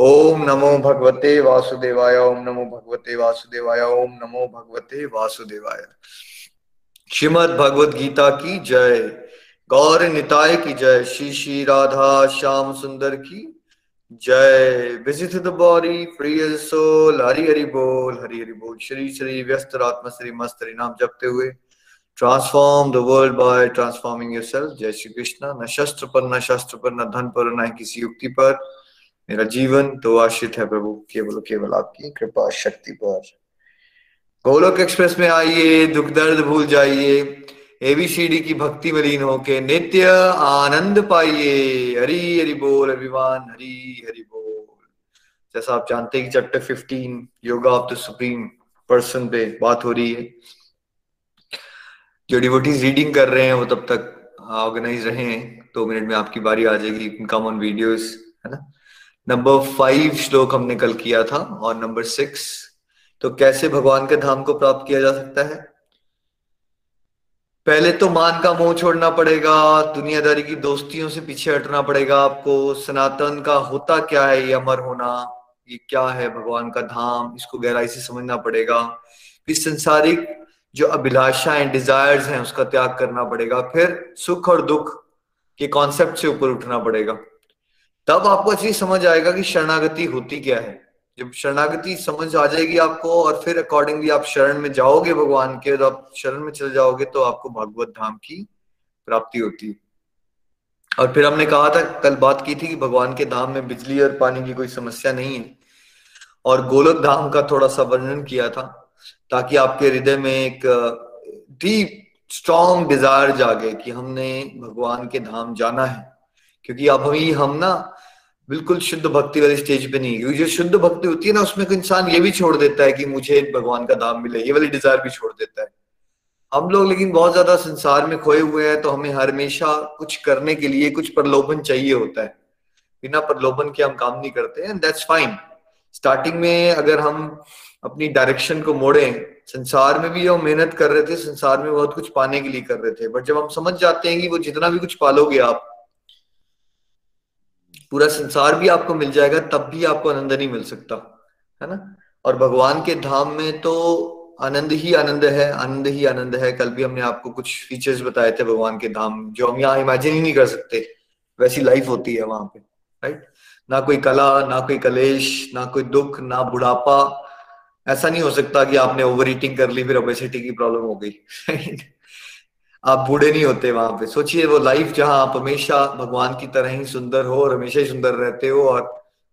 ओम नमो भगवते वासुदेवाय, ओम नमो भगवते वासुदेवाय, ओम नमो भगवते वासुदेवाय। श्रीमद भगवद गीता की जय। गौर निताय की जय। श्री श्री राधा श्याम सुंदर की जय। Visit the free soul Hari Hari बोल, हरि हरि बोल। श्री श्री व्यस्त आत्मा, श्री मस्त हरि नाम जपते हुए transform the world by transforming yourself जय श्री कृष्ण। न शस्त्र पर, न शस्त्र पर, न धन पर, न किसी युक्ति पर। मेरा जीवन तो आश्रित है प्रभु, केवल केवल आपकी कृपा, शक्ति पर। गोलोक एक्सप्रेस में आइए, दुख दर्द भूल जाइए एबीसीडी की भक्ति में लीन होके नित्य आनंद पाइए। हरी हरि बोल अभिमान, हरी हरि बोल। जैसा आप जानते हैं chapter 15 yoga of the supreme person पे बात हो रही है। जो डिवोटीज रीडिंग कर रहे हैं, वो तब तक ऑर्गेनाइज रहे हैं। दो तो मिनट में आपकी बारी आ जाएगी कम ऑन वीडियोस है ना? नंबर फाइव श्लोक हमने कल किया था और नंबर सिक्स तो कैसे भगवान के धाम को प्राप्त किया जा सकता है? पहले तो मान का मोह छोड़ना पड़ेगा, दुनियादारी की दोस्तियों से पीछे हटना पड़ेगा, आपको सनातन का होता क्या है ये अमर होना, ये क्या है भगवान का धाम, इसको गहराई से समझना पड़ेगा। फिर संसारिक जो अभिलाषा अभिलाषाएँ डिजायर्स हैं, उसका त्याग करना पड़ेगा। फिर सुख और दुख के कॉन्सेप्ट से ऊपर उठना पड़ेगा। तब आपको अच्छी समझ आएगा कि शरणागति होती क्या है। जब शरणागति समझ आ जाएगी आपको और फिर अकॉर्डिंगली आप शरण में जाओगे भगवान के तो आप शरण में चले जाओगे तो आपको भगवत धाम की प्राप्ति होती। है और फिर हमने कहा था, कल बात की थी कि भगवान के धाम में बिजली और पानी की कोई समस्या नहीं है। और गोलक धाम का थोड़ा सा वर्णन किया था ताकि आपके हृदय में एक डीप स्ट्रॉन्ग डिज़ायर जागे कि हमने भगवान के धाम जाना है। क्योंकि अब अभी हम ना बिल्कुल शुद्ध भक्ति वाली स्टेज पे नहीं क्योंकि जो शुद्ध भक्ति होती है ना, उसमें इंसान ये भी छोड़ देता है कि मुझे भगवान का दाम मिले, ये वाली डिज़ायर भी छोड़ देता है। हम लोग लेकिन बहुत ज़्यादा संसार में खोए हुए हैं तो हमें हमेशा कुछ करने के लिए कुछ प्रलोभन चाहिए होता है। बिना प्रलोभन के हम काम नहीं करते हैं दैट्स फाइन स्टार्टिंग में अगर हम अपनी डायरेक्शन को मोड़े, संसार में भी हम मेहनत कर रहे थे, संसार में बहुत कुछ पाने के लिए कर रहे थे। बट जब हम समझ जाते हैं कि वो जितना भी कुछ पालोगे आप पूरा संसार भी आपको मिल जाएगा, तब भी आपको आनंद नहीं मिल सकता, है ना? और भगवान के धाम में तो आनंद ही आनंद है, आनंद ही आनंद है। कल भी हमने आपको कुछ फीचर्स बताए थे भगवान के धाम, जो हम यहाँ इमेजिन ही नहीं कर सकते। वैसी लाइफ होती है वहाँ पे राइट ना कोई कला, ना कोई कलेश, ना कोई दुख, ना बुढ़ापा। ऐसा नहीं हो सकता कि आपने ओवर ईटिंग कर ली, फिर ओबेसिटी की प्रॉब्लम हो गई आप बूढ़े नहीं होते वहाँ पे। सोचिए वो लाइफ जहाँ आप हमेशा भगवान की तरह ही सुंदर हो और हमेशा ही सुंदर रहते हो और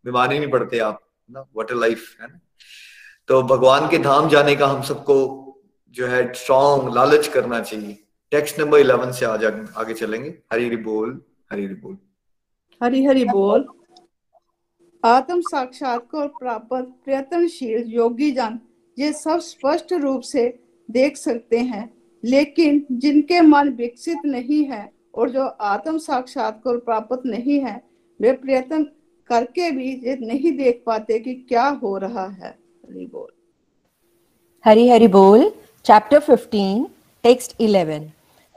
बीमारी नहीं पड़ते आप ना? वट लाइफ है ना? तो भगवान के धाम जाने का हम सबको जो है स्ट्रॉन्ग लालच करना चाहिए। टेक्स्ट नंबर इलेवन से आज आगे चलेंगे। हरी हरी बोल, हरी हरी बोल। हरी हरी बोल। आत्म साक्षात्कार प्राप्त, प्रयत्नशील, योगी जन, ये सब स्पष्ट रूप से देख सकते हैं। लेकिन जिनके मन विकसित नहीं है और जो आत्म साक्षात को प्राप्त नहीं है, वे प्रयत्न करके भी ये नहीं देख पाते कि क्या हो रहा है। हरी बोल। हरी हरी बोल। Chapter 15 text 11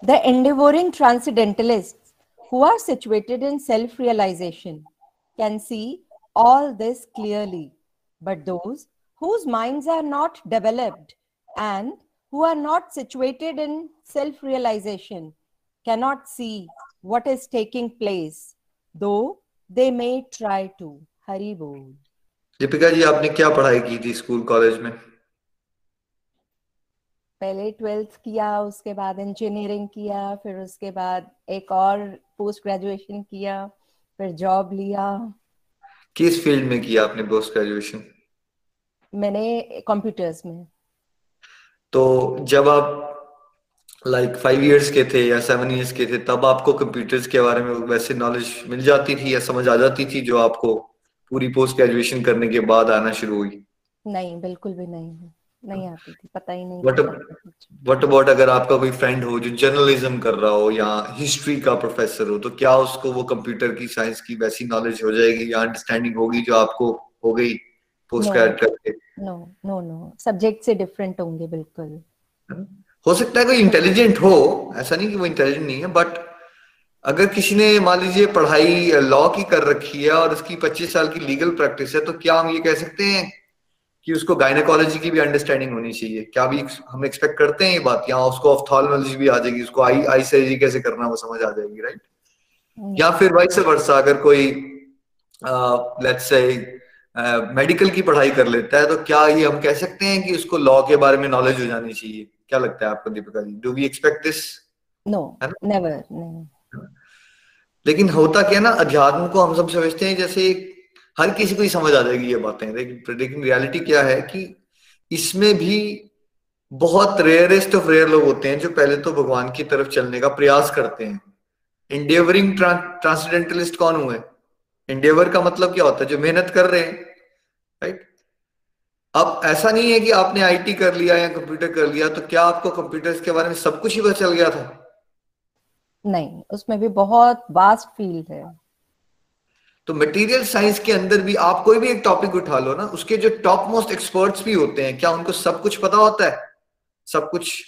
the endeavouring transcendentalist who are situated in self realisation can see all this clearly but those whose minds are not developed and who are not situated in self realization cannot see what is taking place, though they may try to. Hari Bol. Deepika ji आपने क्या पढ़ाई की थी school college में पहले twelfth किया उसके बाद इंजीनियरिंग किया फिर उसके बाद एक और पोस्ट ग्रेजुएशन किया फिर जॉब लिया किस फ़ील्ड में किया आपने पोस्ट ग्रेजुएशन मैंने कंप्यूटर्स में तो जब आप लाइक फाइव इयर्स के थे या सेवन इयर्स के थे तब आपको कंप्यूटर्स के बारे में वैसे नॉलेज मिल जाती थी या समझ आ जाती थी जो आपको पूरी पोस्ट ग्रेजुएशन करने के बाद आना शुरू हुई? नहीं बिल्कुल भी नहीं नहीं आती थी पता ही नहीं वट अबाउट अगर आपका कोई फ्रेंड हो जो जर्नलिज्म कर रहा हो या हिस्ट्री का प्रोफेसर हो तो क्या उसको वो कंप्यूटर की साइंस की वैसी नॉलेज हो जाएगी या अंडरस्टैंडिंग होगी जो आपको हो गई? पोस्ट ग्रेड करके। नो नो नो सब्जेक्ट से डिफरेंट होंगे बिल्कुल। हो। सकता है कोई इंटेलिजेंट हो ऐसा नहीं कि वो इंटेलिजेंट नहीं है बट अगर किसी ने मान लीजिए पढ़ाई लॉ की कर रखी है और उसकी 25 साल की लीगल प्रैक्टिस है तो क्या हम ये कह सकते हैं कि उसको गायनाकोलॉजी की भी अंडरस्टैंडिंग होनी चाहिए? क्या भी हम एक्सपेक्ट करते हैं ये बात? यहाँ उसको ऑफ्थॉल्मोलॉजी भी आ जाएगी उसको आई आई सर्जरी कैसे करना वो समझ आ जाएगी राइट या फिर वाइस वर्षा अगर कोई लेट्स से मेडिकल की पढ़ाई कर लेता है तो क्या ये हम कह सकते हैं कि उसको लॉ के बारे में नॉलेज हो जानी चाहिए? क्या लगता है आपको Deepika ji? Do we expect this no? Never लेकिन होता क्या ना अध्यात्म को हम सब समझते हैं जैसे हर किसी को ही समझ आ जाएगी ये बातें। लेकिन रियलिटी क्या है कि इसमें भी बहुत रेयरेस्ट ऑफ़ रेयर लोग होते हैं जो पहले तो भगवान की तरफ़ चलने का प्रयास करते हैं। इंडियवरिंग ट्रांसडेंटलिस्ट कौन हुए? इंडियवर का मतलब क्या होता है? जो मेहनत कर रहे हैं राइट अब ऐसा नहीं है कि आपने आईटी कर लिया या कंप्यूटर कर लिया तो क्या आपको कंप्यूटर्स के बारे में सब कुछ ही पता चल गया था? नहीं उसमें भी बहुत वास्ट फ़ील्ड है। तो मटेरियल साइंस के अंदर भी आप कोई भी एक टॉपिक उठा लो ना उसके जो टॉप मोस्ट एक्सपर्ट्स भी होते हैं क्या उनको सब कुछ पता होता है? सब कुछ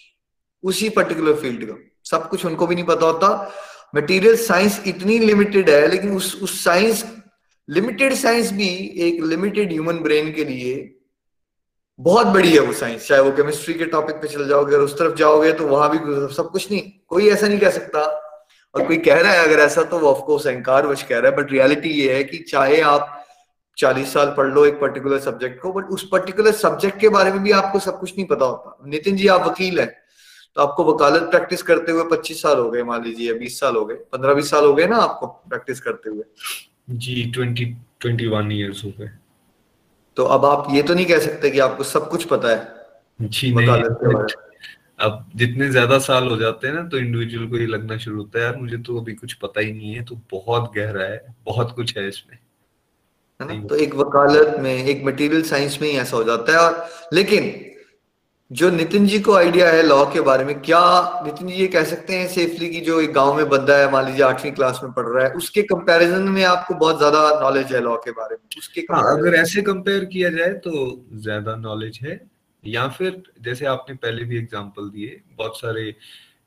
उसी पर्टिकुलर फ़ील्ड का। सब कुछ उनको भी नहीं पता होता। मटेरियल साइंस इतनी लिमिटेड है, लेकिन उस उस साइंस लिमिटेड साइंस भी एक लिमिटेड ह्यूमन ब्रेन के लिए बहुत बड़ी है वो साइंस चाहे वो केमिस्ट्री के टॉपिक पे चल जाओगे और उस तरफ़ जाओगे तो वहाँ भी सब कुछ नहीं। कोई ऐसा नहीं कह सकता। और कोई कह रहा है अगर ऐसा तो वो ऑफकोर्स अहंकार वश कह रहा है बट रियलिटी ये है कि चाहे आप चालीस साल पढ़ लो एक पर्टिकुलर सब्जेक्ट को बट उस पर्टिकुलर सब्जेक्ट के बारे में भी आपको सब कुछ नहीं पता होता। नितिन जी, आप वकील हैं। तो आपको वकालत प्रैक्टिस करते हुए पच्चीस साल हो गए मान लीजिए बीस साल हो गए पंद्रह बीस साल हो गए ना आपको प्रैक्टिस करते हुए? जी ट्वेंटी ट्वेंटी वन ईयर्स हो गए। तो अब आप ये तो नहीं कह सकते कि आपको सब कुछ पता है जी नहीं। अब जितने ज़्यादा साल हो जाते हैं ना तो इंडिविजुअल को ये लगना शुरू होता है यार मुझे तो अभी कुछ पता ही नहीं है तो बहुत गहरा है बहुत कुछ है इसमें। है ना? तो एक वकालत में एक मटेरियल साइंस में ही ऐसा हो जाता है और लेकिन जो नितिन जी को आइडिया है लॉ के बारे में क्या नितिन जी ये कह सकते हैं सेफली कि जो एक गाँव में बंदा है मान लीजिए आठवीं क्लास में पढ़ रहा है उसके कंपैरिजन में आपको बहुत ज़्यादा नॉलेज है लॉ के बारे में उसके हाँ, अगर ऐसे कंपेयर किया जाए तो ज़्यादा नॉलेज है। या फिर जैसे आपने पहले भी एग्ज़ाम्पल दिए बहुत सारे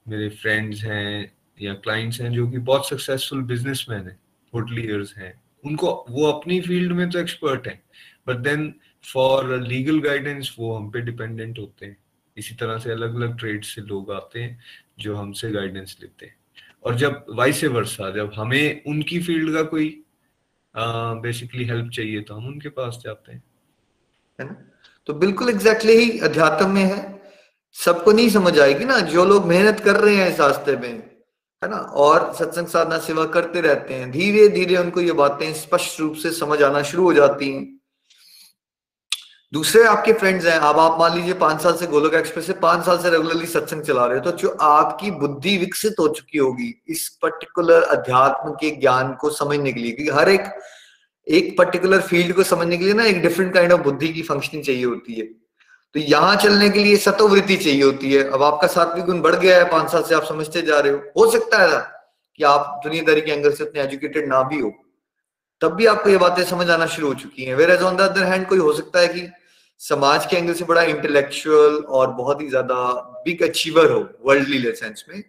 मेरे फ्रेंड्स हैं या क्लाइंट्स हैं जो कि बहुत सक्सेसफुल बिजनेसमैन है होटलियर्स हैं उनको वो अपनी फ़ील्ड में तो एक्सपर्ट है but then for legal guidance वो हम पे डिपेंडेंट होते हैं। इसी तरह से अलग अलग ट्रेड से लोग आते हैं, जो हमसे गाइडेंस लेते हैं। और जब वाइस वर्षा जब हमें उनकी फ़ील्ड का कोई बेसिकली हेल्प चाहिए तो हम उनके पास जाते हैं। है ना? तो बिल्कुल एग्जैक्टली exactly ही अध्यात्म में है। सबको नहीं समझ आएगी ना, जो लोग मेहनत कर रहे हैं इस रास्ते में, है ना? और सत्संग साधना, सेवा करते रहते हैं धीरे धीरे उनको ये बातें स्पष्ट रूप से समझ आना शुरू हो जाती हैं। दूसरे आपके फ्रेंड्स हैं, अब आप मान लीजिए पाँच साल से गोलोक एक्सप्रेस से, पाँच साल से रेगुलरली सत्संग चला रहे हो तो जो आपकी बुद्धि विकसित हो चुकी होगी, इस पर्टिकुलर अध्यात्म के ज्ञान को समझने के लिए, क्योंकि हर एक एक पर्टिकुलर फ़ील्ड को समझने के लिए ना एक डिफरेंट काइंड ऑफ़ बुद्धि की फंक्शनिंग चाहिए होती है। तो यहाँ चलने के लिए सतोवृत्ति चाहिए होती है। अब आपका सात्विक गुण बढ़ गया है पाँच साल से, आप समझते जा रहे हो। हो सकता है कि आप दुनियादारी के एंगल से उतने एजुकेटेड ना भी हो, तब भी आपको ये बातें समझ आना शुरू हो चुकी हैं। Whereas on the other hand कोई हो सकता है कि समाज के एंगल से बड़ा इंटेलेक्चुअल और बहुत ही ज़्यादा बिग अचीवर हो वर्ल्डली सेंस में।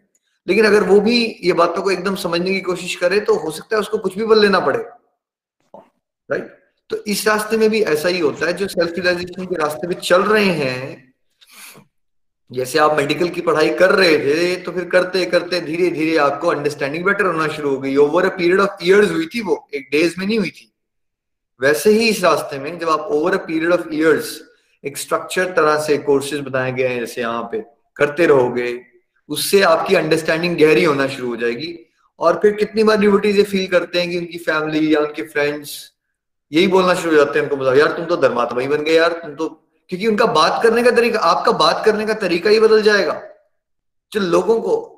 लेकिन अगर वो भी ये बातों को एकदम समझने की कोशिश करे तो हो सकता है उसको कुछ भी बल लेना पड़े। राइट तो इस रास्ते में भी ऐसा ही होता है, जो सेल्फ रियलाइजेशन के रास्ते में चल रहे हैं। जैसे आप मेडिकल की पढ़ाई कर रहे थे तो फिर करते करते धीरे धीरे आपको अंडरस्टैंडिंग बेटर होना शुरू हो गई। Over a period of years हुई थी वो, एक डेज़ में नहीं हुई थी। वैसे ही इस रास्ते में जब आप over a period of years एक स्ट्रक्चर तरह से कोर्सेज बताए गए हैं, जैसे यहाँ पे करते रहोगे, उससे आपकी अंडरस्टैंडिंग गहरी होना शुरू हो जाएगी और फिर कितनी बार डिवोटीज फील करते हैं कि उनकी फैमिली या उनके फ्रेंड्स यही बोलना शुरू हो जाते हैं, उनको बताओ यार, तुम तो धर्मात्मा ही बन गए यार, तुम तो क्योंकि उनका बात करने का तरीका, आपका बात करने का तरीका ही बदल जाएगा। जो लोगों को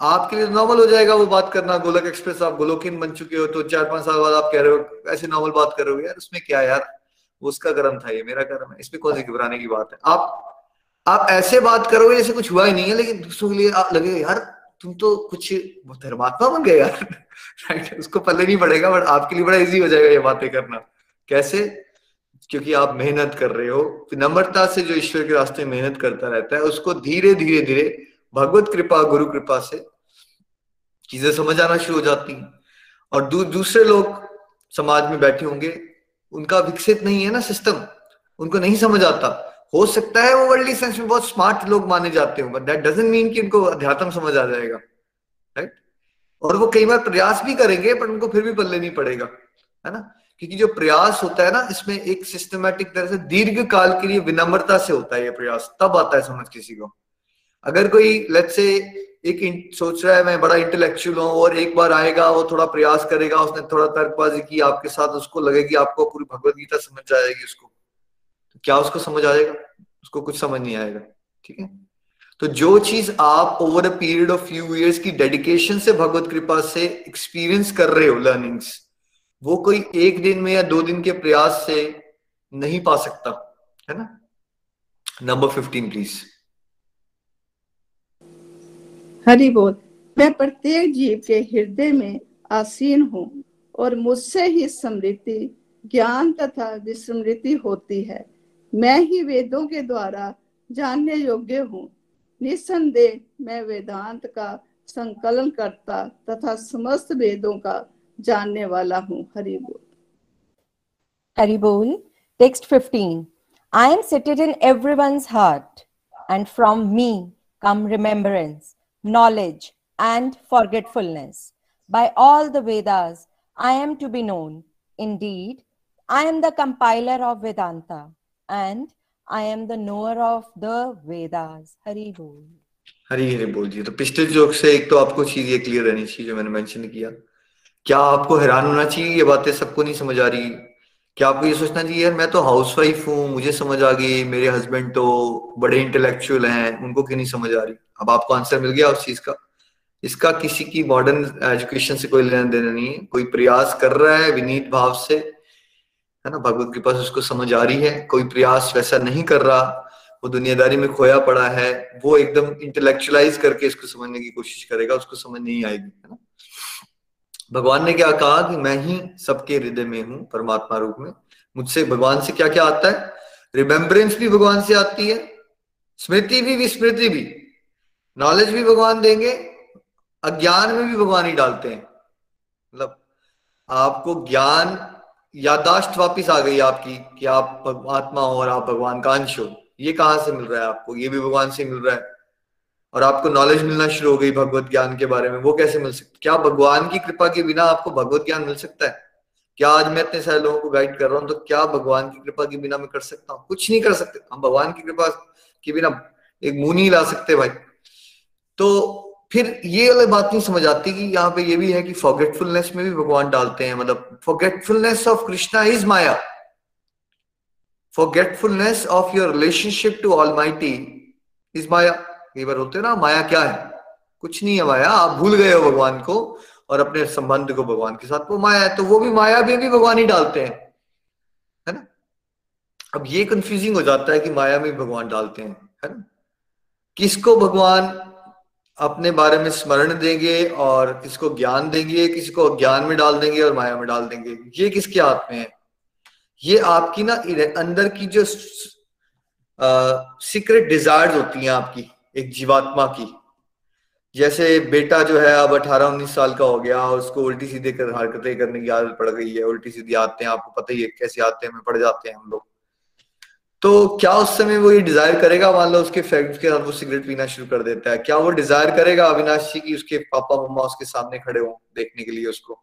आपके लिए नॉर्मल हो जाएगा वो बात करना। गोलक एक्सप्रेस आप गोलोकिन बन चुके हो तो चार पाँच साल बाद आप कह रहे हो, ऐसे नॉर्मल बात कर रहे हो यार, उसमें क्या यार? उसका कर्म था, ये मेरा कर्म है। इसमें कौन सी घबराने की बात है? आप आप ऐसे बात करोगे जैसे कुछ हुआ ही नहीं है, लेकिन दूसरों के लिए आप लगेगा यार, तुम तो कुछ धर्मात्मा बन गए यार। राइट उसको पल्ले नहीं पड़ेगा बट आपके लिए बड़ा इजी हो जाएगा ये बातें करना। कैसे? क्योंकि आप मेहनत कर रहे हो। विनम्रता से जो ईश्वर के रास्ते मेहनत करता रहता है, उसको धीरे धीरे धीरे भगवत कृपा गुरु कृपा से चीज़ें समझ आना शुरू हो जाती हैं। और दू, दूसरे लोग समाज में बैठे होंगे उनका विकसित नहीं है ना सिस्टम उनको नहीं समझ आता। हो सकता है वो वर्ल्डली सेंस में बहुत स्मार्ट लोग माने जाते हो बट दैट डजेंट मीन कि उनको अध्यात्म समझ आ जाएगा राइट और वो कई बार प्रयास भी करेंगे पर उनको फिर भी पल्ले नहीं पड़ेगा है ना? क्योंकि जो प्रयास होता है ना इसमें एक सिस्टमेटिक तरह से दीर्घ काल के लिए विनम्रता से होता है ये प्रयास तब आता है समझ किसी को। अगर कोई लेट से एक सोच रहा है, मैं बड़ा इंटेलेक्चुअल हूँ और एक बार आएगा, वो थोड़ा प्रयास करेगा, उसने थोड़ा तर्कबाजी की, आपके साथ उसको लगेगी, आपको पूरी भगवत गीता समझ आएगी उसको। तो क्या उसको समझ आएगा? उसको कुछ समझ नहीं आएगा, ठीक है? तो जो चीज़ आप over a period of few years की डेडिकेशन से, भगवत कृपा से एक्सपीरियंस कर रहे हो लर्निंग्स वो कोई एक दिन में या दो दिन के प्रयास से नहीं पा सकता, है ना? नंबर फिफ्टीन प्लीज़ हरि बोल, मैं प्रत्येक जीव के हृदय में आसीन हूँ और मुझसे ही समृद्धि, ज्ञान तथा विस्मृति होती है। मैं ही वेदों के द्वारा जानने योग्य हूँ। निसंदेह मैं वेदांत का संकलन करता तथा समस्त वेदों का जानने वाला हूँ। हरि बोल। हरि बोल। Text 15 I am seated in everyone's heart, and from me come remembrance. Knowledge and forgetfulness by all the Vedas I am to be known indeed I am the compiler of Vedanta and I am the knower of the Vedas Hari Bol Hari Hari बोल जी तो पिछले joke से एक तो आपको चीज़ ये clear रहनी चाहिए जो मैंने मेंशन किया क्या आपको हैरान होना चाहिए ये बातें सबको नहीं समझ आ रही क्या आपको ये सोचना चाहिए यार, मैं तो हाउस वाइफ हूँ, मुझे समझ आ गई, मेरे हस्बैंड तो बड़े इंटेलेक्चुअल हैं, उनको क्यों नहीं समझ आ रही? अब आपको आंसर मिल गया उस चीज़ का। इसका किसी की मॉडर्न एजुकेशन से कोई लेना देना नहीं है। कोई प्रयास कर रहा है विनीत भाव से, है ना? भगवत के पास उसको समझ आ रही है। कोई प्रयास वैसा नहीं कर रहा। वो दुनियादारी में खोया पड़ा है। वो एकदम इंटेलेक्चुअलाइज करके इसको समझने की कोशिश करेगा, उसको समझ नहीं आएगी, है ना? भगवान ने क्या कहा कि मैं ही सबके हृदय में हूँ, परमात्मा रूप में। मुझसे भगवान से क्या क्या आता है? रिमेम्बरेंस भी भगवान से आती है, स्मृति भी, विस्मृति भी। नॉलेज भी भगवान देंगे, अज्ञान में भी भगवान ही डालते हैं। मतलब आपको ज्ञान यादाश्त वापिस आ गई आपकी कि आप आत्मा हो और आप भगवान का अंश हो। ये कहाँ से मिल रहा है आपको? ये भी भगवान से मिल रहा है। और आपको नॉलेज मिलना शुरू हो गई भगवत ज्ञान के बारे में, वो कैसे मिल सकती? क्या भगवान की कृपा के बिना आपको भगवत ज्ञान मिल सकता है? क्या आज मैं इतने सारे लोगों को गाइड कर रहा हूँ तो क्या भगवान की कृपा के बिना मैं कर सकता हूँ? कुछ नहीं कर सकते। हम भगवान की कृपा के बिना एक मुँह नहीं ला सकते भाई। तो फिर ये वाली बात नहीं समझ आती कि यहाँ पे ये भी है कि फॉरगेटफुलनेस में भी भगवान डालते हैं। मतलब forgetfulness of Krishna is maya forgetfulness of your relationship to almighty is maya कई बार होते ना माया क्या है? कुछ नहीं है माया आप भूल गए हो भगवान को और अपने संबंध को भगवान के साथ। वो माया है तो वो भी माया भी, भी भगवान ही डालते हैं है ना? अब ये कंफ्यूजिंग हो जाता है कि माया में भगवान डालते हैं है ना? किसको भगवान अपने बारे में स्मरण देंगे और किसको ज्ञान देंगे किसी को ज्ञान में डाल देंगे और माया में डाल देंगे? ये किसके हाथ में है? ये आपकी ना अंदर की जो सीक्रेट डिजायर्स होती हैं आपकी एक जीवात्मा की। जैसे बेटा जो है अब अठारह उन्नीस साल का हो गया उसको उल्टी सीधे कर हरकतें करने की आदत पड़ गई है उल्टी सीधी आते हैं आपको पता ही है कैसे आते हैं पड़ जाते हैं हम लोग। तो क्या उस समय वो ये डिज़ायर करेगा? मान लो उसके फ्रेंड्स के साथ वो सिगरेट पीना शुरू कर देता है। क्या वो डिज़ायर करेगा अविनाश जी की उसके पापा मम्मा उसके सामने खड़े हो देखने के लिए उसको?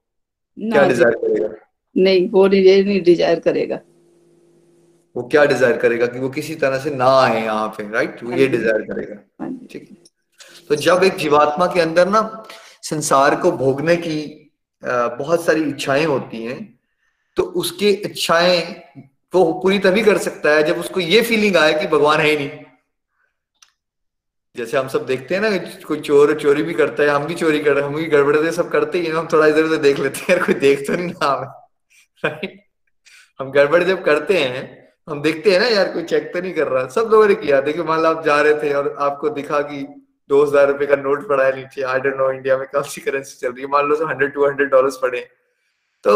क्या डिज़ायर करेगा? नहीं वो नहीं नहीं डिज़ायर करेगा। वो क्या डिज़ायर करेगा कि वो किसी तरह से ना आए यहाँ पे राइट वो ये डिज़ायर करेगा हाँ ठीक है? तो जब एक जीवात्मा के अंदर ना संसार को भोगने की बहुत सारी इच्छाएँ होती हैं तो उसकी इच्छाएँ वो पूरी तभी कर सकता है जब उसको ये फीलिंग आए कि भगवान है ही नहीं। जैसे हम सब देखते हैं ना कोई चोर चोरी भी करता है हम भी चोरी कर रहे हैं हम भी गड़बड़े सब करते ही हैं हम थोड़ा इधर उधर देख लेते हैं यार कोई देख तो नहीं रहा हमें राइट हम गड़बड़ जब करते हैं हम देखते हैं ना यार, कोई चेक तो नहीं कर रहा। सब लोगों ने किया। देखिए, मान लो आप जा रहे थे और आपको दिखा कि दो हज़ार रुपए का नोट पड़ा है नीचे। आई डोंट नो इंडिया में कौन सी करेंसी चल रही है। मान लो हंड्रेड टू हंड्रेड डॉलर पड़े। तो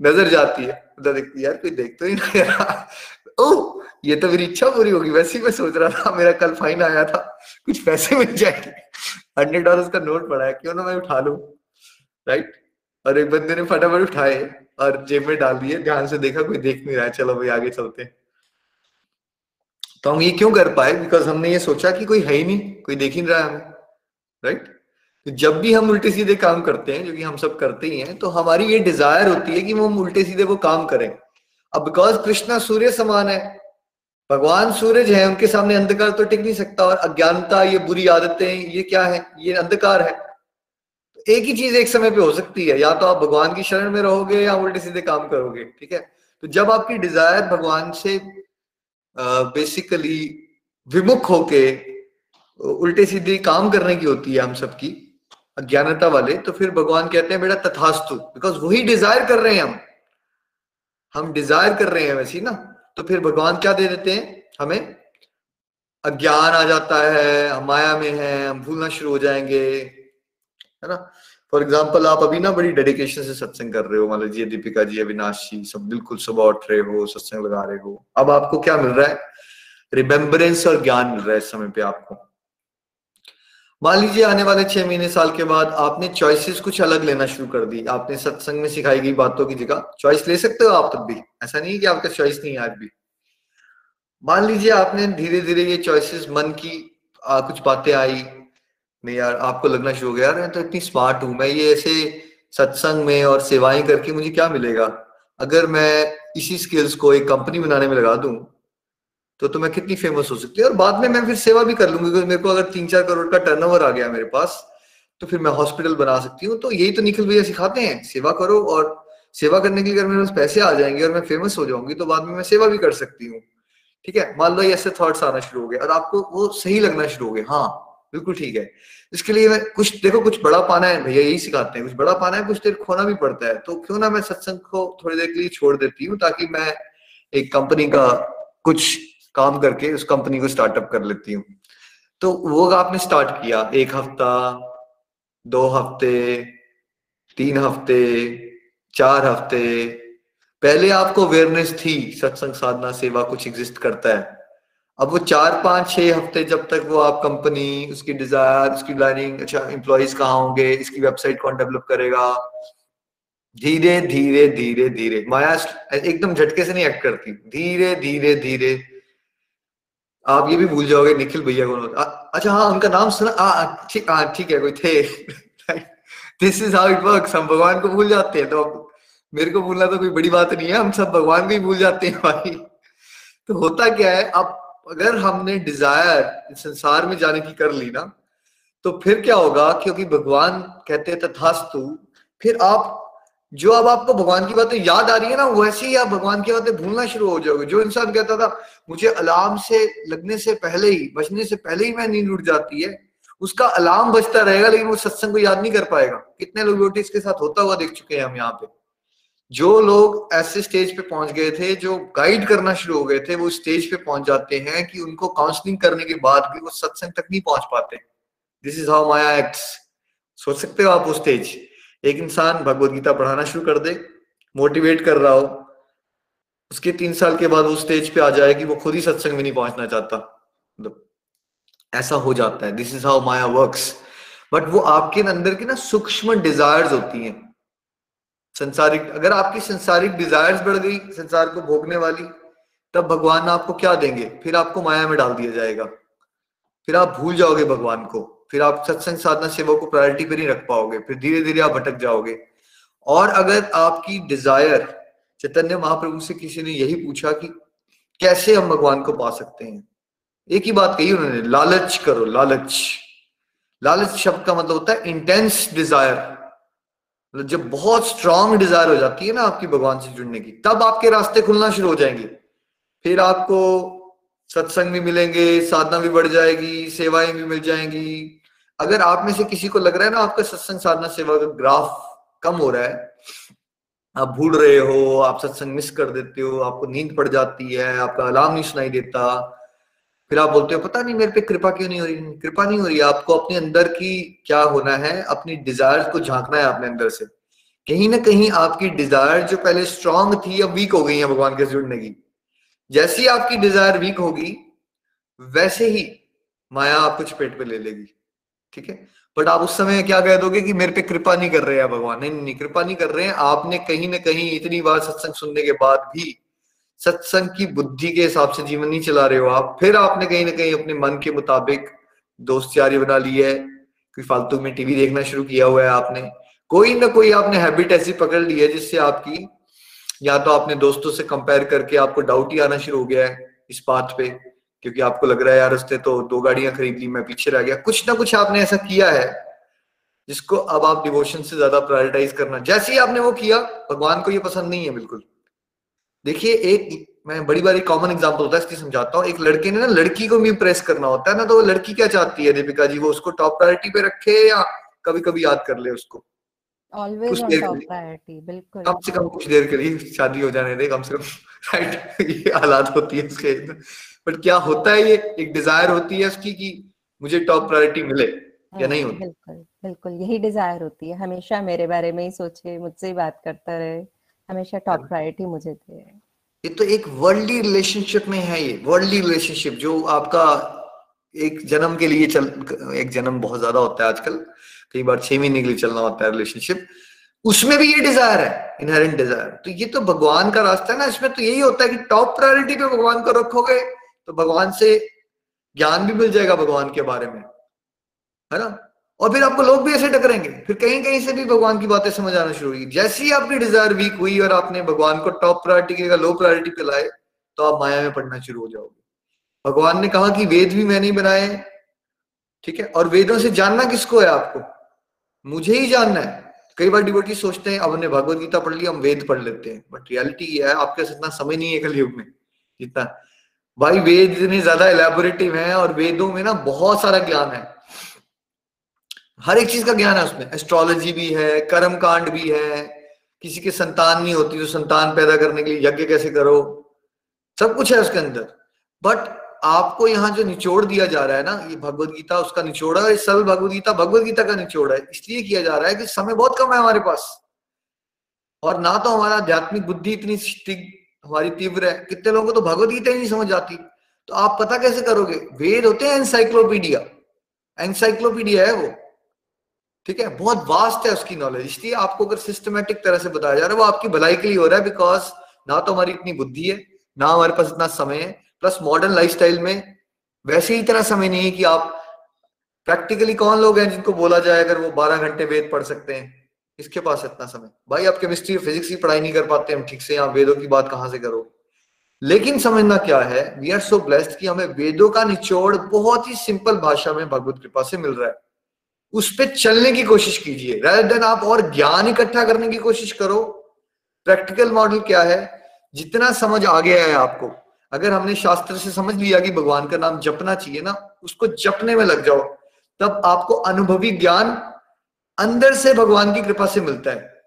नज़र जाती है। उधर देखती है यार कोई देख तो ही नहीं रहा ओह, ये तो मेरी इच्छा पूरी होगी। वैसे ही मैं सोच रहा था, मेरा कल फाइन आया था। कुछ पैसे मिल जाएँगे। हंड्रेड डॉलर का नोट पड़ा है। क्यों ना मैं उठा लू? राइट और एक बंदे ने फटाफट उठाए और जेब में डाल दिए। ध्यान से देखा, कोई देख नहीं रहा है। चलो भाई, आगे चलते हैं। तो हम ये क्यों कर पाए? बिकॉज़ हमने ये सोचा कि कोई है ही नहीं, कोई देख ही नहीं रहा हमें राइट तो जब भी हम उल्टे सीधे काम करते हैं, जो कि हम सब करते ही हैं तो हमारी ये डिज़ायर होती है कि वो हम उल्टे सीधे वो काम करें। अब बिकॉज़ कृष्णा सूर्य समान है, भगवान सूरज है, उनके सामने अंधकार तो टिक नहीं सकता, और अज्ञानता, ये बुरी आदतें, ये क्या है? ये अंधकार है। तो एक ही चीज़ एक समय पे हो सकती है, या तो आप भगवान की शरण में रहोगे, या उल्टे सीधे काम करोगे, ठीक है? तो जब आपकी डिज़ायर भगवान से बेसिकली विमुख होके उल्टे सीधे काम करने की होती है हम सबकी, अज्ञानता वाले तो फिर भगवान कहते हैं, बेटा, तथास्तु बिकॉज़ वही डिज़ायर कर रहे हैं हम। हम डिज़ायर कर रहे हैं वैसे ना? तो फिर भगवान क्या दे देते हैं? हमें, अज्ञान आ जाता है, हम माया में है, हम भूलना शुरू हो जाएँगे। है ना? फॉर एग्ज़ाम्पल आप अभी ना बड़ी डेडिकेशन से सत्संग कर रहे हो। मान लीजिए दीपिका जी अविनाश जी सब बिल्कुल सुबह उठ रहे हो सत्संग लगा रहे हो। अब आपको क्या मिल रहा है? रिमेम्बरेंस और ज्ञान मिल रहा है इस समय पे आपको। मान लीजिए आने वाले छह महीने साल के बाद आपने चॉइसेस कुछ अलग लेना शुरू कर दी। आपने सत्संग में सिखाई गई बातों की जगह। चॉइस ले सकते हो आप तब भी। ऐसा नहीं है कि आपका चॉइस नहीं है आज भी। मान लीजिए आपने धीरे धीरे ये चॉइसेस मन की आ, कुछ बातें आई। नहीं यार, आपको लगना शुरू हो गया यार, मैं तो इतनी स्मार्ट हूँ, मैं ये ऐसे सत्संग में और सेवाएँ करके मुझे क्या मिलेगा? अगर मैं इसी स्किल्स को एक कंपनी बनाने में लगा दूँ तो तो मैं कितनी फ़ेमस हो सकती है? और बाद में मैं फिर सेवा भी कर लूँगी क्योंकि मेरे को अगर तीन चार करोड़ का टर्नओवर आ गया मेरे पास तो फिर मैं हॉस्पिटल बना सकती हूँ। तो यही तो निखिल भैया सिखाते हैं, सेवा करो और सेवा करने के लिए अगर मेरे पास पैसे आ जाएँगे और मैं फ़ेमस हो जाऊँगी तो बाद में मैं सेवा भी कर सकती हूँ। ठीक है? मान लो ऐसे थॉट्स आना शुरू हो गए, और आपको वो सही लगना शुरू हो गए हाँ। बिल्कुल ठीक है। इसके लिए मैं कुछ, देखो कुछ बड़ा पाना है, भैया यही सिखाते हैं, कुछ बड़ा पाना है, कुछ देर खोना भी पड़ता है तो क्यों ना मैं सत्संग को थोड़ी देर के लिए छोड़ देती हूँ, ताकि मैं एक कंपनी का कुछ काम करके उस कंपनी को स्टार्टअप कर लेती हूँ। तो वो आपने स्टार्ट किया, एक हफ़्ता, दो हफ़्ते, तीन हफ़्ते, चार हफ़्ते, पहले आपको अवेयरनेस थी, सत्संग साधना सेवा कुछ एग्जिस्ट करता है। अब वो चार, पाँच, छह हफ़्ते जब तक वो आप कंपनी उसकी डिज़ायर उसकी प्लानिंग अच्छा एम्प्लॉयज़ कहाँ होंगे, इसकी वेबसाइट कौन डेवलप करेगा? धीरे धीरे धीरे धीरे। माया एकदम झटके से नहीं एक्ट करती। धीरे धीरे धीरे। आप ये भी भूल जाओगे, निखिल भैया कौन होता अच्छा हाँ उनका नाम सुना ठीक हाँ है, कोई थे। This is how it works हम भगवान को भूल जाते हैं तो मेरे को भूलना तो कोई बड़ी बात नहीं है। हम सब भगवान को ही भूल जाते हैं भाई। तो होता क्या है अब अगर हमने डिज़ायर संसार में जाने की कर ली ना तो फिर क्या होगा? क्योंकि भगवान कहते हैं, तथास्तु। फिर आप, जो अब आपको भगवान की बातें याद आ रही है ना, वैसे ही आप भगवान की बातें भूलना शुरू हो जाओगे। जो इंसान कहता था, मुझे अलार्म से लगने से पहले ही, बजने से पहले ही मैं नींद उठ जाती है, उसका अलार्म बजता रहेगा, लेकिन वो सत्संग को याद नहीं कर पाएगा। कितने लोग बेटे इसके साथ होता हुआ देख चुके हैं हम यहाँ पे। जो लोग ऐसे स्टेज पे पहुँच गए थे, जो गाइड करना शुरू हो गए थे, वो स्टेज पे पहुँच जाते हैं कि उनको काउंसलिंग करने के बाद भी वो सत्संग तक नहीं पहुँच पाते। This is how maya acts सोच सकते हो आप वो स्टेज एक इंसान भगवत गीता पढ़ाना शुरू कर दे मोटिवेट कर रहा हो, उसके तीन साल के बाद वो स्टेज पे आ जाए कि वो खुद ही सत्संग में नहीं पहुँचना चाहता। मतलब ऐसा हो जाता है। This is how maya works but वो आपके अंदर की ना सूक्ष्म डिजायर्स होती हैं। संसारिक, अगर आपकी संसारिक डिजायर्स बढ़ गई, संसार को भोगने वाली, तब भगवान आपको क्या देंगे? फिर आपको माया में डाल दिया जाएगा। फिर आप भूल जाओगे भगवान को। फिर आप सत्संग साधना सेवा को प्रायोरिटी पर नहीं रख पाओगे। फिर धीरे धीरे आप भटक जाओगे। और अगर आपकी डिज़ायर चैतन्य महाप्रभु से किसी ने यही पूछा कि कैसे हम भगवान को पा सकते हैं? एक ही बात कही उन्होंने, लालच करो, लालच। लालच शब्द का मतलब होता है इंटेंस डिज़ायर मतलब जब बहुत स्ट्रांग डिज़ायर हो जाती है ना आपकी भगवान से जुड़ने की, तब आपके रास्ते खुलना शुरू हो जाएँगे। फिर आपको सत्संग भी मिलेंगे, साधना भी बढ़ जाएगी, सेवाएँ भी मिल जाएँगी। अगर आप में से किसी को लग रहा है ना आपका सत्संग, साधना, सेवा का ग्राफ कम हो रहा है, आप भूल रहे हो, आप सत्संग मिस कर देते हो, आपको नींद पड़ जाती है, आपका अलार्म नहीं सुनाई देता फिर आप बोलते हो, पता नहीं, मेरे पे कृपा क्यों नहीं हो रही? कृपा नहीं हो रही, आपको अपने अंदर की क्या होना है, अपनी डिज़ायर को झांकना है अपने अंदर से। कहीं ना कहीं आपकी डिज़ायर जो पहले स्ट्रांग थी, अब वीक हो गई है भगवान के जुड़ने की। जैसी आपकी डिज़ायर वीक होगी, वैसे ही माया आपको चपेट पे ले लेगी, ठीक है? बट आप उस समय क्या कह दोगे कि मेरे पे कृपा नहीं कर रहे हैं भगवान। नहीं नहीं, कृपा नहीं कर रहे हैं। आपने कहीं ना कहीं इतनी बार सत्संग सुनने के बाद भी सत्संग की बुद्धि के हिसाब से जीवन नहीं चला रहे हो आप। फिर आपने कहीं ना कहीं अपने मन के मुताबिक दोस्त यारी बना ली है, कोई फालतू में टीवी देखना शुरू किया हुआ है आपने। कोई ना कोई आपने हैबिट ऐसी पकड़ ली है जिससे आपकी, या तो आपने दोस्तों से कंपेयर करके आपको डाउट ही आना शुरू हो गया है इस बात पे, क्योंकि आपको लग रहा है यार उसने तो दो गाड़ियाँ खरीद ली, मैं पीछे रह गया। कुछ ना कुछ आपने ऐसा किया है जिसको अब आप डिवोशन से ज़्यादा प्रायोरिटाइज करना, जैसे ही आपने वो किया, भगवान को ये पसंद नहीं है बिल्कुल। देखिए एक मैं बड़ी बार एक कॉमन एग्जांपल होता है इसकी समझाता हूँ। एक लड़के ने ना लड़की को भी इम्प्रेस करना होता है ना तो वो लड़की क्या चाहती है दीपिका जी? वो उसको टॉप प्रायोरिटी पे रखे या कभी कभी याद कर ले उसको? टॉप प्रायोरिटी बिल्कुल। कम से कम कुछ देर के लिए शादी हो जाने दे कम से कम राइट ये हालात होती है उसके बट क्या होता है ये? एक डिज़ायर होती है उसकी कि मुझे टॉप प्रायोरिटी मिले या नहीं होती। बिल्कुल बिल्कुल यही डिज़ायर होती है। हमेशा मेरे बारे में ही सोचे मुझसे ही बात करता रहे। हमेशा टॉप प्रायोरिटी मुझे दे ये तो एक वर्ल्डली रिलेशनशिप में है ये वर्ल्डली रिलेशनशिप जो आपका एक जन्म के लिए चल, एक जन्म बहुत ज़्यादा होता है आजकल, कई बार छह महीने के लिए चलना होता है रिलेशनशिप उसमें भी ये डिज़ायर है इनहेरेंट डिज़ायर तो ये तो भगवान का रास्ता है ना, इसमें तो यही होता है कि टॉप प्रायोरिटी पे भगवान को रखोगे तो भगवान से ज्ञान भी मिल जाएगा भगवान के बारे में। है ना? और फिर आपको लोग भी ऐसे टकरेंगे। फिर कहीं कहीं से भी भगवान की बातें समझ आना शुरू हुई जैसे ही आपकी डिज़ायर वीक हुई और आपने भगवान को टॉप प्रायोरिटी की लो प्रायोरिटी पे लाए तो आप माया में पढ़ना शुरू हो जाओगे। भगवान ने कहा कि वेद भी मैंने नहीं बनाए ठीक है? और वेदों से जानना किसको है आपको? मुझे ही जानना है। कई बार डिबोटी सोचते हैं, अब हमने भगवत गीता पढ़ ली, हम वेद पढ़ लेते हैं। बट रियलिटी ये है, आपके साथ इतना समय नहीं है कलयुग में। जितना भाई, वेद इतने ज़्यादा एलेबोरेटिव है और वेदों में ना बहुत सारा ज्ञान है। हर एक चीज़ का ज्ञान है उसमें। एस्ट्रोलॉजी भी है कर्म कांड भी है। किसी के संतान नहीं होती तो संतान पैदा करने के लिए यज्ञ कैसे करो? सब कुछ है उसके अंदर। बट आपको यहाँ जो निचोड़ दिया जा रहा है ना, ये भगवत गीता, उसका निचोड़ है सरल गीता गीता का निचोड़ है। इसलिए किया जा रहा है कि समय बहुत कम है हमारे पास। और ना तो हमारा आध्यात्मिक बुद्धि इतनी हमारी तीव्र है। कितने लोगों को तो भगवत गीता ही नहीं समझ आती। तो आप पता कैसे करोगे? वेद होते हैं एनसाइक्लोपीडिया एनसाइक्लोपीडिया है वो। ठीक है? बहुत वास्ट है उसकी नॉलेज इसलिए आपको अगर सिस्टमेटिक तरह से बताया जा रहा है, वो आपकी भलाई के लिए हो रहा है बिकॉज़ ना तो हमारी इतनी बुद्धि है, ना हमारे पास इतना समय है। प्लस मॉडर्न लाइफस्टाइल में वैसे ही इतना समय नहीं है कि आप प्रैक्टिकली कौन लोग हैं जिनको बोला जाए अगर वो बारह घंटे वेद पढ़ सकते हैं? इसके पास इतना समय? भाई, आप केमिस्ट्री और फिजिक्स की पढ़ाई नहीं कर पाते, हम ठीक से आप वेदों की बात कहाँ से करो? लेकिन समझना क्या है वी आर सो ब्लेस्ड कि हमें वेदों का निचोड़ बहुत ही सिंपल भाषा में भगवत कृपा से मिल रहा है। उस पर चलने की कोशिश कीजिए। रादर देन आप और ज्ञान इकट्ठा करने की कोशिश करो प्रैक्टिकल मॉडल क्या है? जितना समझ आ गया है आपको। अगर हमने शास्त्र से समझ लिया कि भगवान का नाम जपना चाहिए ना, उसको जपने में लग जाओ, तब आपको अनुभवी ज्ञान अंदर से भगवान की कृपा से मिलता है।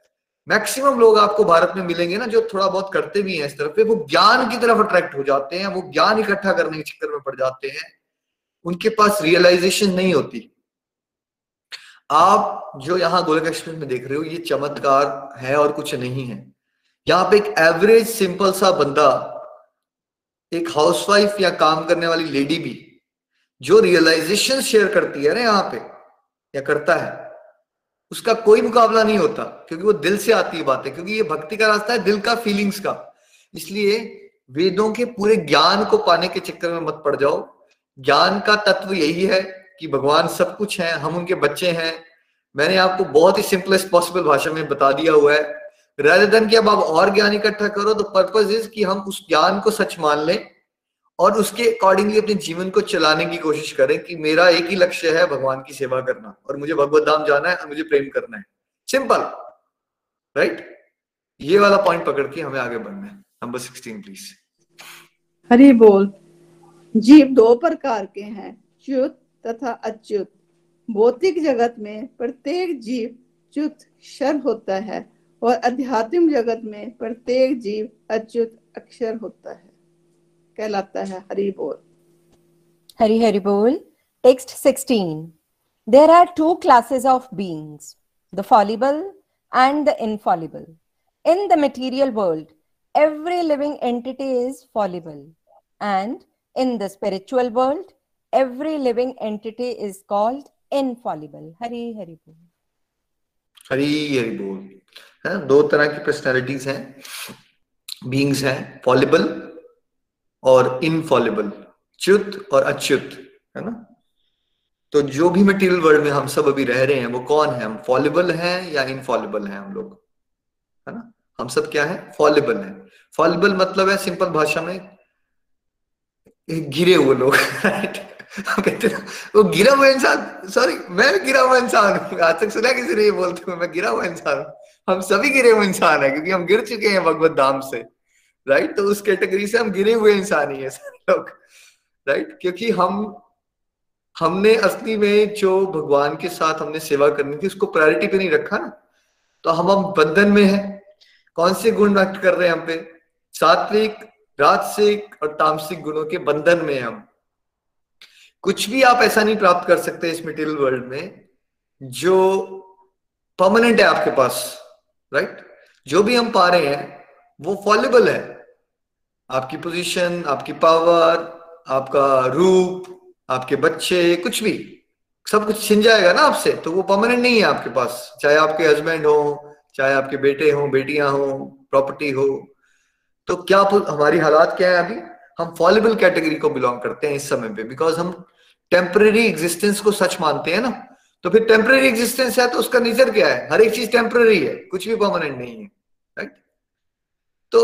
मैक्सिमम लोग आपको भारत में मिलेंगे ना, जो थोड़ा बहुत करते भी हैं इस तरफ़ पे, वो ज्ञान की तरफ़ अट्रैक्ट हो जाते हैं, वो ज्ञान इकट्ठा करने के चक्कर में पड़ जाते हैं। उनके पास रियलाइजेशन नहीं होती। आप जो यहाँ गोलक एक्सप्रेस में देख रहे हो, ये चमत्कार है और कुछ नहीं है। यहाँ पे एक एवरेज सिंपल सा बंदा, एक हाउसवाइफ या काम करने वाली लेडी भी, जो रियलाइजेशन शेयर करती है ना यहाँ पे, या करता है, उसका कोई मुकाबला नहीं होता, क्योंकि वो दिल से आती है बातें, क्योंकि ये भक्ति का रास्ता है दिल का फीलिंग्स का। इसलिए वेदों के पूरे ज्ञान को पाने के चक्कर में मत पड़ जाओ। ज्ञान का तत्व यही है कि भगवान सब कुछ है, हम उनके बच्चे हैं। मैंने आपको बहुत ही सिंपलेस्ट पॉसिबल भाषा में बता दिया हुआ है। रेदर देन कि अब आप और ज्ञान इकट्ठा करो तो पर्पज इज़ कि हम उस ज्ञान को सच मान लें और उसके अकॉर्डिंगली अपने जीवन को चलाने की कोशिश करें कि मेरा एक ही लक्ष्य है भगवान की सेवा करना और मुझे भगवत धाम जाना है और मुझे प्रेम करना है। सिंपल राइट ये वाला पॉइंट पकड़ के हमें आगे बढ़ना है। नंबर सिक्सटीन प्लीज़ हरि बोल, जीव दो प्रकार के हैं, च्युत तथा अच्युत। भौतिक जगत में प्रत्येक जीव च्युत क्षर होता है और अध्यात्म जगत में प्रत्येक जीव अच्युत अक्षर होता है। कहलाता है हरि बोल। हरि हरि बोल। Text 16 there are two classes of beings the fallible and the infallible in the material world every living entity is fallible and in the spiritual world every living entity is called infallible. Hari Hari Bol. Hari Hari बोल है दो तरह की personalities हैं beings हैं fallible और Infallible च्युत और अच्युत, है ना? तो जो भी मटेरियल वर्ल्ड में हम सब अभी रह रहे हैं, वो कौन है? हम फॉलिबल हैं या इनफॉलिबल हैं हम लोग? है ना? हम सब क्या है? फॉलिबल हैं। फॉलिबल मतलब है सिंपल भाषा में गिरे हुए लोग राइट वो गिरा हुआ इंसान सॉरी मैं भी गिरा हुआ इंसान हूँ। आज तक सुना किसी ने ये बोलते हुए, मैं गिरा हुआ इंसान हूँ। हम सभी गिरे हुए इंसान है, क्योंकि हम गिर चुके हैं भगवत धाम से। राइट तो उस कैटेगरी से हम गिरे हुए इंसान ही है सारे लोग। राइट क्योंकि हम, हमने असली में जो भगवान के साथ हमने सेवा करनी थी, उसको प्रायोरिटी पे नहीं रखा ना। तो हम हम बंधन में है। कौन से गुण व्यक्त कर रहे हैं हम पे? सात्विक, राजसिक और तामसिक गुणों के बंधन में हम। कुछ भी आप ऐसा नहीं प्राप्त कर सकते इस मटेरियल वर्ल्ड में, जो परमानेंट है आपके पास राइट जो भी हम पा रहे हैं, वो फॉलेबल है। आपकी पोजीशन आपकी पावर आपका रूप, आपके बच्चे, कुछ भी, सब कुछ छिन जाएगा ना आपसे तो वो परमानेंट नहीं है आपके पास। चाहे आपके हस्बैंड हो, चाहे आपके बेटे हो, बेटियाँ हो प्रॉपर्टी हो तो क्या हमारी हालात क्या है अभी? हम फॉलेबल कैटेगरी को बिलोंग करते हैं इस समय पे बिकॉज़ हम टेम्पररी एग्जिस्टेंस को सच मानते हैं ना? तो फिर टेम्पररी एग्जिस्टेंस है तो उसका नेचर क्या है? हर एक चीज़ टेम्पररी है, कुछ भी परमानेंट नहीं है राइट तो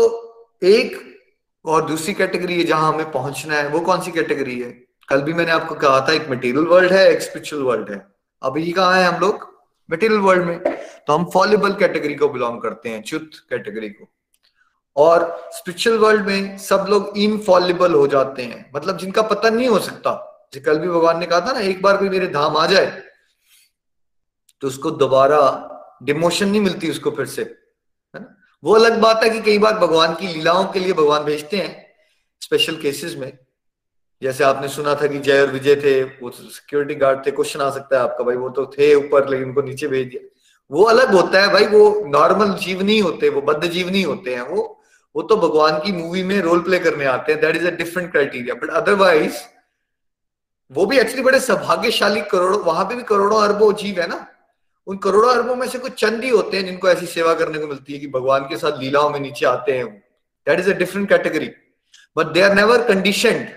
एक और दूसरी कैटेगरी है जहाँ हमें पहुँचना है, वो कौन सी कैटेगरी है? कल भी मैंने आपको कहा था, एक मटेरियल वर्ल्ड है, एक स्पिरिचुअल वर्ल्ड है। अभी कहा है हम लोग? मटेरियल वर्ल्ड में। तो हम फॉलेबल कैटेगरी को बिलोंग करते हैं, च्युत कैटेगरी को। और स्पिरिचुअल वर्ल्ड में सब लोग इनफॉलेबल हो जाते हैं। मतलब जिनका पता नहीं हो सकता। कल भी भगवान ने कहा था ना, एक बार कोई मेरे धाम आ जाए तो उसको दोबारा डिमोशन नहीं मिलती उसको फिर से, है ना? वो अलग बात है कि कई बार भगवान की लीलाओं के लिए भगवान भेजते हैं स्पेशल केसेस में। जैसे आपने सुना था कि जय और विजय थे, वो सिक्योरिटी गार्ड थे क्वेश्चन आ सकता है आपका, भाई वो तो थे ऊपर, लेकिन उनको नीचे भेज दिया। वो अलग होता है भाई, वो नॉर्मल जीव नहीं होते, वो बद्ध जीव नहीं होते हैं, वो वो तो भगवान की मूवी में रोल प्ले करने आते हैं that is a different criteria but otherwise वो भी एक्चुअली बड़े सौभाग्यशाली करोड़ों, वहाँ पे भी करोड़ों अरबों जीव है ना? उन करोड़ों अरबों में से कुछ चंद ही होते हैं जिनको ऐसी सेवा करने को मिलती है कि भगवान के साथ लीलाओं में नीचे आते हैं that is a different category but they are never conditioned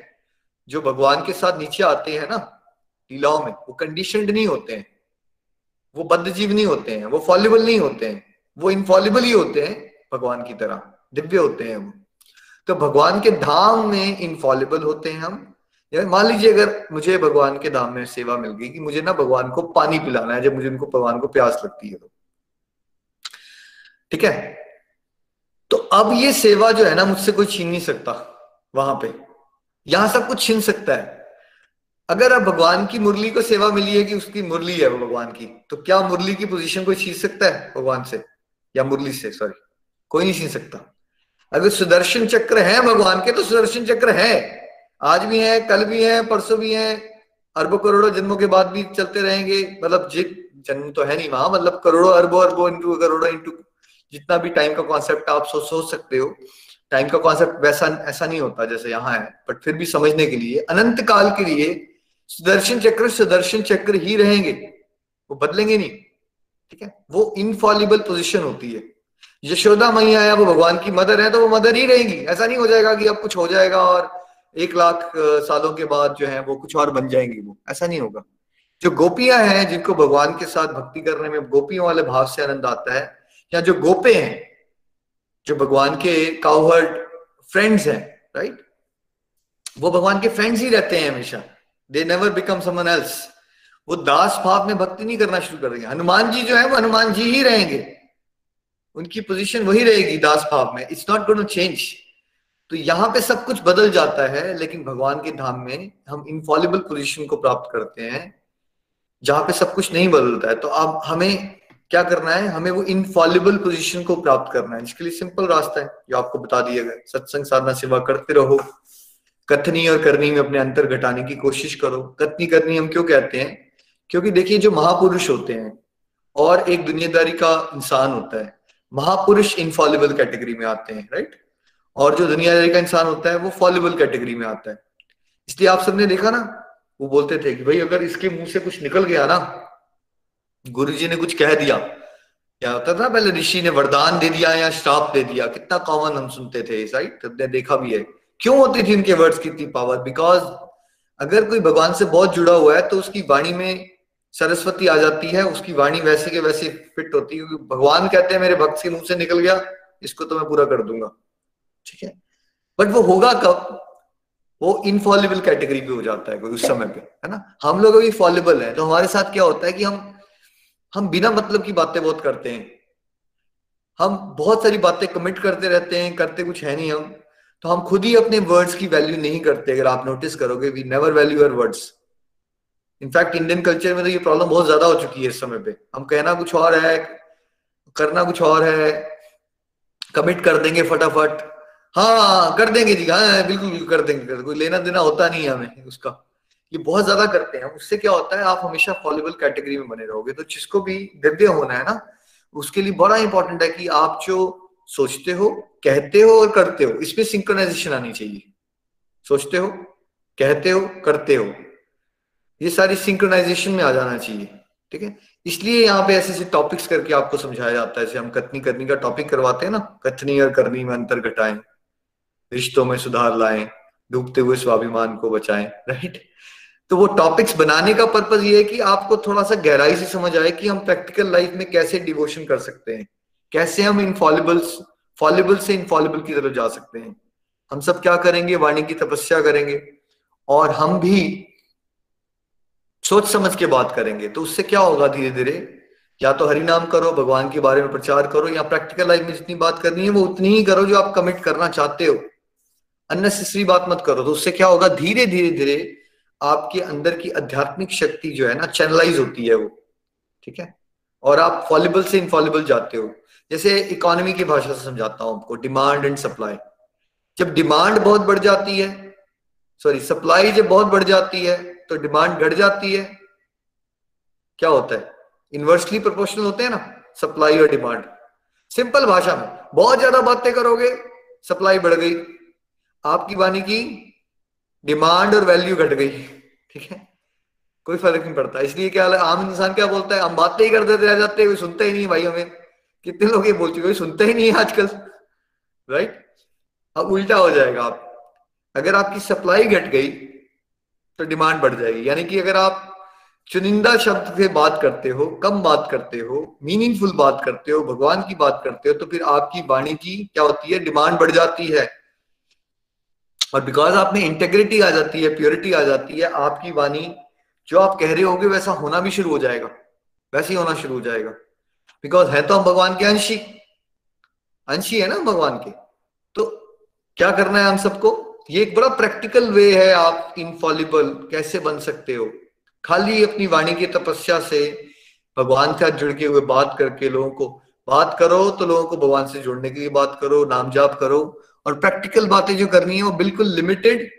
जो भगवान के साथ नीचे आते हैं ना, लीलाओं में, वो कंडीशनड नहीं होते हैं। वो बद्ध जीव नहीं होते हैं, वो फॉलिबल नहीं होते हैं। वो इनफॉलिबल ही होते हैं भगवान की तरह। दिव्य होते हैं वो। तो भगवान के धाम में इनफॉलिबल होते हैं हम। मान लीजिए अगर मुझे भगवान के धाम में सेवा मिल गई कि मुझे ना भगवान को पानी पिलाना है, जब मुझे उनको, भगवान को प्यास लगती है तो। ठीक है? तो अब ये सेवा जो है ना, मुझसे कोई छीन नहीं सकता वहाँ पे। यहाँ सब कुछ छीन सकता है। अगर अब भगवान की मुरली को सेवा मिली है कि उसकी मुरली है वो भगवान की तो क्या मुरली की पोजीशन कोई छीन सकता है भगवान से? या मुरली से सॉरी कोई नहीं छीन सकता। अगर सुदर्शन चक्र है भगवान के तो सुदर्शन चक्र है। आज भी है, कल भी है, परसों भी है, अरबों करोड़ों जन्मों के बाद भी चलते रहेंगे। मतलब जन्म तो है नहीं वहाँ मतलब करोड़ों, अरबों अरबों इंटू करोड़ों इंटू जितना भी टाइम का कॉन्सेप्ट आप सोच सोच सकते हो। टाइम का कॉन्सेप्ट वैसा, ऐसा नहीं होता जैसे यहाँ है। बट फिर भी समझने के लिए, अनंत काल के लिए सुदर्शन चक्र सुदर्शन चक्र ही रहेंगे। वो बदलेंगे नहीं। ठीक है? वो इनफॉलिबल पोजिशन होती है। यशोदा मैया है वो भगवान की मदर है तो वो मदर ही रहेंगी। ऐसा नहीं हो जाएगा कि अब कुछ हो जाएगा और एक लाख सालों के बाद जो है वो कुछ और बन जाएँगी वो। ऐसा नहीं होगा। जो गोपियाँ हैं, जिनको भगवान के साथ भक्ति करने में गोपियों वाले भाव से आनंद आता है, या जो गोपे हैं, जो भगवान के काउहर्ड फ्रेंड्स हैं राइट वो भगवान के फ्रेंड्स ही रहते हैं हमेशा। They never become someone else वो दास भाव में भक्ति नहीं करना शुरू कर देंगे। हनुमान जी जो है, वो हनुमान जी ही रहेंगे। उनकी पोजीशन वही रहेगी दास भाव में। It's not going to change तो यहाँ पे सब कुछ बदल जाता है, लेकिन भगवान के धाम में हम इनफॉलिबल पोजीशन को प्राप्त करते हैं, जहाँ पे सब कुछ नहीं बदलता है। तो अब हमें क्या करना है? हमें वो इनफॉलिबल पोजीशन को प्राप्त करना है। जिसके लिए सिंपल रास्ता है। जो आपको बता दिया गया। सत्संग साधना सेवा करते रहो। कथनी और करनी में अपने अंतर घटाने की कोशिश करो। कथनी, करनी हम क्यों कहते हैं? क्योंकि देखिए, जो महापुरुष होते हैं, और एक दुनियादारी का इंसान होता है, महापुरुष इनफॉलिबल कैटेगरी में आते हैं राइट और जो दुनियादारी का इंसान होता है, वो फॉलेबल कैटेगरी में आता है। इसलिए आप सबने देखा ना, वो बोलते थे कि भाई, अगर इसके मुँह से कुछ निकल गया ना गुरु जी ने कुछ कह दिया, क्या होता था, पहले ऋषि ने वरदान दे दिया या श्राप दे दिया, कितना कॉमन हम सुनते थे हमने देखा भी है। क्यों होती थी उनके वर्ड्स की इतनी पावर बिकॉज़ अगर कोई भगवान से बहुत जुड़ा हुआ है तो उसकी वाणी में सरस्वती आ जाती है, उसकी वाणी वैसे के वैसे फिट होती है भगवान कहते हैं, मेरे भक्त के मुँह से निकल गया, इसको तो मैं पूरा कर दूँगा। ठीक है? बट वो होगा कब? वो इनफॉलिबल कैटेगरी पे हो जाता है कोई उस समय पे है ना? हम लोग अभी फॉलिबल है तो हमारे साथ क्या होता है कि हम हम बिना मतलब की बातें बहुत करते हैं। हम बहुत सारी बातें कमिट करते रहते हैं करते कुछ है नहीं हम। तो हम खुद ही अपने वर्ड्स की वैल्यू नहीं करते अगर आप नोटिस करोगे we never value your words in fact Indian culture में तो ये प्रॉब्लम बहुत ज़्यादा हो चुकी है इस समय पे। हम कहना कुछ और है करना कुछ और है कमिट कर देंगे फटाफट। हाँ कर देंगे जी। हाँ बिल्कुल बिल्कुल कर देंगे, कर कोई लेना देना होता नहीं है हमें उसका। ये बहुत ज़्यादा करते हैं। उससे क्या होता है, आप हमेशा फॉलेबल कैटेगरी में बने रहोगे। तो जिसको भी दिव्य होना है ना, उसके लिए बड़ा इंपॉर्टेंट है कि आप जो सोचते हो, कहते हो और करते हो। इसमें सिंक्रोनाइजेशन आनी चाहिए। सोचते हो, कहते हो, करते हो। ये सारी सिंक्रोनाइजेशन में आ जाना चाहिए। ठीक है? इसलिए यहाँ पे ऐसे ऐसे टॉपिक्स करके आपको समझाया जाता है। जैसे हम कथनी करनी का टॉपिक करवाते हैं ना, कथनी और करनी में अंतर घटाएँ। रिश्तों में सुधार लाएँ, डूबते हुए स्वाभिमान को बचाएँ राइट तो वो टॉपिक्स बनाने का पर्पज ये है कि आपको थोड़ा सा गहराई से समझ आए कि हम प्रैक्टिकल लाइफ में कैसे डिवोशन कर सकते हैं, कैसे हम इनफॉलिबल्स फॉलिबल से इनफॉलिबल की तरफ़ जा सकते हैं। हम सब क्या करेंगे? वाणी की तपस्या करेंगे और हम भी सोच समझ के बात करेंगे। तो उससे क्या होगा धीरे धीरे या तो हरिनाम करो, भगवान के बारे में प्रचार करो, या प्रैक्टिकल लाइफ में जितनी बात करनी है वो उतनी ही करो जो आप कमिट करना चाहते हो। अननेसेसरी बात मत करो तो उससे क्या होगा? धीरे धीरे धीरे आपके अंदर की आध्यात्मिक शक्ति जो है ना चैनलाइज होती है वो, ठीक है? और आप फॉलिबल से इनफॉलिबल जाते हो। जैसे इकोनॉमी की भाषा से समझाता हूँ आपको डिमांड एंड सप्लाई जब डिमांड बहुत बढ़ जाती है सॉरी सप्लाई जब बहुत बढ़ जाती है तो डिमांड घट जाती है। क्या होता है? इन्वर्सली प्रोपोर्शनल होते हैं ना सप्लाई और डिमांड सिंपल भाषा में, बहुत ज़्यादा बातें करोगे सप्लाई बढ़ गई। आपकी वाणी की डिमांड और वैल्यू घट गई, ठीक है? कोई फ़र्क नहीं पड़ता। इसलिए क्या आम इंसान क्या बोलता है? हम बातें ही कर देते रह जाते हैं सुनते ही नहीं भाई हमें। कितने लोग ये बोल चुके सुनते ही नहीं है आजकल राइट अब उल्टा हो जाएगा आप। अगर आपकी सप्लाई घट गई तो डिमांड बढ़ जाएगी। यानी कि अगर आप चुनिंदा शब्द से बात करते हो, कम बात करते हो मीनिंगफुल बात करते हो, भगवान की बात करते हो तो फिर आपकी वाणी की क्या होती है? डिमांड बढ़ जाती है। और बिकॉज़ आप में इंटेग्रिटी आ जाती है प्योरिटी आ जाती है, आपकी वाणी जो आप कह रहे होगे वैसा होना भी शुरू हो जाएगा। वैसे ही होना शुरू हो जाएगा। बिकॉज़ है तो हम भगवान के अंशी। अंशी है ना भगवान के। तो क्या करना है हम सबको? ये एक बड़ा प्रैक्टिकल वे है आप इनफॉलिबल कैसे बन सकते हो। खाली अपनी वाणी की तपस्या से भगवान के साथ जुड़ के हुए बात करके लोगों को बात करो तो लोगों को भगवान से जुड़ने के लिए बात करो नाम जाप करो और प्रैक्टिकल बातें जो करनी है वो बिल्कुल लिमिटेड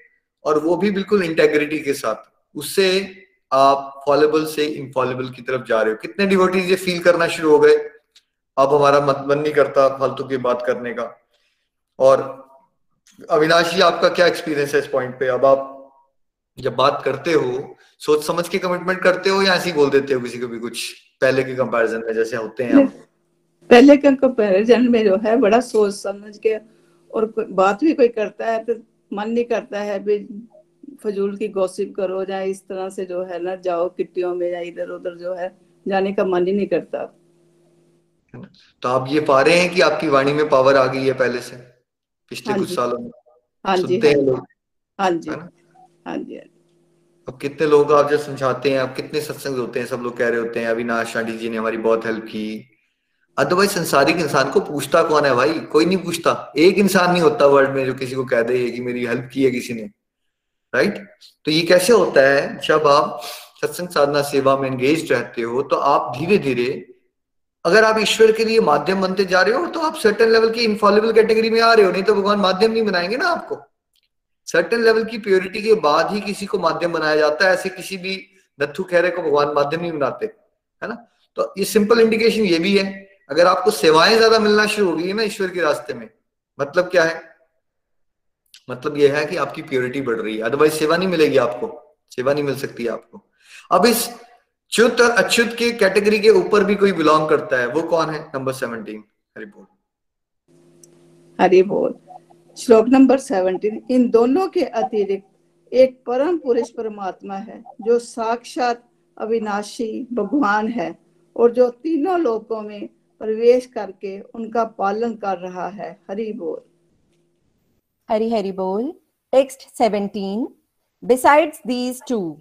और वो भी बिल्कुल इंटेग्रिटी के साथ। उससे आप फॉलेबल से इनफॉलेबल की तरफ़ जा रहे हो। कितने डिवोटीज ये फील करना शुरू हो गए? अब हमारा मत, मन नहीं करता फालतू की बात करने का। और अविनाश जी, आपका क्या एक्सपीरियंस है इस पॉइंट पे? अब आप जब बात करते हो सोच समझ के कमिटमेंट करते हो या ऐसे ही बोल देते हो किसी को भी कुछ? पहले के कंपैरिजन में जैसे होते हैं पहले के कंपैरिजन में जो है, बड़ा सोच समझ के और बात भी कोई करता है तो मन नहीं करता है भी फजूल की गॉसिप करो या इस तरह से जो है ना जाओ किट्टियों में या इधर उधर जो है जाने का मन ही नहीं करता। तो आप ये पा रहे हैं कि आपकी वाणी में पावर आ गई है पहले से पिछले हाँ कुछ सालों में? हाँ जी सुनते हैं हाँ जी। हाँ जी। हाँ जी अब कितने लोग आप जब समझाते हैं आप कितने सत्संग होते हैं सब लोग कह रहे होते हैं अविनाश आंटी जी ने हमारी बहुत हेल्प की अदरवाइज़ संसारिक इंसान को पूछता कौन है भाई? कोई नहीं पूछता। एक इंसान नहीं होता वर्ल्ड में जो किसी को कह दे कि मेरी हेल्प की है किसी ने। राइट तो ये कैसे होता है? जब आप सत्संग साधना सेवा में एंगेज रहते हो तो आप धीरे धीरे अगर आप ईश्वर के लिए माध्यम बनते जा रहे हो तो आप सर्टन लेवल की इनफॉलेबल कैटेगरी में आ रहे हो, नहीं तो भगवान माध्यम नहीं बनाएँगे ना आपको। सर्टन लेवल की प्योरिटी के बाद ही किसी को माध्यम बनाया जाता है, ऐसे किसी भी नथु खैरे को भगवान माध्यम नहीं बनाते। है ना? तो ये सिंपल इंडिकेशन ये भी है। अगर आपको सेवाएँ ज़्यादा मिलना शुरू हो गई है ना ईश्वर के रास्ते में मतलब क्या है? मतलब यह है कि आपकी प्योरिटी बढ़ रही है। अदरवाइज़ सेवा नहीं मिलेगी आपको। सेवा नहीं मिल सकती आपको। अब इस च्युत और अच्युत के कैटेगरी के ऊपर भी कोई बिलोंग करता है, वो कौन है? नंबर सेवनटीन हरि बोल। हरि बोल। श्लोक नंबर सेवनटीन इन दोनों के अतिरिक्त एक परम पुरुष परमात्मा है, जो साक्षात अविनाशी भगवान है और जो तीनों लोकों में प्रवेश करके उनका पालन कर रहा है। हरि बोल। हरि हरि बोल। Text 17 besides these two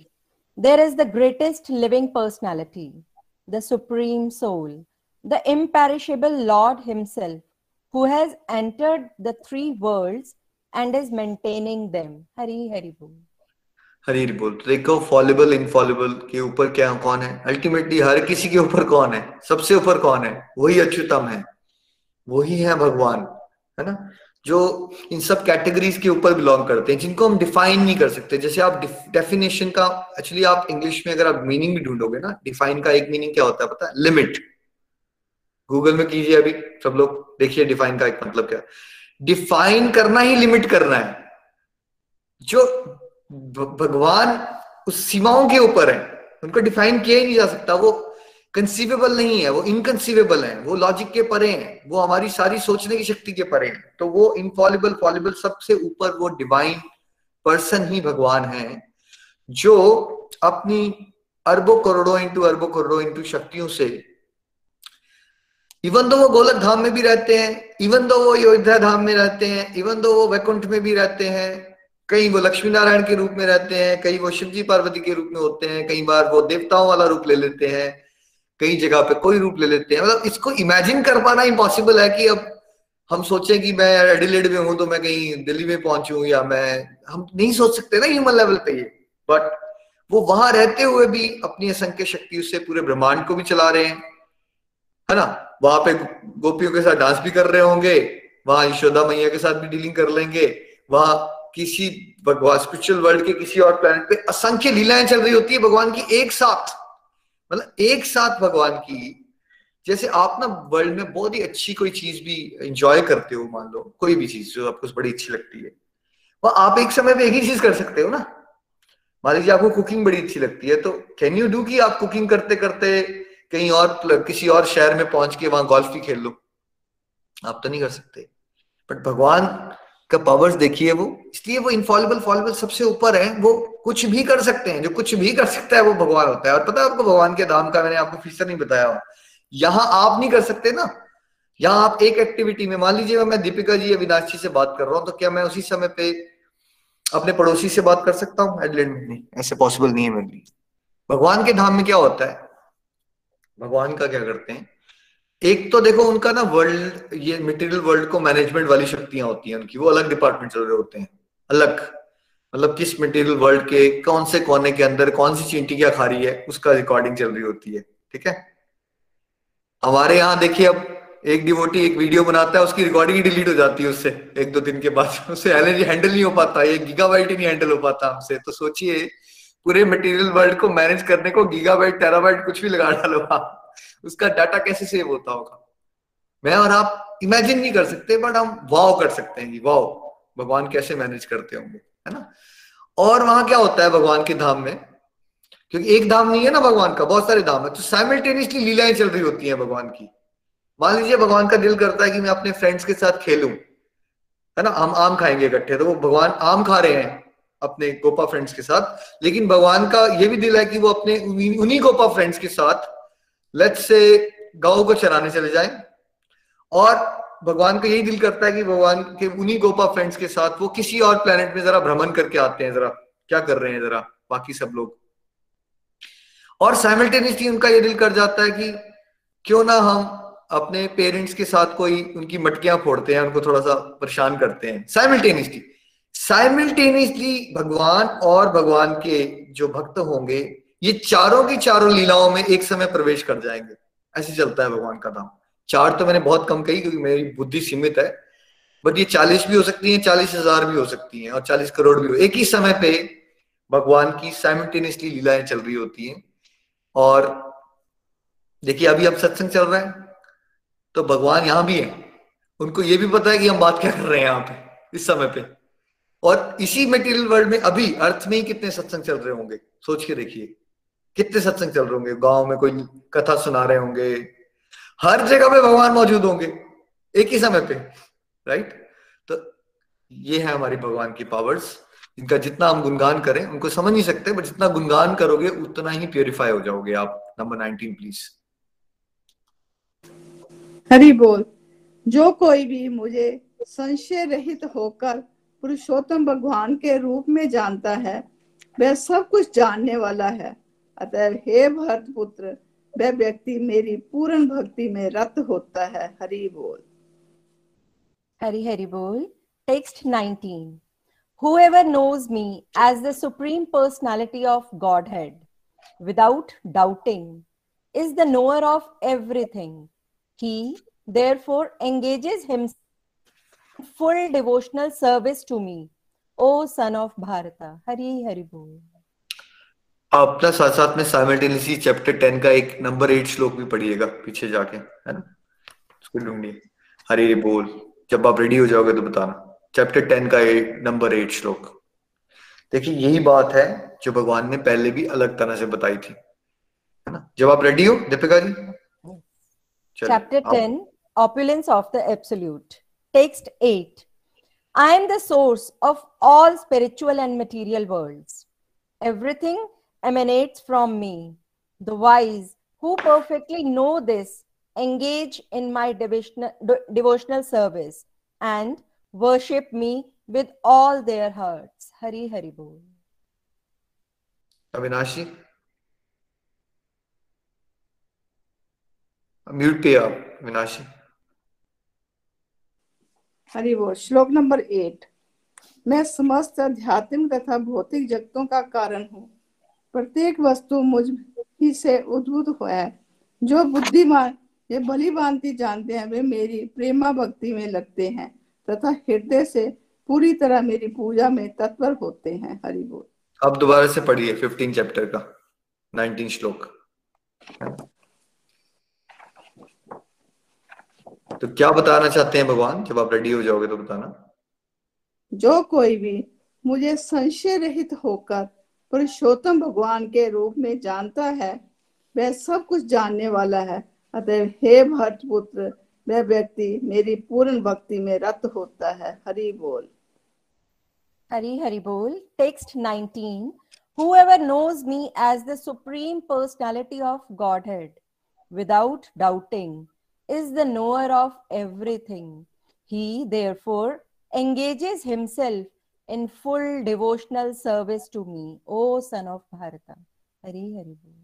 there is the greatest living personality the supreme soul the imperishable lord himself who has entered the three worlds and is maintaining them Hari Hari बोल हरि हरि बोल हरी हरी बोल। तो देखो फॉलेबल इनफॉलेबल के ऊपर क्या, कौन है? अल्टीमेटली हर किसी के ऊपर कौन है? सबसे ऊपर कौन है? वही अच्युतम है। वही है भगवान, है ना? जो इन सब कैटेगरीज के ऊपर बिलोंग करते हैं, जिनको हम डिफाइन नहीं कर सकते। जैसे आप डेफिनेशन का एक्चुअली आप इंग्लिश में अगर आप मीनिंग भी ढूंढोगे ना डिफाइन का एक मीनिंग क्या होता है पता है? लिमिट गूगल में कीजिए अभी, सब लोग देखिए डिफाइन का एक मतलब क्या। डिफाइन करना ही लिमिट करना है। जो भगवान उस सीमाओं के ऊपर है। उनको डिफाइन किया ही नहीं जा सकता। वो कंसीवेबल नहीं है, वो इनकंसीवेबल है। वो लॉजिक के परे हैं। वो हमारी सारी सोचने की शक्ति के परे हैं। तो वो इनफॉलिबल फॉलिबल सबसे ऊपर वो डिवाइन पर्सन ही भगवान है, जो अपनी अरबों करोड़ों इंटू अरबों करोड़ों इंटू शक्तियों से इवन दो वो गोलक धाम में भी रहते हैं इवन दो वो अयोध्या धाम में रहते हैं इवन दो वो वैकुंठ में भी रहते हैं कहीं वो लक्ष्मी नारायण के रूप में रहते हैं कहीं वो शिवजी पार्वती के रूप में होते हैं, कई बार वो देवताओं वाला रूप ले लेते हैं, कई जगह पे कोई रूप ले लेते हैं। मतलब इसको इमेजिन कर पाना इम्पॉसिबल है कि अब हम सोचें कि मैं एडिलेड में हूँ तो मैं कहीं दिल्ली में पहुंचू या मैं, हम नहीं सोच सकते ना ह्यूमन लेवल पे ये। बट वो वहाँ रहते हुए भी अपनी असंख्य शक्ति से पूरे ब्रह्मांड को भी चला रहे हैं। है ना? वहाँ पे गोपियों के साथ डांस भी कर रहे होंगे, वहाँ यशोदा मैया के साथ भी डीलिंग कर लेंगे, वहाँ किसी भगवान स्पिरिचुअल वर्ल्ड के किसी और प्लेनेट पे असंख्य लीलाएँ चल रही होती है भगवान की एक साथ। मतलब एक साथ भगवान की। जैसे आप ना वर्ल्ड में बहुत ही अच्छी कोई चीज़ भी इंजॉय करते हो, मान लो, कोई भी चीज़ जो आपको बड़ी अच्छी लगती है, वो आप एक समय पे एक ही चीज़ कर सकते हो ना। मान लीजिए आपको कुकिंग बड़ी अच्छी लगती है तो कैन यू डू कि आप कुकिंग करते करते कहीं और किसी और शहर में पहुँच के वहाँ गोल्फ भी खेल लो? आप तो नहीं कर सकते। बट भगवान का पावर्स देखिए वो। इसलिए वो इनफॉलेबल फॉलेबल सबसे ऊपर है। वो कुछ भी कर सकते हैं। जो कुछ भी कर सकता है, वो भगवान होता है। और पता है आपको भगवान के धाम का मैंने आपको फीसर नहीं बताया यहाँ आप नहीं कर सकते ना। यहाँ आप एक एक्टिविटी में, मान लीजिए मैं दीपिका जी, अविनाश जी से बात कर रहा हूँ तो क्या मैं उसी समय पे अपने पड़ोसी से बात कर सकता हूँ? एडलैंड में नहीं ऐसे पॉसिबल नहीं है मेरे लिए। भगवान के धाम में क्या होता है? भगवान का क्या करते हैं? एक तो देखो उनका ना वर्ल्ड ये मटेरियल वर्ल्ड को मैनेजमेंट वाली शक्तियाँ होती हैं उनकी, वो अलग डिपार्टमेंट चल रहे होते हैं, अलग। मतलब किस मटेरियल वर्ल्ड के, कौन से कोने के अंदर, कौन सी चींटी क्या खा रही है, उसका रिकॉर्डिंग चल रही होती है, ठीक है? हमारे यहाँ देखिए अब एक डिवोटी एक वीडियो बनाता है, उसकी रिकॉर्डिंग ही डिलीट हो जाती है उससे, एक दो दिन के बाद, उससे हैंडल नहीं हो पाता, एक गीगाबाइट ही नहीं हैंडल हो पाता हमसे तो सोचिए, पूरे मटेरियल वर्ल्ड को मैनेज करने को गीगाबाइट टेराबाइट कुछ भी लगा डालो आप। उसका डाटा कैसे सेव होता होगा? मैं और आप इमेजिन नहीं कर सकते बट हम वाव कर सकते हैं वाव भगवान कैसे मैनेज करते होंगे, है ना? और वहाँ क्या होता है भगवान के धाम में? क्योंकि एक धाम नहीं है ना भगवान का, बहुत सारे धाम है तो साइमल्टेनियसली लीलाएँ चल रही होती हैं भगवान की। मान लीजिए भगवान का दिल करता है कि मैं अपने फ्रेंड्स के साथ खेलूं, है ना? हम आम खाएँगे इकट्ठे तो वो भगवान आम खा रहे हैं अपने गोपा फ्रेंड्स के साथ, लेकिन भगवान का ये भी दिल है कि वो अपने उन्हीं गोपा फ्रेंड्स के साथ लेट्स से गाँव को चराने चले जाए, और भगवान का यही दिल करता है कि भगवान के, उन्हीं गोपा फ्रेंड्स के साथ वो किसी और प्लेनेट में जरा भ्रमण करके आते हैं जरा। क्या कर रहे हैं जरा? बाकी सब लोग। और साइमल्टेनियसली उनका ये दिल कर जाता है कि क्यों ना हम अपने पेरेंट्स के साथ कोई उनकी मटकियाँ फोड़ते हैं, उनको थोड़ा सा परेशान करते हैं। साइमल्टेनियसली साइमल्टेनियसली भगवान और भगवान के जो भक्त होंगे ये चारों की चारों लीलाओं में एक समय प्रवेश कर जाएँगे। ऐसे चलता है भगवान का नाम। चार तो मैंने बहुत कम कही क्योंकि मेरी बुद्धि सीमित है। बट ये चालीस भी हो सकती है, चालीस हज़ार भी हो सकती है और चालीस करोड़ भी हो। एक ही समय पे भगवान की साइमल्टेनियसली लीलाएँ चल रही होती हैं। और देखिए, अभी अब सत्संग चल रहा है तो भगवान यहाँ भी है। उनको ये भी पता है कि हम बात क्या कर रहे हैं यहाँ पे, इस समय पे। और इसी मेटीरियल वर्ल्ड में अभी अर्थ में ही कितने सत्संग चल रहे होंगे, सोच के देखिए। कितने सत्संग चल रहे होंगे? गाँव में कोई कथा सुना रहे होंगे। हर जगह पे भगवान मौजूद होंगे। एक ही समय पे राइट तो ये है हमारी भगवान की पावर्स इनका जितना हम गुणगान करें, उनको समझ नहीं सकते बट जितना गुणगान करोगे, उतना ही प्योरीफाई हो जाओगे आप। नंबर नाइनटीन प्लीज़ हरि बोल, जो कोई भी मुझे संशय रहित होकर पुरुषोत्तम भगवान के रूप में जानता है, वह सब कुछ जानने वाला है। अतः हे भरत पुत्र वह व्यक्ति मेरी पूर्ण भक्ति में रत होता है हरि बोल हरि हरि बोल text 19 Whoever knows me as the supreme personality of Godhead without doubting is the knower of everything. He therefore engages himself full devotional service to me, O son of Bharata. Hari Hari Bol. अपना साथ साथ में simultaneously chapter ten का एक number eight श्लोक भी पढ़िएगा पीछे जाके है ना? उसको ढूंढिए। हरी बोल। जब आप रेडी हो जाओगे तो बताना। चैप्टर टेन का एक नंबर एट श्लोक। देखिए यही बात है जो भगवान ने पहले भी अलग तरह से बताई थी। है ना? जब आप रेडी हो Deepika ji? Chapter ten opulence of the absolute. Text 8 i am the source of all spiritual and material worlds. Everything emanates from me. The wise who perfectly know this engage in my devotional service and worship me with all their hearts. Hari Hari Bol. Avinashi mute पे आप अविनाशी हरि बोल श्लोक number eight मैं समस्त आध्यात्मिक तथा भौतिक जगतों का कारण हूँ प्रत्येक वस्तु मुझ ही से उद्भुत हुआ है जो बुद्धिमान ये भली भांति जानते हैं वे मेरी प्रेमा भक्ति में लगते हैं तथा हृदय से पूरी तरह मेरी पूजा में तत्पर होते हैं। हरि बोल। अब दोबारा से पढ़िए फिफ्टीन चैप्टर का नाइनटीन श्लोक। तो क्या बताना चाहते हैं भगवान? जब आप रेडी हो जाओगे तो बताना। जो कोई भी मुझे संशय रहित होकर पुरुषोत्तम भगवान के रूप में जानता है वह सब कुछ जानने वाला है अतः हे भट्ट पुत्र वह व्यक्ति मेरी पूर्ण भक्ति में रत होता है हरि बोल हरि हरि बोल text 19 whoever knows me as the supreme personality of godhead without doubting is the knower of everything he therefore engages himself in full devotional service to me, O son of Bharata. Hari Hari बोल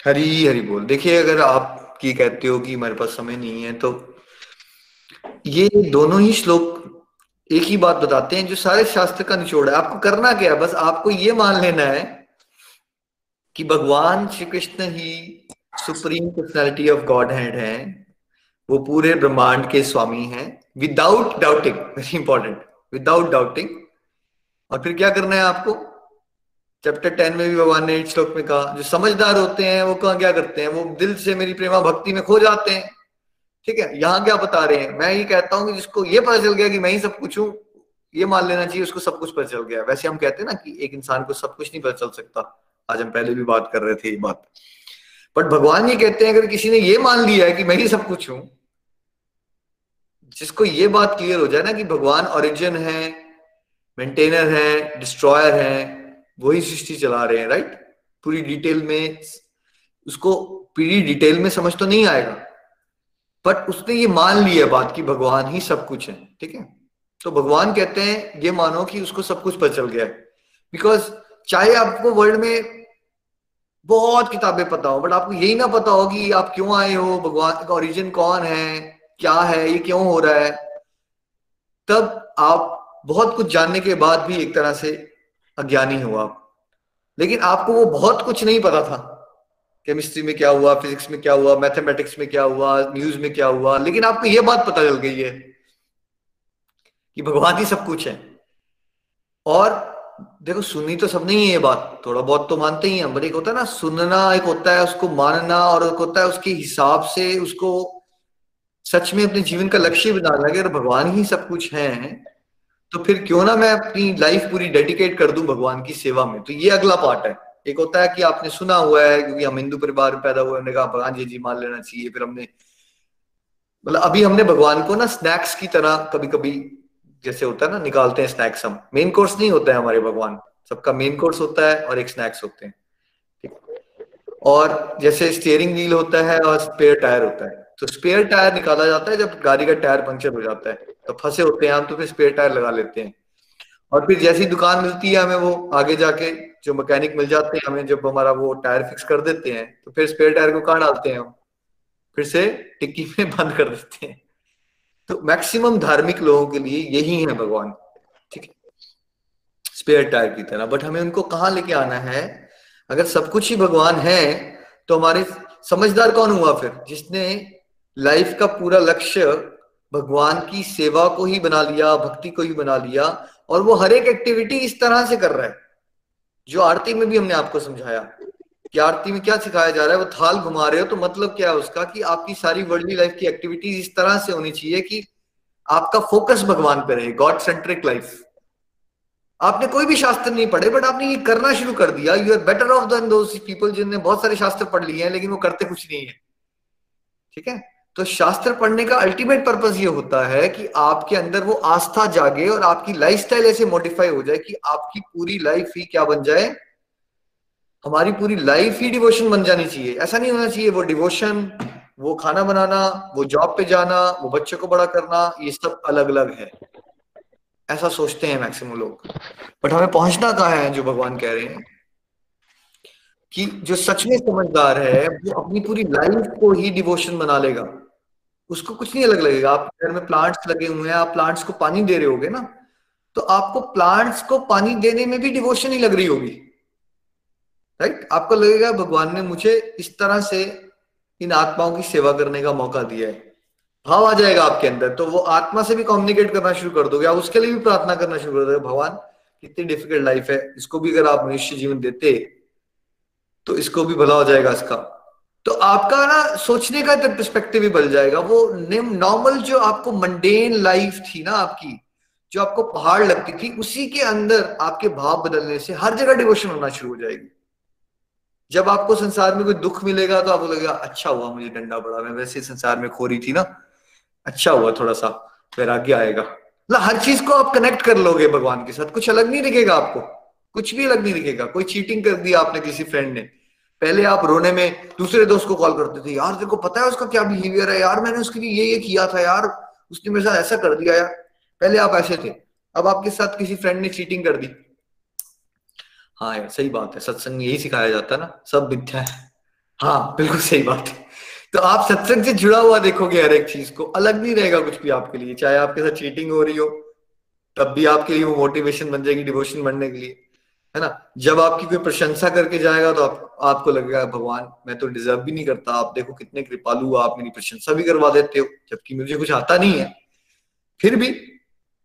हरी हरी बोल देखिए अगर आप की कहते हो कि हमारे पास समय नहीं है तो ये दोनों ही श्लोक एक ही बात बताते हैं जो सारे शास्त्र का निचोड़ है आपको करना क्या है बस आपको ये मान लेना है कि भगवान श्री कृष्ण ही supreme personality of God hand है वो पूरे ब्रह्मांड के स्वामी हैं without doubting very important without doubting और फिर क्या करना है आपको? चैप्टर टेन में भी भगवान ने श्लोक में कहा, जो समझदार होते हैं, वो कहा क्या करते हैं? वो दिल से मेरी प्रेमा भक्ति में खो जाते हैं। ठीक है? यहाँ क्या बता रहे हैं? मैं ये कहता हूँ कि जिसको ये पता चल गया कि मैं ही सब कुछ हूँ, ये मान लेना चाहिए, उसको सब कुछ पता चल गया। वैसे हम कहते हैं ना कि एक इंसान को सब कुछ नहीं पता चल सकता। आज हम पहले भी बात कर रहे थे ये बात। बट भगवान ये कहते हैं, अगर किसी ने ये मान लिया है कि मैं ही सब कुछ हूँ, जिसको ये बात क्लियर हो जाए ना कि भगवान ओरिजिन है मेंटेनर है डिस्ट्रॉयर है, वही सृष्टि चला रहे हैं राइट पूरी डिटेल में, उसको पूरी डिटेल में समझ तो नहीं आएगा। बट उसने ये मान लिया बात कि भगवान ही सब कुछ है, ठीक है? तो भगवान कहते हैं, ये मानो कि उसको सब कुछ पता चल गया है। बिकॉज़ चाहे आपको वर्ल्ड में बहुत किताबें पता हो बट आपको यही ना पता हो कि आप क्यों आए हो, भगवान का ओरिजिन कौन है, क्या है, ये क्यों हो रहा है? तब आप बहुत कुछ जानने के बाद भी एक तरह से अज्ञानी हो आप। लेकिन आपको वो बहुत कुछ नहीं पता था। केमिस्ट्री में क्या हुआ, फिजिक्स में क्या हुआ, मैथमेटिक्स में क्या हुआ, न्यूज़ में क्या हुआ, लेकिन आपको ये बात पता चल गई है कि भगवान ही सब कुछ है। और देखो, सुनी तो सब नहीं है ये बात, थोड़ा बहुत तो मानते ही हैं बट एक होता है ना, सुनना एक होता है उसको मानना, और एक होता है उसके हिसाब से उसको सच में अपने जीवन का लक्ष्य बनाना अगर भगवान ही सब कुछ है तो फिर क्यों ना मैं अपनी लाइफ पूरी डेडिकेट कर दूँ भगवान की सेवा में? तो ये अगला पार्ट है। एक होता है कि आपने सुना हुआ है, क्योंकि हम हिंदू परिवार पैदा हुए, हमने कहा, भगवान जी जी मान लेना चाहिए। फिर हमने मतलब अभी हमने भगवान को ना स्नैक्स की तरह कभी कभी जैसे होता है ना, निकालते हैं स्नैक्स हम। मेन कोर्स नहीं होता है हमारे भगवान। सबका मेन कोर्स होता है और एक स्नैक्स होते हैं। ठीक। और जैसे स्टेयरिंग व्हील होता है और स्पेयर टायर होता है। तो स्पेयर टायर निकाला जाता है जब गाड़ी का टायर पंक्चर हो जाता है। तो फंसे होते हैं, हम तो फिर स्पेयर टायर लगा लेते हैं। और फिर जैसी दुकान मिलती है हमें, वो आगे जाके जो मैकेनिक मिल जाते हैं, हमें जब हमारा वो टायर फिक्स कर देते हैं तो फिर स्पेयर टायर को कहाँ डालते हैं हम? फिर से टिक्की में बंद कर देते हैं। तो मैक्सिमम धार्मिक लोगों के लिए यही है भगवान, ठीक है? स्पेयर टायर की तरह। बट हमें उनको कहाँ लेके आना है? अगर सब कुछ ही भगवान है तो हमारे समझदार कौन हुआ फिर? जिसने लाइफ का पूरा लक्ष्य भगवान की सेवा को ही बना लिया, भक्ति को ही बना लिया और वो हर एक एक्टिविटी इस तरह से कर रहा है। जो आरती में भी हमने आपको समझाया कि आरती में क्या सिखाया जा रहा है, वो थाल घुमा रहे हो तो मतलब क्या है उसका कि आपकी सारी वर्ल्डली लाइफ की एक्टिविटीज़ इस तरह से होनी चाहिए कि आपका फोकस भगवान पे रहे गॉड सेंट्रिक लाइफ आपने कोई भी शास्त्र नहीं पढ़े बट आपने ये करना शुरू कर दिया। You are better off than people जिनने बहुत सारे शास्त्र पढ़ लिए हैं, लेकिन वो करते कुछ नहीं है। ठीक है? तो शास्त्र पढ़ने का अल्टीमेट पर्पज ये होता है कि आपके अंदर वो आस्था जागे और आपकी लाइफस्टाइल ऐसे मॉडिफाई हो जाए कि आपकी पूरी लाइफ ही क्या बन जाए? हमारी पूरी लाइफ ही डिवोशन बन जानी चाहिए। ऐसा नहीं होना चाहिए, वो डिवोशन वो खाना बनाना, वो जॉब पे जाना, वो बच्चे को बड़ा करना, ये सब अलग अलग है। ऐसा सोचते हैं मैक्सिमम लोग। बट हमें पहुँचना कहा है जो भगवान कह रहे हैं? कि जो सच में समझदार है, वो अपनी पूरी लाइफ को ही डिवोशन बना लेगा। उसको कुछ नहीं अलग लगेगा। आप घर में प्लांट्स लगे हुए हैं, आप प्लांट्स को पानी दे रहे होगे ना तो आपको प्लांट्स को पानी देने में भी डिवोशन ही लग रही होगी। राइट आपको लगेगा, भगवान ने मुझे इस तरह से इन आत्माओं की सेवा करने का मौका दिया है। भाव आ जाएगा आपके अंदर। तो वो आत्मा से भी कम्युनिकेट करना शुरू कर दोगे। आप उसके लिए भी प्रार्थना करना शुरू कर दोगे, भगवान, कितनी डिफ़िकल्ट लाइफ है, इसको भी अगर आप मनुष्य जीवन देते तो इसको भी भला हो जाएगा इसका। तो आपका ना सोचने का परस्पेक्टिव भी बदल जाएगा। वो नॉर्मल जो आपको मंडेन लाइफ थी ना आपकी, जो आपको पहाड़ लगती थी, उसी के अंदर आपके भाव बदलने से हर जगह डिवोशन होना शुरू हो जाएगी। जब आपको संसार में कोई दुख मिलेगा तो आपको लगेगा अच्छा हुआ मुझे डंडा पड़ा, मैं वैसे संसार में खो रही थी ना। अच्छा हुआ थोड़ा सा वैराग्य आएगा। मतलब हर चीज़ को आप कनेक्ट कर लोगे भगवान के साथ। कुछ अलग नहीं दिखेगा आपको। कुछ भी अलग नहीं दिखेगा। कोई चीटिंग कर दिया आपने किसी फ्रेंड ने। पहले आप रोने में दूसरे दोस्त को कॉल करते थे, यार, तेरे को पता है उसका क्या बिहेवियर है? यार, मैंने उसके लिए ये ये किया था, यार, उसने मेरे साथ ऐसा कर दिया, यार। पहले आप ऐसे थे, अब आपके साथ किसी फ्रेंड ने चीटिंग कर दी। हाँ यार, सही बात है, सत्संग यही सिखाया जाता है ना, सब मिथ्या है। हाँ बिल्कुल सही बात है। तो आप सत्संग से जुड़ा हुआ देखोगे हर एक चीज़ को, अलग नहीं रहेगा कुछ भी आपके लिए, चाहे आपके साथ चीटिंग हो रही हो, तब भी आपके लिए वो मोटिवेशन बन जाएगी डिवोशन बनने के लिए। है ना? जब आपकी कोई प्रशंसा करके जाएगा तो आप, आपको लगेगा भगवान मैं तो डिजर्व भी नहीं करता। आप देखो कितने कृपालु आप मेरी प्रशंसा भी करवा देते हो जबकि मुझे कुछ आता नहीं है। फिर भी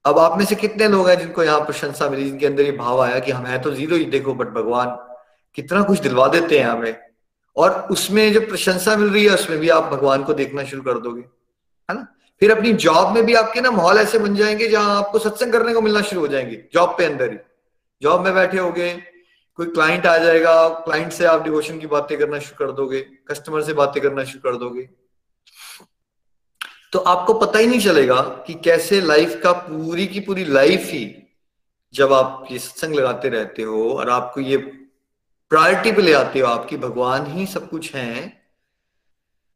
अब आप में से कितने लोग हैं जिनको यहाँ प्रशंसा मिली जिनके अंदर ये भाव आया कि हम है तो ज़ीरो ही देखो बट भगवान कितना कुछ दिलवा देते हैं हमें। और उसमें जो प्रशंसा मिल रही है उसमें भी आप भगवान को देखना शुरू कर दोगे। है ना? फिर अपनी जॉब में भी आपके ना माहौल ऐसे बन जाएँगे जहाँ आपको सत्संग करने को मिलना शुरू हो जाएँगे जॉब पे अंदर ही। जॉब में बैठे होगे, कोई क्लाइंट आ जाएगा क्लाइंट से आप डिवोशन की बातें करना शुरू कर दोगे कस्टमर से बातें करना शुरू कर दोगे। तो आपको पता ही नहीं चलेगा कि कैसे लाइफ का पूरी की पूरी लाइफ ही जब आप ये सत्संग लगाते रहते हो और आपको ये प्रायोरिटी पे ले आते हो, आपकी भगवान ही सब कुछ है,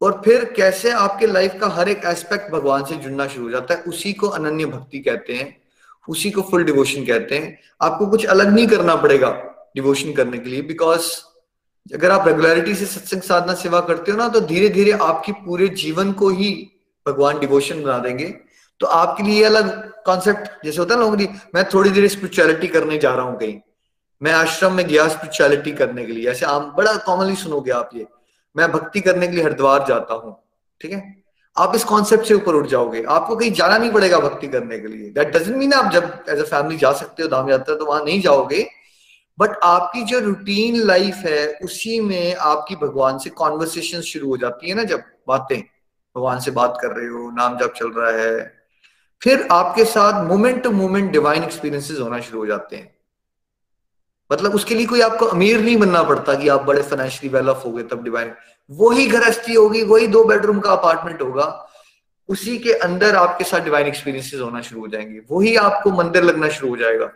और फिर कैसे आपके लाइफ का हर एक एस्पेक्ट भगवान से जुड़ना शुरू हो जाता है, उसी को अनन्य भक्ति कहते हैं। उसी को फुल डिवोशन कहते हैं। आपको कुछ अलग नहीं करना पड़ेगा डिवोशन करने के लिए बिकॉज़ अगर आप रेगुलरिटी से सत्संग साधना सेवा करते हो ना तो धीरे धीरे आपके पूरे जीवन को ही भगवान डिवोशन बना देंगे। तो आपके लिए अलग कॉन्सेप्ट जैसे होता है लोगों की मैं थोड़ी देर स्पिरिचुअलिटी करने जा रहा हूँ कहीं। मैं आश्रम में गया स्पिरिचुअलिटी करने के लिए। ऐसे आम बड़ा कॉमनली सुनोगे आप ये। मैं भक्ति करने के लिए हरिद्वार जाता हूँ, ठीक है? आप इस कॉन्सेप्ट से ऊपर उठ जाओगे। आपको कहीं जाना नहीं पड़ेगा भक्ति करने के लिए। दैट डजेंट मीन आप जब एज अ फैमिली जा सकते हो, धाम यात्रा तो वहाँ नहीं जाओगे। बट आपकी जो रूटीन लाइफ है, उसी में आपकी भगवान से कॉन्वर्सेशन शुरू हो जाती है ना जब बातें। भगवान से बात कर रहे हो, नाम जब चल रहा है। फिर आपके साथ moment to moment divine experiences होना शुरू हो जाते हैं। मतलब उसके लिए कोई आपको अमीर नहीं बनना पड़ता कि आप बड़े फाइनेंशियली वेल ऑफ़ हो गए, तब डिवाइन वही गृहस्थी होगी वही दो बेडरूम का अपार्टमेंट होगा उसी के अंदर आपके साथ डिवाइन एक्सपीरियंसेस होना शुरू हो जाएँगे। वही आपको मंदिर लगना शुरू हो जाएगा।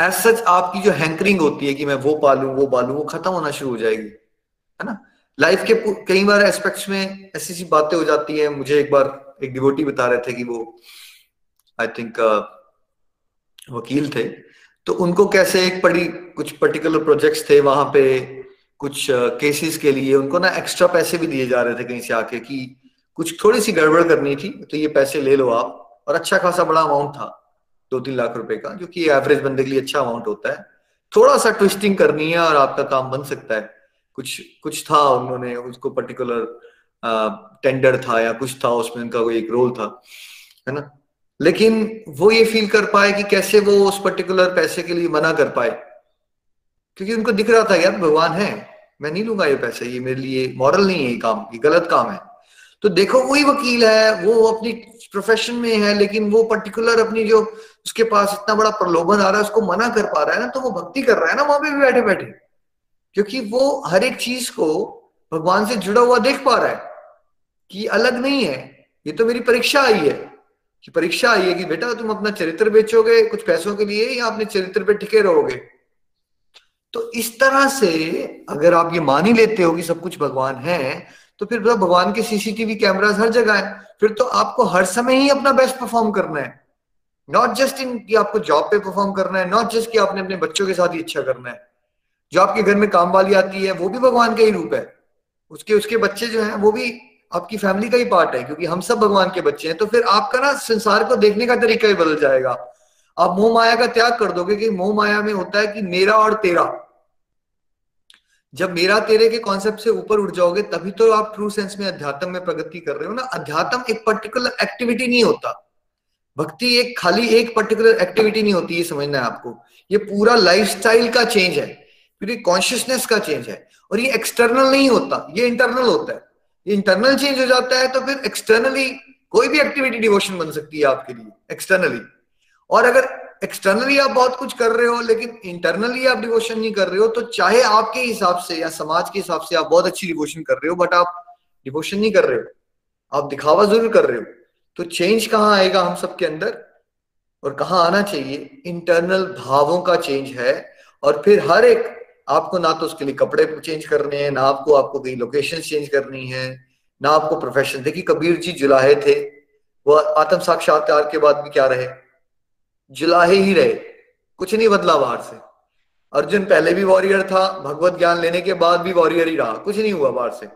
एज सच आपकी जो हैंकरिंग होती है कि मैं वो पालू वो पालू वो खत्म होना शुरू हो जाएगी है ना? लाइफ के कई बार एस्पेक्ट्स में ऐसी सी बातें हो जाती है। मुझे एक बार एक डिवोटी बता रहे थे कि वो आई थिंक uh, वकील थे। तो उनको कैसे एक पड़ी कुछ पर्टिकुलर प्रोजेक्ट्स थे वहाँ पे कुछ केसेस के लिए उनको ना एक्स्ट्रा पैसे भी दिए जा रहे थे कहीं से आके कि कुछ थोड़ी सी गड़बड़ करनी थी तो ये पैसे ले लो आप। और अच्छा खासा बड़ा अमाउंट था दो तीन लाख रुपए का, जो कि एवरेज बंदे के लिए अच्छा अमाउंट होता है। थोड़ा सा ट्विस्टिंग करनी है और आपका काम बन सकता है। कुछ कुछ था उन्होंने, उसको पर्टिकुलर टेंडर था या कुछ था, उसमें उनका कोई एक रोल था, है ना? लेकिन वो ये फील कर पाए कि कैसे वो उस पर्टिकुलर पैसे के लिए मना कर पाए। क्योंकि उनको दिख रहा था, यार, भगवान है, मैं नहीं लूँगा ये पैसे, ये मेरे लिए मॉरल नहीं है ये काम, ये गलत काम है। तो देखो, वही वकील है, वो अपनी प्रोफेशन में है, लेकिन वो पर्टिकुलर अपनी जो उसके पास इतना बड़ा प्रलोभन आ रहा है, उसको मना कर पा रहा है ना तो वो भक्ति कर रहा है ना, वहाँ पे भी बैठे बैठे। क्योंकि वो हर एक चीज़ को भगवान से जुड़ा हुआ देख पा रहा है कि अलग नहीं है, ये तो मेरी परीक्षा आई है, कि परीक्षा आई है कि बेटा तुम अपना चरित्र बेचोगे, कुछ पैसों के लिए या अपने चरित्र पे टिके रहोगे। तो इस तरह से अगर आप ये मान ही लेते हो कि सब कुछ भगवान है तो फिर मतलब भगवान के सीसीटीवी कैमरास हर जगह है। फिर तो आपको हर समय ही अपना बेस्ट परफॉर्म करना है। नॉट जस्ट इन कि आपको जॉब पे परफॉर्म करना है नॉट जस्ट कि आपने अपने बच्चों के साथ ही अच्छा करना है। जो आपके घर में काम वाली आती है, वो भी भगवान का ही रूप है। उसके उसके बच्चे जो हैं, वो भी आपकी फैमिली का ही पार्ट है, क्योंकि हम सब भगवान के बच्चे हैं। तो फिर आपका ना संसार को देखने का तरीका ही बदल जाएगा। आप मोह माया का त्याग कर दोगे कि मोह माया में होता है कि मेरा और तेरा। जब मेरा तेरे के कॉन्सेप्ट से ऊपर उठ जाओगे, तभी तो आप ट्रू सेंस में अध्यात्म में प्रगति कर रहे हो ना। अध्यात्म एक पर्टिकुलर एक्टिविटी नहीं होता। भक्ति एक खाली एक पर्टिकुलर एक्टिविटी नहीं होती, ये समझना है आपको। ये पूरा लाइफस्टाइल का चेंज है। क्योंकि कॉन्शियसनेस का चेंज है। और ये एक्सटर्नल नहीं होता, ये इंटरनल होता है। ये इंटरनल चेंज हो जाता है तो फिर एक्सटर्नली कोई भी एक्टिविटी डिवोशन बन सकती है आपके लिए एक्सटर्नली और अगर एक्सटर्नली आप बहुत कुछ कर रहे हो, लेकिन इंटरनली आप डिवोशन नहीं कर रहे हो तो चाहे आपके हिसाब से या समाज के हिसाब से आप बहुत अच्छी डिवोशन कर रहे हो बट आप डिवोशन नहीं कर रहे हो। आप दिखावा ज़रूर कर रहे हो। तो चेंज कहाँ आएगा हम सबके अंदर? और कहाँ आना चाहिए? इंटरनल भावों का चेंज है। और फिर हर एक, आपको ना तो उसके लिए कपड़े चेंज करने हैं, ना आपको आपको कहीं लोकेशन चेंज करनी है, ना आपको प्रोफेशन देखिए कबीर जी जुलाहे थे। वो आत्म साक्षात्कार के बाद भी क्या रहे? जुलाहे ही रहे। कुछ नहीं बदला बाहर से। अर्जुन पहले भी वॉरियर था, भगवत ज्ञान लेने के बाद भी वॉरियर ही रहा। कुछ नहीं हुआ बाहर से।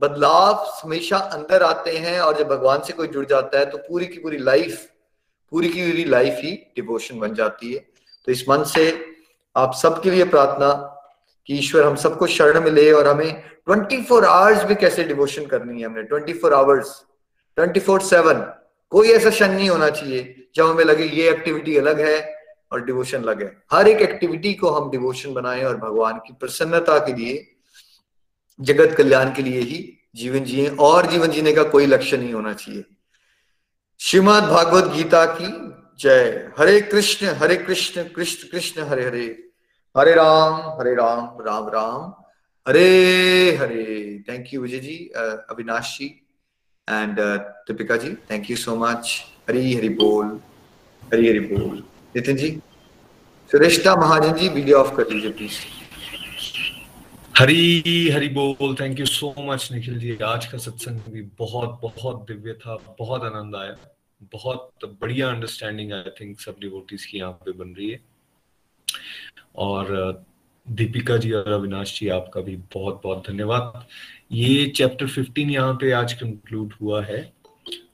बदलाव हमेशा अंदर आते हैं और जब भगवान से कोई जुड़ जाता है तो पूरी की पूरी लाइफ पूरी की पूरी लाइफ ही डिवोशन बन जाती है। तो इस मन से आप सबके लिए प्रार्थना कि ईश्वर हम सबको शरण में ले और हमें 24 फोर आवर्स भी कैसे डिवोशन करनी है हमने। 24 फोर आवर्स 24 फोर सेवन कोई ऐसा क्षण नहीं होना चाहिए जब हमें लगे, ये एक्टिविटी अलग है और डिवोशन अलग है। हर एक एक्टिविटी को हम डिवोशन बनाएँ और भगवान की प्रसन्नता के लिए, जगत कल्याण के लिए ही जीवन जिए और जीवन जीने का कोई लक्ष्य नहीं होना चाहिए। श्रीमद भागवत गीता की जय। Hare Krishna Hare Krishna Krishna Krishna, Hare Hare. Hare Ram Hare Ram Ram Ram. Hare Hare. Thank you Vijay ji Avinash ji and Deepika ji thank you so so Hari Hari Bol. Hari Hari Bol. Nitin ji. Sureshta Mahajan ji video off कर लीजिए please Hari Hari बोल thank you so much Nikhil ji आज का सत्संग भी बहुत बहुत दिव्य था, बहुत आनंद आया बहुत बढ़िया अंडरस्टैंडिंग आई थिंक सब डिवोटीज की यहाँ पे बन रही है और दीपिका जी और अविनाश जी, आपका भी बहुत बहुत धन्यवाद ये चैप्टर 15 यहाँ पे आज कंक्लूड हुआ है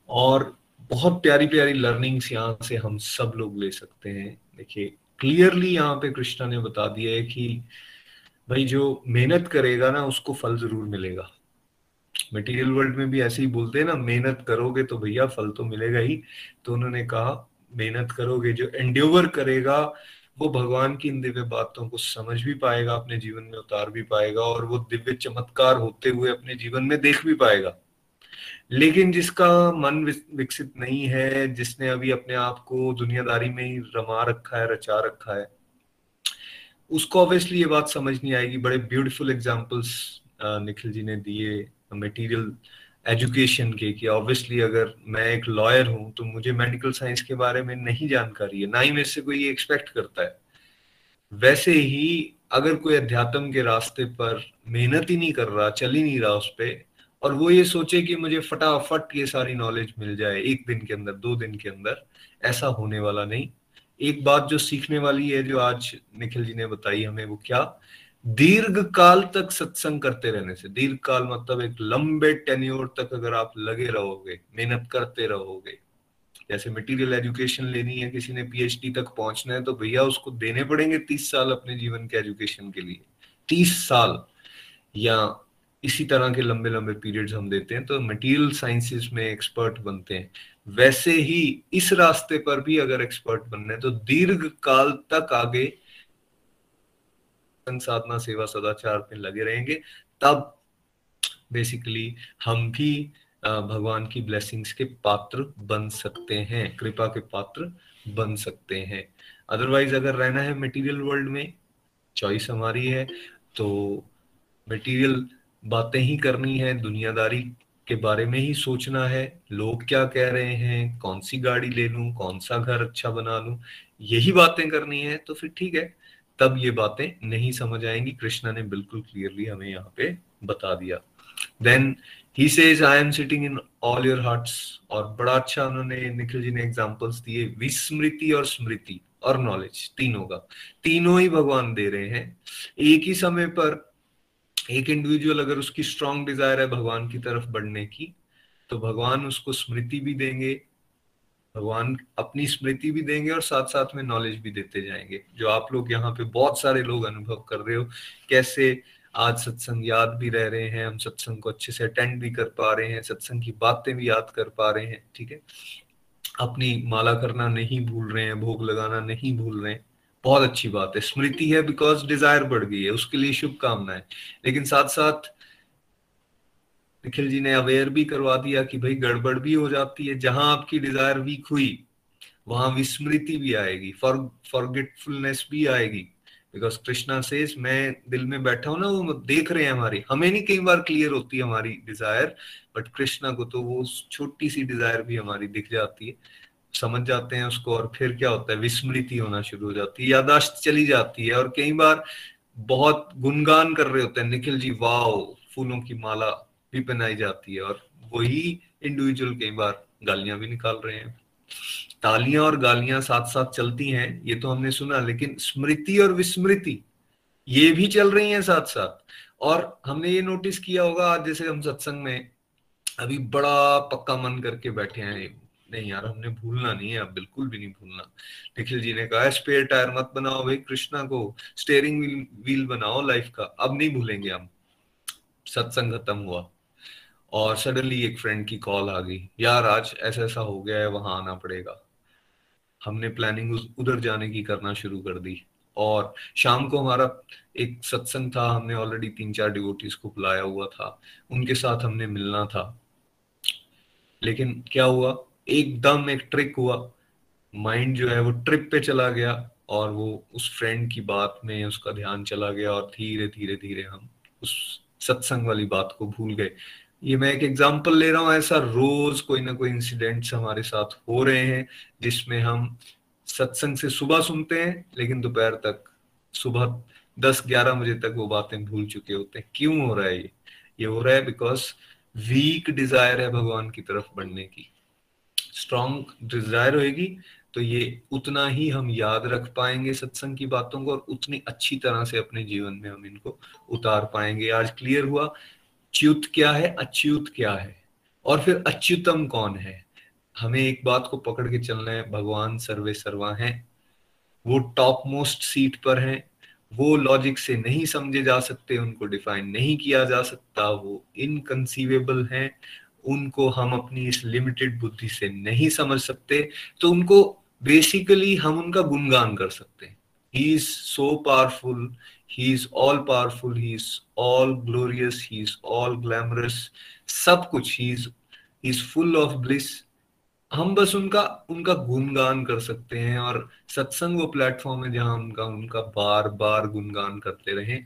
और बहुत प्यारी प्यारी लर्निंग्स यहाँ से हम सब लोग ले सकते हैं। देखिए क्लियरली यहाँ पे कृष्णा ने बता दिया है कि भाई जो मेहनत करेगा ना, उसको फल ज़रूर मिलेगा। मटेरियल वर्ल्ड में भी ऐसे ही बोलते हैं ना, मेहनत करोगे तो भैया फल तो मिलेगा ही। तो उन्होंने कहा, मेहनत करोगे, जो एंड्योवर करेगा, वो भगवान की इन दिव्य बातों को समझ भी पाएगा, अपने जीवन में उतार भी पाएगा और वो दिव्य चमत्कार होते हुए अपने जीवन में देख भी पाएगा। लेकिन जिसका मन विकसित नहीं है, जिसने अभी अपने आप को दुनियादारी में ही रमा रखा है, रचा रखा है, उसको ऑब्वियसली ये बात समझ नहीं आएगी। बड़े ब्यूटीफुल एग्जाम्पल्स निखिल जी ने दिए मटेरियल एजुकेशन के कि ऑब्वियसली अगर मैं एक लॉयर हूँ तो मुझे मेडिकल साइंस के बारे में नहीं जानकारी है, ना ही मेरे से कोई ये एक्सपेक्ट करता है। वैसे ही अगर कोई अध्यात्म के रास्ते पर मेहनत ही नहीं कर रहा, चल ही नहीं रहा उस पर और वो ये सोचे कि मुझे फटाफट ये सारी नॉलेज मिल जाए, एक दिन के अंदर, दो दिन के अंदर, ऐसा होने वाला नहीं। एक बात जो सीखने वाली है, जो आज निखिल जी ने बताई हमें, वो क्या? दीर्घ काल तक सत्संग करते रहने से दीर्घ काल मतलब एक लंबे टेन्योर तक अगर आप लगे रहोगे, मेहनत करते रहोगे, जैसे मटेरियल एजुकेशन लेनी है, किसी ने पीएचडी तक पहुँचना है तो भैया उसको देने पड़ेंगे तीस साल अपने जीवन के एजुकेशन के लिए। तीस साल, या इसी तरह के लंबे लंबे पीरियड्स हम देते हैं तो मटेरियल साइंसेस में एक्सपर्ट बनते हैं। वैसे ही इस रास्ते पर भी अगर एक्सपर्ट बनना है तो दीर्घ काल तक आगे साधना सेवा सदाचार में लगे रहेंगे। तब बेसिकली हम भी भगवान की ब्लेसिंग्स के पात्र बन सकते हैं, कृपा के पात्र बन सकते हैं। अदरवाइज़ अगर रहना है मटेरियल वर्ल्ड में चॉइस हमारी है तो मटेरियल बातें ही करनी है, दुनियादारी के बारे में ही सोचना है, लोग क्या कह रहे हैं, कौन सी गाड़ी ले लूँ, कौन सा घर अच्छा बना लूँ, यही बातें करनी है तो फिर ठीक है। तब ये बातें नहीं समझ आएँगी। कृष्णा ने बिल्कुल क्लियरली हमें यहाँ पे बता दिया। Then he says I am sitting in all your hearts और बड़ा अच्छा उन्होंने, निखिल जी ने एग्जाम्पल्स दिए, विस्मृति और स्मृति और नॉलेज तीनों का। तीनों ही भगवान दे रहे हैं। एक ही समय पर एक इंडिविजुअल अगर उसकी स्ट्रांग डिज़ायर है भगवान की तरफ़ बढ़ने की तो भगवान उसको स्मृति भी देंगे, भगवान अपनी स्मृति भी देंगे और साथ साथ में नॉलेज भी देते जाएँगे। जो आप लोग यहाँ पे बहुत सारे लोग अनुभव कर रहे हो, कैसे आज सत्संग याद भी रह रहे हैं, हम सत्संग को अच्छे से अटेंड भी कर पा रहे हैं, सत्संग की बातें भी याद कर पा रहे हैं, ठीक है? अपनी माला करना नहीं भूल रहे हैं, भोग लगाना नहीं भूल रहे हैं। बहुत अच्छी बात है। स्मृति है बिकॉज़ डिज़ायर बढ़ गई है, उसके लिए शुभकामनाएँ। लेकिन साथ साथ निखिल जी ने अवेयर भी करवा दिया कि भाई गड़बड़ भी हो जाती है। जहाँ आपकी डिज़ायर वीक हुई, वहाँ विस्मृति भी आएगी फॉर फॉरगेटफुलनेस भी आएगी। बिकॉज़ कृष्णा से मैं दिल में बैठा हूँ ना, वो देख रहे हैं हमारी। हमें नहीं कई बार क्लियर होती हमारी डिज़ायर बट कृष्णा को तो वो छोटी सी डिज़ायर भी हमारी दिख जाती है। समझ जाते हैं उसको और फिर क्या होता है, विस्मृति होना शुरू हो जाती है यादाश्त चली जाती है। और कई बार बहुत गुनगान कर रहे होते हैं, निखिल जी, वाओ, फूलों की माला भी पहनाई जाती है। और वही इंडिविजुअल कई बार गालियाँ भी निकाल रहे हैं। तालियाँ और गालियाँ साथ साथ चलती हैं, ये तो हमने सुना, लेकिन स्मृति और विस्मृति, ये भी चल रही हैं साथ साथ और हमने ये नोटिस किया होगा, आज जैसे हम सत्संग में अभी बड़ा पक्का मन करके बैठे हैं नहीं यार, हमने भूलना नहीं है, अब बिल्कुल भी नहीं भूलना। निखिल जी ने कहा स्पेयर टायर मत बनाओ भाई, कृष्णा को स्टेयरिंग व्हील व्हील बनाओ लाइफ का, अब नहीं भूलेंगे हम। सत्संग खत्म हुआ और सडनली एक फ्रेंड की कॉल आ गई, यार, आज ऐसा ऐसा हो गया है, वहाँ आना पड़ेगा। हमने प्लानिंग उधर जाने की करना शुरू कर दी और शाम को हमारा एक सत्संग था, हमने ऑलरेडी तीन चार डिवोटीज को बुलाया हुआ था, उनके साथ हमने मिलना था। लेकिन क्या हुआ? एकदम एक ट्रिक हुआ। माइंड जो है वो ट्रिप पे चला गया और वो उस फ्रेंड की बात में उसका ध्यान चला गया और धीरे धीरे धीरे हम उस सत्संग वाली बात को भूल गए। ये मैं एक एग्जांपल ले रहा हूँ, ऐसा रोज कोई ना कोई इंसिडेंट्स हमारे साथ हो रहे हैं, जिसमें हम सत्संग से सुबह सुनते हैं, लेकिन दोपहर तक, सुबह दस ग्यारह बजे तक वो बातें भूल चुके होते हैं। क्यों हो रहा है ये? ये हो रहा है बिकॉज़ वीक डिज़ायर है भगवान की तरफ़ बढ़ने की। स्ट्रॉन्ग डिज़ायर होगी तो ये उतना ही हम याद रख पाएँगे सत्संग की बातों को और उतनी अच्छी तरह से अपने जीवन में हम इनको उतार पाएँगे। आज क्लियर हुआ, च्युत क्या है, अच्युत क्या है? और फिर अच्युतम कौन है? हमें एक बात को पकड़ के चलना है, भगवान सर्वे सर्वा हैं। वो टॉप मोस्ट सीट पर हैं। वो लॉजिक से नहीं समझे जा सकते, उनको डिफाइन नहीं किया जा सकता, वो इनकंसीवेबल हैं। उनको हम अपनी इस लिमिटेड बुद्धि से नहीं समझ सकते तो उनको बेसिकली हम उनका गुणगान कर सकते हैं। He is so powerful he is all powerful he is all glorious he is all glamorous सब कुछ he is is full of bliss हम बस उनका उनका गुणगान कर सकते हैं और सत्संग वो प्लेटफॉर्म है जहाँ उनका उनका बार बार गुणगान करते रहे।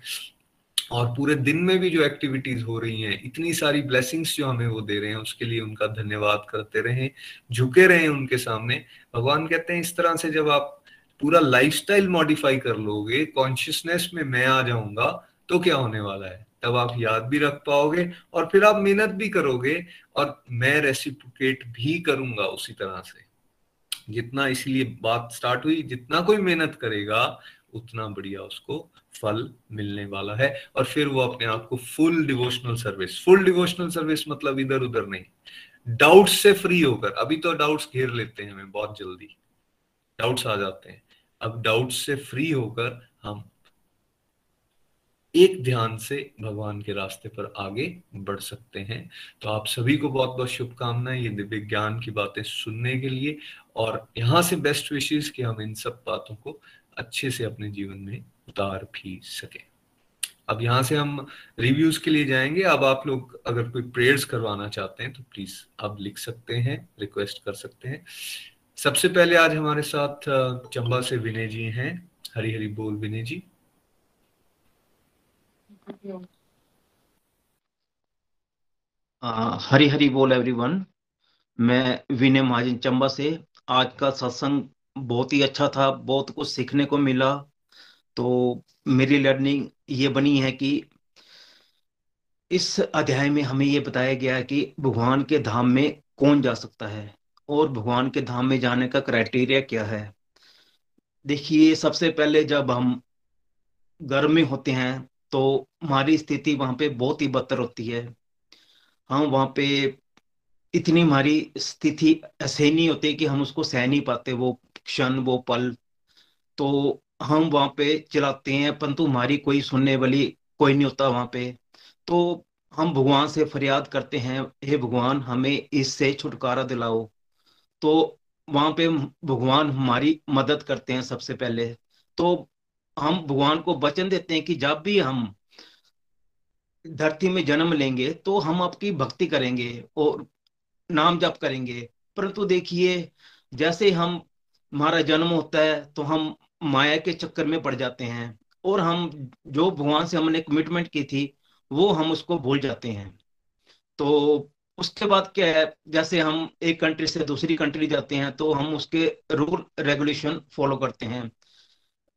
और पूरे दिन में भी जो एक्टिविटीज़ हो रही हैं, इतनी सारी ब्लेसिंग्स जो हमें वो दे रहे हैं, उसके लिए उनका धन्यवाद करते रहे, झुके रहे उनके सामने। भगवान कहते हैं, इस तरह से जब आप पूरा लाइफस्टाइल मॉडिफाई कर लोगे कॉन्शियसनेस में मैं आ जाऊँगा तो क्या होने वाला है? तब आप याद भी रख पाओगे और फिर आप मेहनत भी करोगे और मैं रेसिप्रोकेट भी करूँगा उसी तरह से। जितना इसलिए बात स्टार्ट हुई, जितना कोई मेहनत करेगा, उतना बढ़िया उसको फल मिलने वाला है और फिर वो अपने आप को full devotional service full devotional service मतलब इधर उधर नहीं डाउट्स से फ्री होकर, अभी तो डाउट्स घेर लेते हैं हमें बहुत जल्दी डाउट्स आ जाते हैं, अब डाउट्स से फ्री होकर हम एक ध्यान से भगवान के रास्ते पर आगे बढ़ सकते हैं। तो आप सभी को बहुत बहुत शुभकामनाएँ, ये दिव्य ज्ञान की बातें सुनने के लिए और यहाँ से बेस्ट विशेष कि हम इन सब बातों को अच्छे से अपने जीवन में उतार भी सके। अब यहाँ से हम रिव्यूज़ के लिए जाएँगे। अब आप लोग अगर कोई प्रेयर्स करवाना चाहते हैं तो प्लीज़ आप लिख सकते हैं रिक्वेस्ट कर सकते हैं। सबसे पहले आज हमारे साथ चंबा से विनय जी हैं। हरी हरी बोल विनय जी। हरी हरी बोल एवरीवन मैं विनय महाजन चंबा से। आज का सत्संग बहुत ही अच्छा था, बहुत कुछ सीखने को मिला। तो मेरी लर्निंग ये बनी है कि इस अध्याय में हमें ये बताया गया है कि भगवान के धाम में कौन जा सकता है और भगवान के धाम में जाने का क्राइटेरिया क्या है। देखिए, सबसे पहले जब हम घर में होते हैं तो हमारी स्थिति वहाँ पे बहुत ही बदतर होती है। हम वहाँ पे इतनी हमारी स्थिति ऐसे नहीं होती कि हम उसको सह नहीं पाते, वो क्षण वो पल। तो हम वहाँ पे चलाते हैं, परंतु हमारी कोई सुनने वाली कोई नहीं होता वहाँ पे। तो हम भगवान से फरियाद करते हैं, हे भगवान, हमें इससे छुटकारा दिलाओ। तो वहाँ पे भगवान हमारी मदद करते हैं सबसे पहले। तो हम भगवान को वचन देते हैं कि जब भी हम धरती में जन्म लेंगे तो हम आपकी भक्ति करेंगे और नाम जप करेंगे। परंतु देखिए, जैसे हम हमारा जन्म होता है तो हम माया के चक्कर में पड़ जाते हैं। और हम, जो भगवान से हमने कमिटमेंट की थी, वो हम उसको भूल जाते हैं। तो उसके बाद क्या है, जैसे हम एक कंट्री से दूसरी कंट्री जाते हैं तो हम उसके रूल रेगुलेशन फॉलो करते हैं।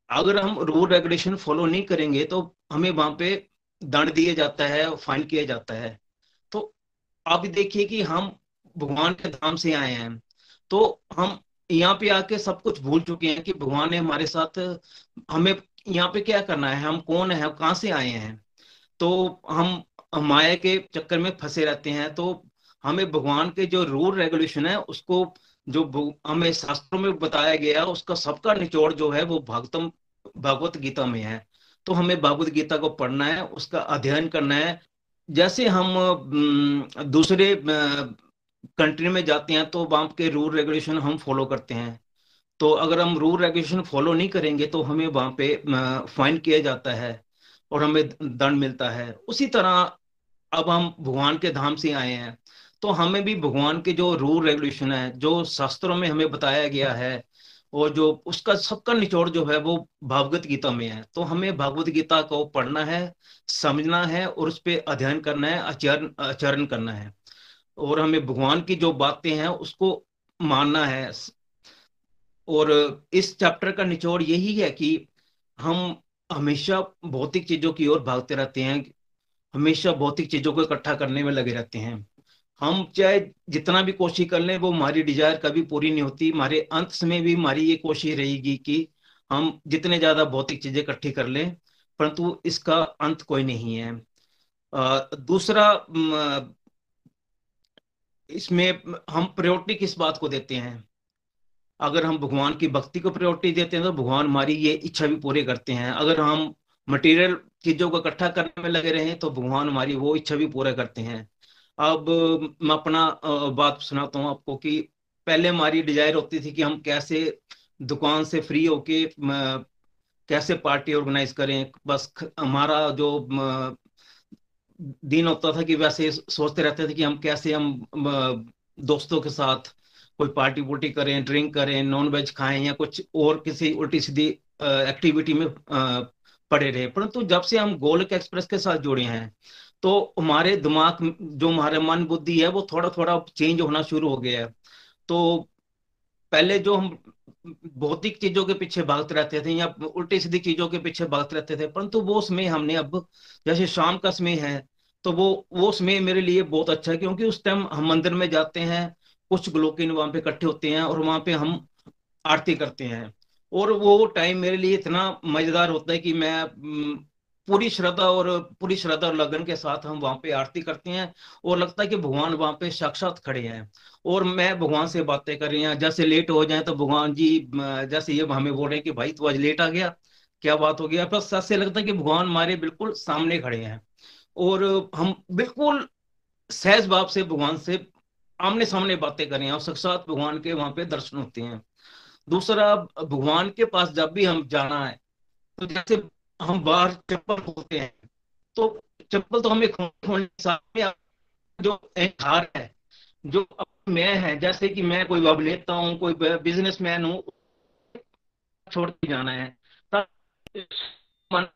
अगर हम रूल रेगुलेशन फॉलो नहीं करेंगे तो हमें वहाँ पे दंड दिया जाता है फाइन किया जाता है। तो आप देखिए कि हम भगवान के धाम से आए हैं तो हम यहाँ पे आके सब कुछ भूल चुके हैं कि भगवान ने हमारे साथ, हमें यहाँ पे क्या करना है? हम कौन है? कहाँ से आए हैं? तो हम, माया के चक्कर में फंसे रहते हैं तो हमें भगवान के जो रूल रेगुलेशन है, उसको जो हमें शास्त्रों में बताया गया उसका सबका निचोड़ जो है, वो भगतम भगवत गीता में है। तो हमें भगवत गीता को पढ़ना है, उसका अध्ययन करना है। जैसे हम दूसरे कंट्री में जाते हैं तो वहाँ के रूल रेगुलेशन हम फॉलो करते हैं। तो अगर हम रूल रेगुलेशन फॉलो नहीं करेंगे तो हमें वहाँ पे फाइन किया जाता है और हमें दंड मिलता है। उसी तरह अब हम भगवान के धाम से आए हैं तो हमें भी भगवान के जो रूल रेगुलेशन है, जो शास्त्रों में हमें बताया गया है और जो उसका सबका निचोड़ जो है, वो भागवत गीता में है। तो हमें भागवत गीता को पढ़ना है, समझना है और उस पर अध्ययन करना है, आचरण आचरण करना है। और हमें भगवान की जो बातें हैं उसको मानना है। और इस चैप्टर का निचोड़ यही है कि हम हमेशा भौतिक चीज़ों की ओर भागते रहते हैं, हमेशा भौतिक चीज़ों को इकट्ठा करने में लगे रहते हैं। हम चाहे जितना भी कोशिश कर लें, वो हमारी डिज़ायर कभी पूरी नहीं होती, हमारे अंत में भी हमारी ये कोशिश रहेगी कि हम जितने ज़्यादा भौतिक चीज़ें इकट्ठी कर लें, परंतु इसका अंत कोई नहीं है। दूसरा इसमें हम प्रायोरिटी किस बात को देते हैं? अगर हम भगवान की भक्ति को प्रायोरिटी देते हैं तो भगवान हमारी ये इच्छा भी पूरे करते हैं। अगर हम मटेरियल चीज़ों को इकट्ठा करने में लगे रहे तो भगवान हमारी वो इच्छा भी पूरा करते हैं। अब मैं अपना बात सुनाता हूँ आपको कि पहले हमारी डिज़ायर होती थी कि हम कैसे दुकान से फ्री होके कैसे पार्टी ऑर्गेनाइज करें। बस हमारा जो दिन होता था कि वैसे सोचते रहते थे कि हम कैसे हम दोस्तों के साथ कोई पार्टी वुर्टी करें, ड्रिंक करें नॉन वेज खाएँ या कुछ और किसी उल्टी सीधी एक्टिविटी में पड़े रहे। परंतु जब से हम गोलक एक्सप्रेस के साथ जुड़े हैं तो हमारे दिमाग, जो हमारे मन बुद्धि है, वो थोड़ा थोड़ा चेंज होना शुरू हो गया है। तो पहले जो हम भौतिक चीज़ों के पीछे भागते रहते थे या उल्टी सीधी चीज़ों के पीछे भागते रहते थे, परंतु वो समय हमने अब, जैसे शाम का समय है तो वो वो समय मेरे लिए बहुत अच्छा है, क्योंकि उस टाइम हम मंदिर में जाते हैं, कुछ ग्लोकिन वहाँ पे इकट्ठे होते हैं और वहाँ पे हम आरती करते हैं। और वो टाइम मेरे लिए इतना मज़ेदार होता है कि मैं पूरी श्रद्धा और पूरी श्रद्धा और लगन के साथ हम वहाँ पे आरती करते हैं और लगता है कि भगवान वहाँ पे साक्षात खड़े हैं। और मैं भगवान से बातें कर रही हैं, जैसे लेट हो जाए तो भगवान जी जैसे ये हमें बोल रहे हैं कि भाई तू आज लेट आ गया, क्या बात हो गया? बस ऐसे लगता है कि भगवान हमारे बिल्कुल सामने खड़े हैं। और हम बिल्कुल सहज भाव से भगवान से आमने सामने बातें करें और साक्षात भगवान के वहाँ पे दर्शन होते हैं। दूसरा, भगवान के पास जब भी हम जाना है तो जैसे हम बाहर चप्पल खोलते हैं। तो चप्पल तो हमें खोलने सामने जो हार है, जो मैं है, जैसे कि मैं कोई अभिनेता हूँ, कोई बिजनेसमैन हूँ, छोड़ के जाना है।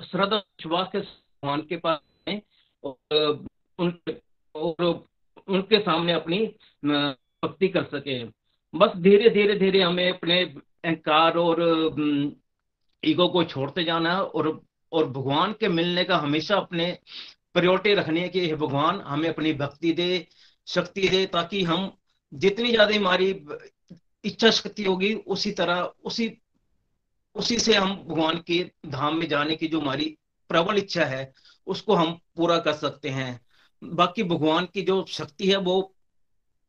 श्रद्धा, विश्वास के भगवान के पास और उनके और उनके सामने अपनी भक्ति कर सके। बस धीरे धीरे धीरे हमें अपने अहंकार और ईगो को छोड़ते जाना है और और भगवान के मिलने का हमेशा अपने प्रायोरिटी रखनी है कि हे भगवान, हमें अपनी भक्ति दे, शक्ति दे, ताकि हम जितनी ज़्यादा हमारी इच्छा शक्ति होगी, उसी तरह, उसी उसी से हम भगवान के धाम में जाने की जो हमारी प्रबल इच्छा है, उसको हम पूरा कर सकते हैं। बाकी भगवान की जो शक्ति है, वो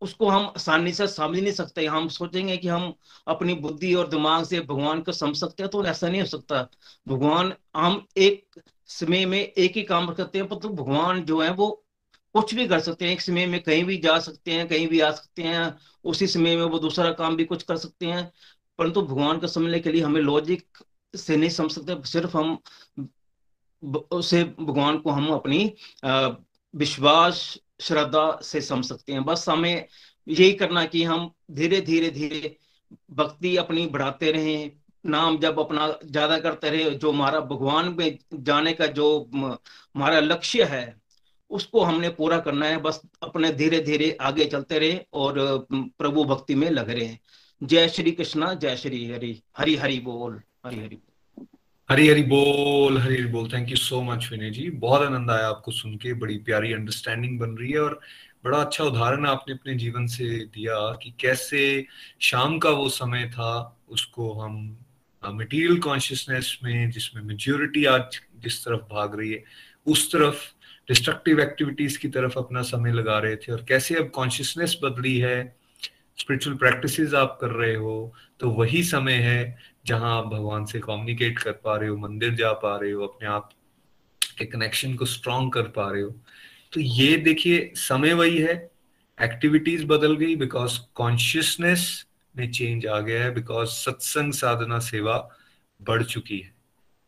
उसको हम आसानी से समझ नहीं सकते। हम सोचेंगे कि हम अपनी बुद्धि और दिमाग से भगवान को समझ सकते हैं तो ऐसा नहीं हो सकता। भगवान, हम एक समय में एक ही काम करते हैं, परंतु तो भगवान जो है, वो कुछ भी कर सकते हैं। एक समय में कहीं भी जा सकते हैं, कहीं भी आ सकते हैं, उसी समय में वो दूसरा काम भी कुछ कर सकते हैं। परंतु तो भगवान को समझने के लिए हमें लॉजिक से नहीं समझ सकते, सिर्फ़ हम उसे भगवान को हम अपनी विश्वास श्रद्धा से समझ सकते हैं। बस हमें यही करना कि हम धीरे धीरे धीरे भक्ति अपनी बढ़ाते रहें। नाम जब अपना ज़्यादा करते रहे, जो हमारा भगवान में जाने का जो हमारा लक्ष्य है, उसको हमने पूरा करना है। बस अपने धीरे धीरे आगे चलते रहे और प्रभु भक्ति में लग रहे। हैं जय श्री कृष्णा, जय श्री हरि हरि हरि बोल, हरि हरि हरी हरी बोल, हरी हरी बोल। Thank you so much Vinay ji. बहुत आनंद आया आपको सुन के। बड़ी प्यारी अंडरस्टैंडिंग बन रही है और बड़ा अच्छा उदाहरण आपने अपने जीवन से दिया कि कैसे शाम का वो समय था, उसको हम मटेरियल कॉन्शियसनेस में, जिसमें मेच्योरिटी आज जिस तरफ़ भाग रही है, उस तरफ़ डिस्ट्रक्टिव एक्टिविटीज़ की तरफ़ अपना समय लगा रहे थे और कैसे अब कॉन्शियसनेस बदली है स्पिरिचुअल प्रैक्टिसेस आप कर रहे हो तो वही समय है जहाँ आप भगवान से कम्युनिकेट कर पा रहे हो, मंदिर जा पा रहे हो, अपने आप के कनेक्शन को स्ट्रॉन्ग कर पा रहे हो तो ये देखिए, समय वही है। एक्टिविटीज़ बदल गई बिकॉज़ कॉन्शियसनेस में चेंज आ गया है बिकॉज़ सत्संग साधना सेवा बढ़ चुकी है।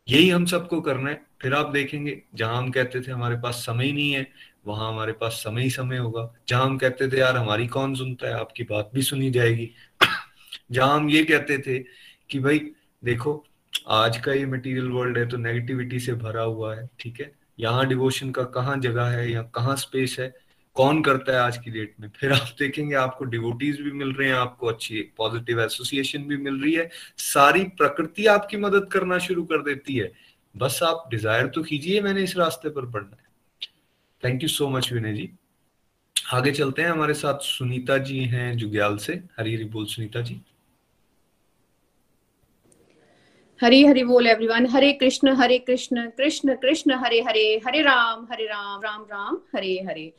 यही हम सबको करना है। फिर आप देखेंगे, जहाँ हम कहते थे हमारे पास समय नहीं है, वहाँ हमारे पास समय ही समय होगा। जहाँ हम कहते थे, यार, हमारी कौन सुनता है? आपकी बात भी सुनी जाएगी। जहाँ हम ये कहते थे कि भाई देखो, आज का ये मटेरियल वर्ल्ड है तो नेगेटिविटी से भरा हुआ है, ठीक है? यहाँ डिवोशन का कहाँ जगह है या कहाँ स्पेस है? कौन करता है आज की डेट में? फिर आप देखेंगे आपको डिवोटीज भी मिल रहे हैं, आपको अच्छी पॉजिटिव एसोसिएशन भी मिल रही है, सारी प्रकृति आपकी मदद करना शुरू कर देती है। बस आप डिज़ायर तो कीजिए, मैंने इस रास्ते पर पढ़ना है। Thank you so much Vinay ji. आगे चलते हैं, हमारे साथ सुनीता जी हैं जुग्याल से, हरी हरी बोल सुनीता जी। हरी हरी बोल एवरीवन हरे कृष्ण हरे कृष्ण कृष्ण कृष्ण, हरे हरे हरे राम हरे राम राम राम, हरे हरे।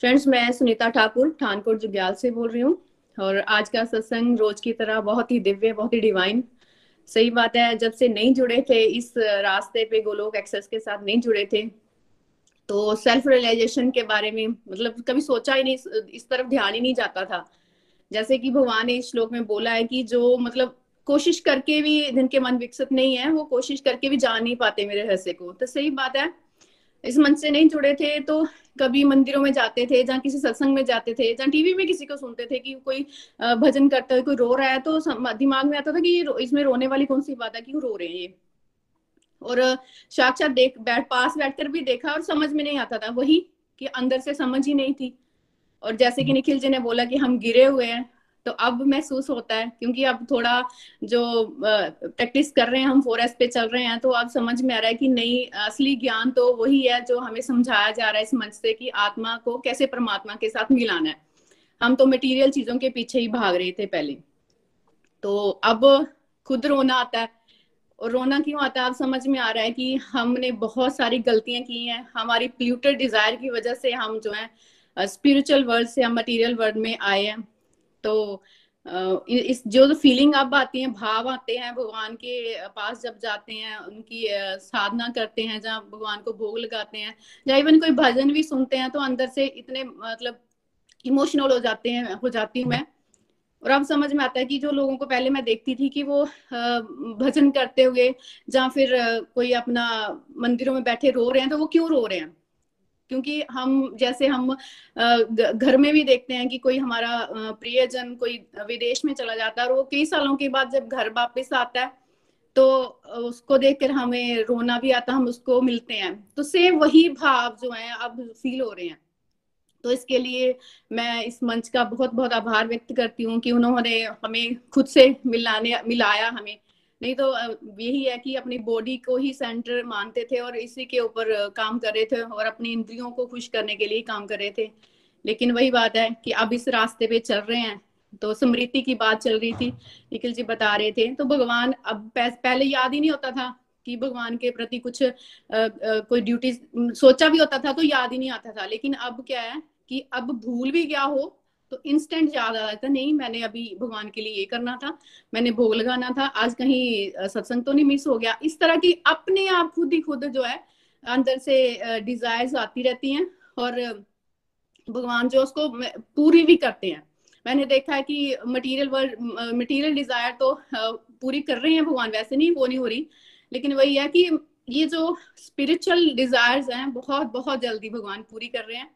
फ्रेंड्स मैं सुनीता ठाकुर, ठानकोट जुग्याल से बोल रही हूँ। और आज का सत्संग रोज की तरह बहुत ही दिव्य, बहुत ही डिवाइन सही बात है, जब से नहीं जुड़े थे, इस रास्ते पे गोलोक एक्सेस के साथ नहीं जुड़े थे। तो सेल्फ रियलाइजेशन के बारे में मतलब कभी सोचा ही नहीं, इस तरफ़ ध्यान ही नहीं जाता था। जैसे कि भगवान ने इस श्लोक में बोला है कि जो मतलब कोशिश करके भी जिनके मन विकसित नहीं है, वो कोशिश करके भी जान नहीं पाते मेरे रहस्य को। तो सही बात है। इस मन से नहीं जुड़े थे तो कभी मंदिरों में जाते थे जहाँ किसी सत्संग में जाते थे जहाँ टीवी में किसी को सुनते थे कि कोई भजन करता है, कोई रो रहा है तो दिमाग में आता था कि इसमें रोने वाली कौन सी बात है कि रो रहे हैं ये। और साक्षात देख, बैठ, पास बैठकर भी देखा और समझ में नहीं आता था। वही कि अंदर से समझ ही नहीं थी। और जैसे कि निखिल जी ने बोला कि हम गिरे हुए हैं तो अब महसूस होता है, क्योंकि अब थोड़ा जो प्रैक्टिस कर रहे हैं, हम फोर पे चल रहे हैं तो अब समझ में आ रहा है कि नहीं, असली ज्ञान तो वही है जो हमें समझाया जा रहा है इस मंच से कि आत्मा को कैसे परमात्मा के साथ मिलाना है। हम तो मटेरियल चीज़ों के पीछे ही भाग रहे थे पहले। तो अब खुद रोना आता है, और रोना क्यों आता है? अब समझ में आ रहा है कि हमने बहुत सारी गलतियाँ की हैं। हमारी प्यूटर डिज़ायर की वजह से हम जो है स्पिरिचुअल वर्ल्ड से हम मटेरियल वर्ल्ड में आए हैं। तो इस, जो फीलिंग अब आती है, भाव आते हैं भगवान के पास जब जाते हैं, उनकी साधना करते हैं, जहाँ भगवान को भोग लगाते हैं, या इवन कोई भजन भी सुनते हैं तो अंदर से इतने मतलब इमोशनल हो जाते हैं, हो जाती हूँ मैं। और अब समझ में आता है कि जो लोगों को पहले मैं देखती थी कि वो भजन करते हुए, जहाँ फिर कोई अपना मंदिरों में बैठे रो रहे हैं तो वो क्यों रो रहे हैं? क्योंकि हम, जैसे हम घर में भी देखते हैं कि कोई हमारा प्रियजन कोई विदेश में चला जाता है और वो कई सालों के बाद जब घर वापस आता है तो उसको देखकर हमें रोना भी आता, हम उसको मिलते हैं। तो सेम वही भाव जो है, अब फील हो रहे हैं। तो इसके लिए मैं इस मंच का बहुत बहुत आभार व्यक्त करती हूँ कि उन्होंने हमें खुद से मिलाने, मिलाया हमें। नहीं तो यही है कि अपनी बॉडी को ही सेंटर मानते थे और इसी के ऊपर काम कर रहे थे और अपनी इंद्रियों को खुश करने के लिए काम कर रहे थे। लेकिन वही बात है कि अब इस रास्ते पे चल रहे हैं तो स्मृति की बात चल रही थी निखिल जी बता रहे थे। तो भगवान अब पहले याद ही नहीं होता था कि भगवान के प्रति कुछ आ, आ, कोई ड्यूटी सोचा भी होता था तो याद ही नहीं आता था। लेकिन अब क्या है कि अब भूल भी गया हो तो इंस्टेंट याद आ जाता नहीं, मैंने अभी भगवान के लिए ये करना था, मैंने भोग लगाना था, आज कहीं सत्संग तो नहीं मिस हो गया। इस तरह की अपने आप खुद ही खुद जो है, अंदर से डिजायर्स आती रहती हैं और भगवान जो उसको पूरी भी करते हैं। मैंने देखा है कि मटेरियल वर्ड मटेरियल डिज़ायर तो पूरी कर रहे हैं भगवान, वैसे नहीं, वो नहीं हो रही। लेकिन वही है कि ये जो स्पिरिचुअल डिजायर्स हैं, बहुत बहुत जल्दी भगवान पूरी कर रहे हैं।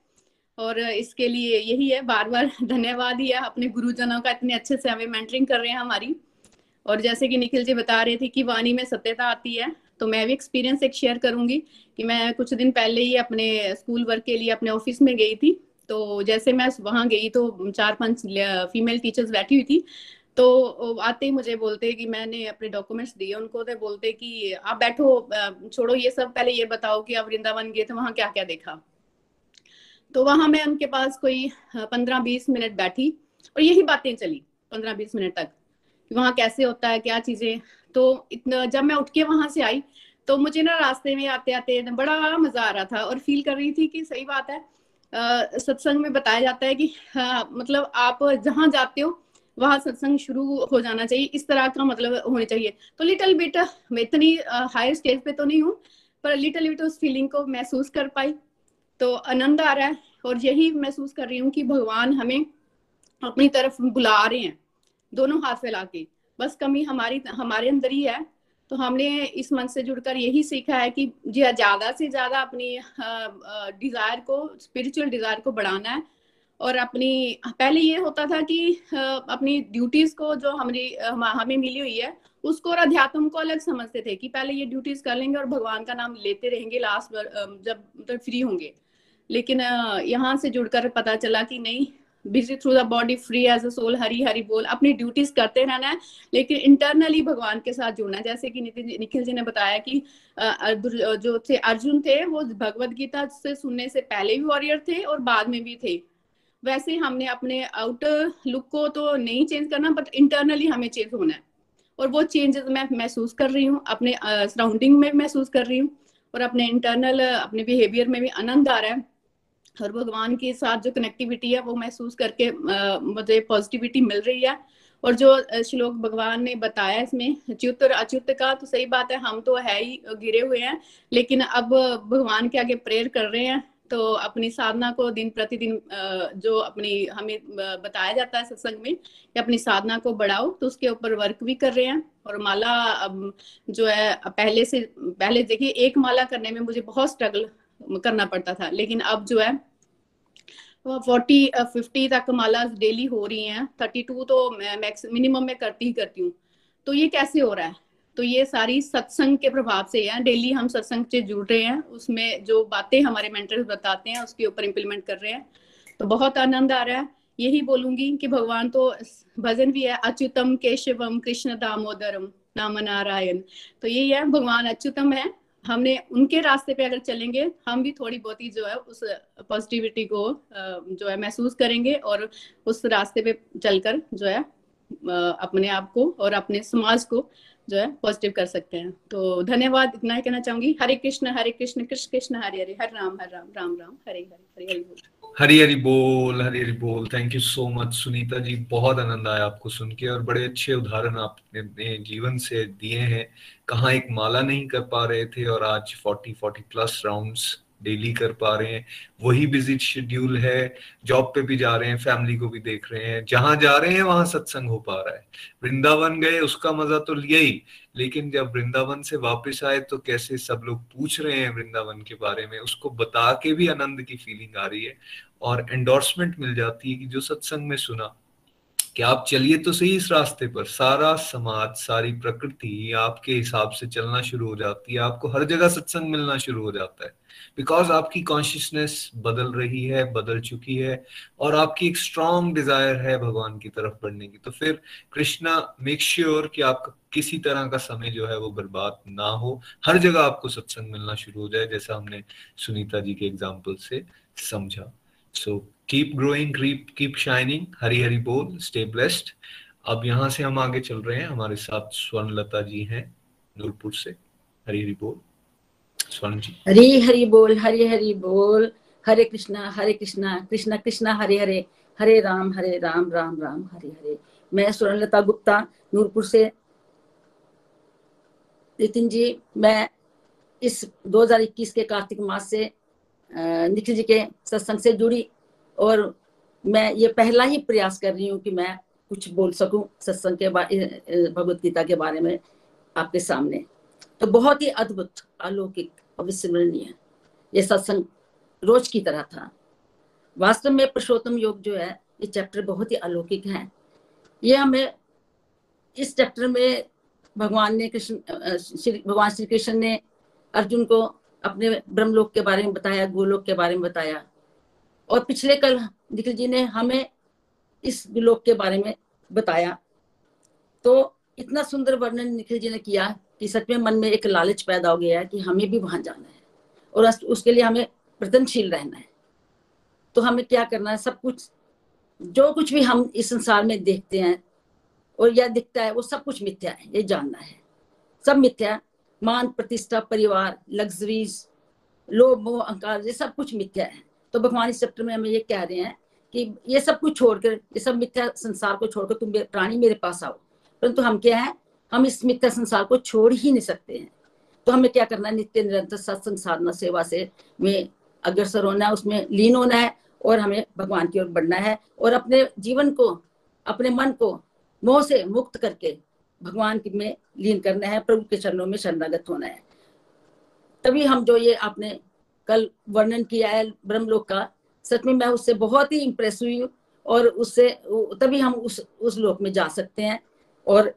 और इसके लिए यही है बार बार धन्यवाद ही है। अपने गुरुजनों का इतने अच्छे से हमें मेंटरिंग कर रहे हैं हमारी। और जैसे कि निखिल जी बता रहे थे कि वाणी में सत्यता आती है तो मैं भी एक्सपीरियंस एक शेयर करूँगी कि मैं कुछ दिन पहले ही अपने स्कूल वर्क के लिए अपने ऑफ़िस में गई थी। तो जैसे मैं वहाँ गई तो चार पाँच फीमेल टीचर्स बैठी हुई थी। तो आते ही मुझे बोलते कि मैंने अपने डॉक्यूमेंट्स दिए उनको। तो बोलते कि आप बैठो छोड़ो ये सब, पहले ये बताओ कि आप वृंदावन गए थे, वहाँ क्या क्या देखा? तो वहाँ मैं उनके पास कोई पंद्रह बीस मिनट बैठी और यही बातें चली पंद्रह बीस मिनट तक कि वहाँ कैसे होता है क्या चीज़ें। तो इतना जब मैं उठ के वहाँ से आई तो मुझे ना रास्ते में आते आते बड़ा मज़ा आ रहा था और फील कर रही थी कि सही बात है सत्संग में बताया जाता है कि आ, मतलब आप जहाँ जाते हो वहाँ सत्संग शुरू हो जाना चाहिए इस तरह का मतलब होनी चाहिए। तो लिटिल बिट मैं इतनी हायर स्टेज पे तो नहीं हूँ पर लिटिल बिट उस फीलिंग को महसूस कर पाई। तो आनंद आ रहा है और यही महसूस कर रही हूँ कि भगवान हमें अपनी तरफ़ बुला रहे हैं, दोनों हाथ फैला के। बस कमी हमारी, हमारे अंदर ही है। तो हमने इस मन से जुड़कर यही सीखा है कि ज़्यादा से ज़्यादा अपनी डिज़ायर को स्पिरिचुअल डिज़ायर को बढ़ाना है। और अपनी, पहले ये होता था कि अपनी ड्यूटीज़ को जो हमारी, हमें मिली हुई है, उसको और अध्यात्म को अलग समझते थे कि पहले ये ड्यूटीज़ कर लेंगे और भगवान का नाम लेते रहेंगे लास्ट जब फ्री होंगे। लेकिन यहाँ से जुड़कर पता चला कि नहीं busy through the body free as a soul Hari Hari बोल, अपनी ड्यूटीज़ करते रहना है, लेकिन इंटरनली भगवान के साथ जुड़ना है। जैसे कि निखिल जी ने बताया कि जो थे, अर्जुन थे, वो भगवत गीता से सुनने से पहले भी वॉरियर थे और बाद में भी थे। वैसे हमने अपने आउटर लुक को तो नहीं चेंज करना बट इंटरनली हमें चेंज होना है। और वो चेंजेस मैं महसूस कर रही हूँ, अपने सराउंडिंग में महसूस कर रही हूँ और अपने इंटरनल अपने बिहेवियर में भी आनंद आ रहा है। और भगवान के साथ जो कनेक्टिविटी है, वो महसूस करके मुझे पॉजिटिविटी मिल रही है। और जो श्लोक भगवान ने बताया इसमें च्युत और अच्युत का तो सही बात है, हम तो है ही, गिरे हुए हैं, लेकिन अब भगवान के आगे प्रेयर कर रहे हैं तो अपनी साधना को दिन प्रतिदिन जो अपनी, हमें बताया जाता है सत्संग में कि अपनी साधना को बढ़ाओ तो उसके ऊपर वर्क भी कर रहे हैं। और माला जो है, पहले से, पहले देखिए, एक माला करने में मुझे बहुत स्ट्रगल करना पड़ता था। लेकिन अब जो है फोर्टी फिफ्टी तक माला डेली हो रही हैं। थर्टी टू तो मैक्स मिनिमम में करती ही करती हूँ। तो ये कैसे हो रहा है? तो ये सारी सत्संग के प्रभाव से है। डेली हम सत्संग से जुड़ रहे हैं। उसमें जो बातें हमारे मेंटर्स बताते हैं, उसके ऊपर इम्प्लीमेंट कर रहे हैं। तो बहुत आनंद आ रहा है। यही बोलूँगी कि भगवान तो भजन भी है, अच्युतम केशवम कृष्ण दामोदरम नाम नारायण। तो यही है, भगवान अच्युतम है। हमने उनके रास्ते पे अगर चलेंगे, हम भी थोड़ी बहुत ही जो है उस पॉजिटिविटी को जो है महसूस करेंगे और उस रास्ते पे चलकर जो है अपने आप को और अपने समाज को जो है पॉजिटिव कर सकते हैं। तो धन्यवाद, इतना ही कहना चाहूँगी। हरे कृष्ण हरे कृष्ण कृष्ण कृष्ण, हरे हरे, हर राम हर राम राम राम, हरे हरे हरे हरे हरी हरी बोल हरी हरी बोल। Thank you so much Sunita ji. बहुत आनंद आया आपको सुन के और बड़े अच्छे उदाहरण आपने जीवन से दिए हैं। कहाँ एक माला नहीं कर पा रहे थे और आज forty forty plus rounds daily कर पा रहे हैं। वही बिज़ी शेड्यूल है जॉब पे भी जा रहे हैं फैमिली को भी देख रहे हैं। जहाँ जा रहे हैं, वहाँ सत्संग हो पा रहा है। वृंदावन गए, उसका मज़ा तो लिया ही। लेकिन जब वृंदावन से वापस आए तो कैसे सब लोग पूछ रहे हैं वृंदावन के बारे में, उसको बता के भी आनंद की फीलिंग आ रही है। और एंडोर्समेंट मिल जाती है कि जो सत्संग में सुना, कि आप चलिए तो सही इस रास्ते पर। सारा समाज, सारी प्रकृति आपके हिसाब से चलना शुरू हो जाती है। आपको हर जगह सत्संग मिलना शुरू हो जाता है। बिकॉज़ आपकी कॉन्शियसनेस बदल रही है, बदल चुकी है, और आपकी एक स्ट्रॉन्ग डिज़ायर है भगवान की तरफ़ बढ़ने की तो फिर कृष्णा मेक श्योर कि आपका किसी तरह का समय जो है वो बर्बाद ना हो। हर जगह आपको सत्संग मिलना शुरू हो जाए, जैसा हमने सुनीता जी के एग्ज़ाम्पल से समझा। So keep growing keep keep shining Hari Hari बोल स्टे ब्लेस्ड अब यहाँ से हम आगे चल रहे हैं, हमारे साथ स्वर्णलता जी हैं, नूरपुर से, हरी हरी बोल। जी हरी हरी बोल, हरी हरी बोल। हरे कृष्णा हरे कृष्णा कृष्णा कृष्णा, हरे हरे। हरे राम हरे राम राम राम, हरे हरे। मैं स्वर्णलता गुप्ता, नूरपुर से। नितिन जी, मैं इस 2021 के कार्तिक मास से निखिल जी के सत्संग से जुड़ी और मैं ये पहला ही प्रयास कर रही हूँ कि मैं कुछ बोल सकूँ सत्संग के भगवत गीता के बारे में आपके सामने। तो बहुत ही अद्भुत, अलौकिक अविस्मरणीय। ये सत्संग रोज की तरह था। वास्तव में पुरुषोत्तम योग जो है, ये चैप्टर बहुत ही अलौकिक है। ये हमें इस चैप्टर में भगवान ने कृष्ण श्री, भगवान श्री कृष्ण ने अर्जुन को अपने ब्रह्मलोक के बारे में बताया, गोलोक के बारे में बताया। और पिछले कल निखिल जी ने हमें इस लोक के बारे में बताया। तो इतना सुंदर वर्णन निखिल जी ने किया कि सच में मन में एक लालच पैदा हो गया है कि हमें भी वहाँ जाना है और उसके लिए हमें प्रतनशील रहना है। तो हमें क्या करना है? सब कुछ, जो कुछ भी हम इस संसार में देखते हैं और यह दिखता है, वो सब कुछ मिथ्या है, ये जानना है। सब मिथ्या, मान, प्रतिष्ठा, परिवार लग्जरीज लोभ, मोह, अहंकार, ये सब कुछ मिथ्या है। तो भगवान इस चैप्टर में हमें ये कह रहे हैं कि ये सब कुछ छोड़कर, ये सब मिथ्या संसार को छोड़कर तुम प्राणी मेरे पास आओ। परंतु हम क्या है? हम इस मिथ्या संसार को छोड़ ही नहीं सकते हैं। तो हमें क्या करना है? नित्य, निरंतर सत्संग साधना, सेवा से में अग्रसर होना है, उसमें लीन होना है और हमें भगवान की ओर बढ़ना है और अपने जीवन को, अपने मन को मोह से मुक्त करके भगवान में लीन करना है, प्रभु के चरणों में शरणागत होना है। तभी हम जो ये आपने कल वर्णन किया है ब्रह्मलोक का, सच में मैं उससे बहुत ही इम्प्रेस हुई और उससे, तभी हम उस उस लोक में जा सकते हैं और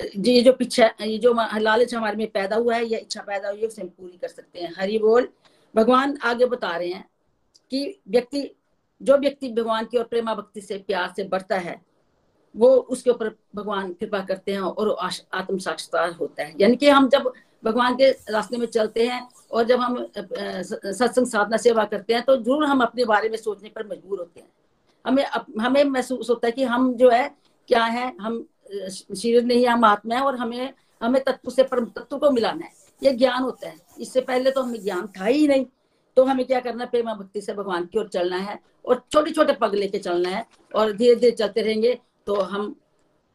ये जो पीछे, ये जो लालच हमारे में पैदा हुआ है, या इच्छा पैदा हुई है, उसे हम पूरी कर सकते हैं। हरि बोल। भगवान आगे बता रहे हैं कि व्यक्ति, जो व्यक्ति भगवान की और प्रेमा भक्ति से, प्यार से बढ़ता है, वो उसके ऊपर भगवान कृपा करते हैं और आत्म साक्षात्कार होता है। यानी कि हम जब भगवान के रास्ते में चलते हैं और जब हम सत्संग साधना सेवा करते हैं तो ज़रूर हम अपने बारे में सोचने पर मजबूर होते हैं। हमें हमें महसूस होता है कि हम जो है, क्या है, हम शरीर नहीं हम आत्मा है और हमें हमें तत्व से, परम तत्व को मिलाना है। ये ज्ञान होता है। इससे पहले तो हमें ज्ञान था ही नहीं। तो हमें क्या करना है? प्रेमा भक्ति से भगवान की ओर चलना है और छोटे छोटे पग लेके चलना है और धीरे धीरे चलते रहेंगे तो हम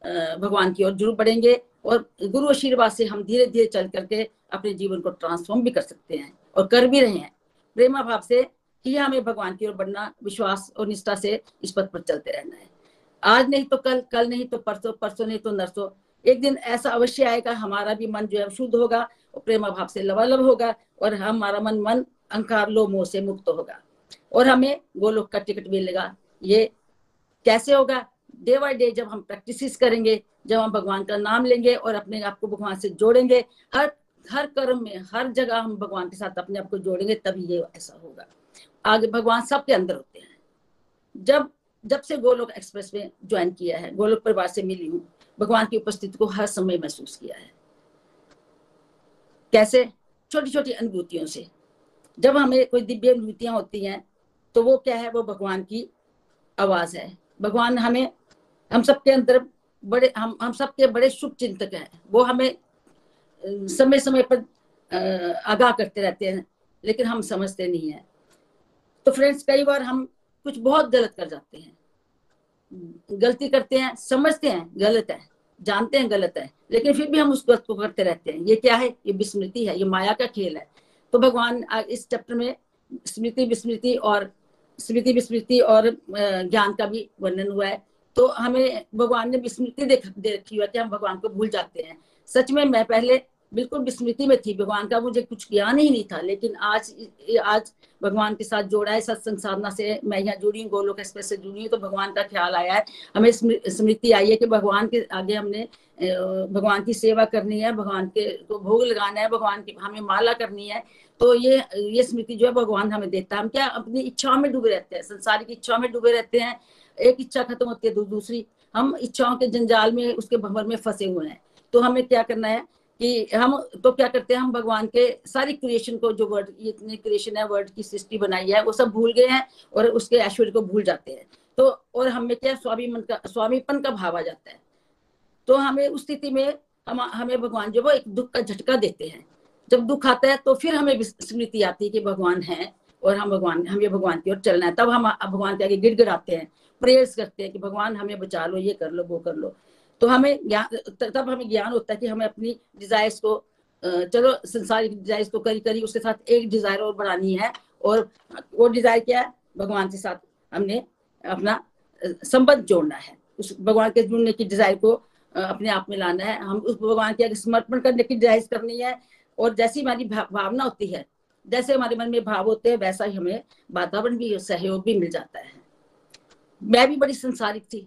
भगवान की ओर ज़रूर बढ़ेंगे और गुरु आशीर्वाद से हम धीरे धीरे चल करके अपने जीवन को ट्रांसफॉर्म भी कर सकते हैं और कर भी रहे हैं। प्रेमा भाव से ही हमें भगवान की ओर बढ़ना, विश्वास और निष्ठा से इस पथ पर चलते रहना है। आज नहीं तो कल कल नहीं तो परसों परसों नहीं तो नरसों। एक दिन ऐसा अवश्य आएगा, हमारा भी मन जो है, शुद्ध होगा, और प्रेमा भाव से लवालब होगा, और हमारा मन मन अंकार लो मोह से मुक्त होगा। और हमें गोलोक का टिकट मिलेगा। ये कैसे होगा? डे बाय डे जब हम प्रैक्टिस करेंगे, जब हम भगवान का नाम लेंगे और अपने आप को भगवान से जोड़ेंगे, हर हर कर्म में, हर जगह हम भगवान के साथ अपने आप को जोड़ेंगे, तभी ये ऐसा होगा। आगे भगवान सबके अंदर होते हैं। जब जब से गोलोक एक्सप्रेस में ज्वाइन किया है, गोलोक परिवार से मिली हूँ, भगवान की उपस्थिति को हर समय महसूस किया है। कैसे? छोटी छोटी अनुभूतियों से। जब हमें कोई दिव्य अनुभूतियाँ होती हैं तो वो क्या है? वो भगवान की आवाज़ है। भगवान हमें, हम सबके अंदर बड़े, हम हम सबके बड़े शुभ चिंतक हैं। वो हमें समय समय पर आगाह करते रहते हैं, लेकिन हम समझते नहीं है। तो फ्रेंड्स, कई बार हम कुछ बहुत गलत कर जाते हैं। गलती करते हैं, समझते हैं, गलत है, जानते हैं गलत है, लेकिन फिर भी हम उस गलत को करते रहते हैं। ये क्या है? ये विस्मृति है, ये माया का खेल है। तो भगवान इस चैप्टर में स्मृति, विस्मृति और स्मृति, विस्मृति और ज्ञान का भी वर्णन हुआ है। तो हमें भगवान ने विस्मृति दे रखी हुआ कि हम भगवान को भूल जाते हैं। सच में मैं पहले बिल्कुल विस्मृति में थी, भगवान का मुझे कुछ ज्ञान ही नहीं था, लेकिन आज आज भगवान के साथ जोड़ा है, सत्संग साधना से मैं यहाँ जुड़ी हूँ, गोलोक एक्सप्रेस से जुड़ी हूँ तो भगवान का ख्याल आया है। हमें स्मृति आई है कि भगवान के आगे हमने भगवान की सेवा करनी है, भगवान के को भोग लगाना है, भगवान की हमें माला करनी है तो ये ये स्मृति जो है भगवान हमें देता है। हम क्या अपनी इच्छाओं में डूबे रहते हैं संसारिक इच्छाओं में डूबे रहते हैं, एक इच्छा खत्म होती है दूसरी, हम इच्छाओं के जंजाल में, उसके भंवर में फंसे हुए हैं तो हमें क्या करना है कि हम तो क्या करते हैं, हम भगवान के सारी क्रिएशन को, जो वर्ड इतनी क्रिएशन है वर्ड की सृष्टि बनाई है, वो सब भूल गए हैं और उसके ऐश्वर्य को भूल जाते हैं। तो और हमें क्या स्वामी मन का स्वामीपन का भाव आ जाता है। तो हमें उस स्थिति में हम, हमें भगवान जो वो एक दुख का झटका देते हैं। जब दुख आता है तो फिर हमें स्मृति आती है कि भगवान है और हम भगवान, हमें भगवान की ओर चलना है। तब हम, भगवान के आगे गिड़गिड़ाते हैं, प्रेयर्स करते हैं कि भगवान हमें बचा लो, ये कर लो, वो कर लो। तो हमें ज्ञान तब हमें ज्ञान होता है कि हमें अपनी डिजायर्स को चलो संसारिक डिजायर्स तो करी करी, उसके साथ एक डिज़ायर और बढ़ानी है और वो डिज़ायर क्या है? भगवान के साथ हमने अपना संबंध जोड़ना है। उस भगवान के जुड़ने की डिज़ायर को अपने आप में लाना है। हम उस भगवान के आगे समर्पण करने की डिज़ायर करनी है और जैसी हमारी भावना होती है, जैसे हमारे मन में भाव होते हैं, वैसा ही हमें वातावरण भी, सहयोग भी मिल जाता है। मैं भी बड़ी संसारिक थी।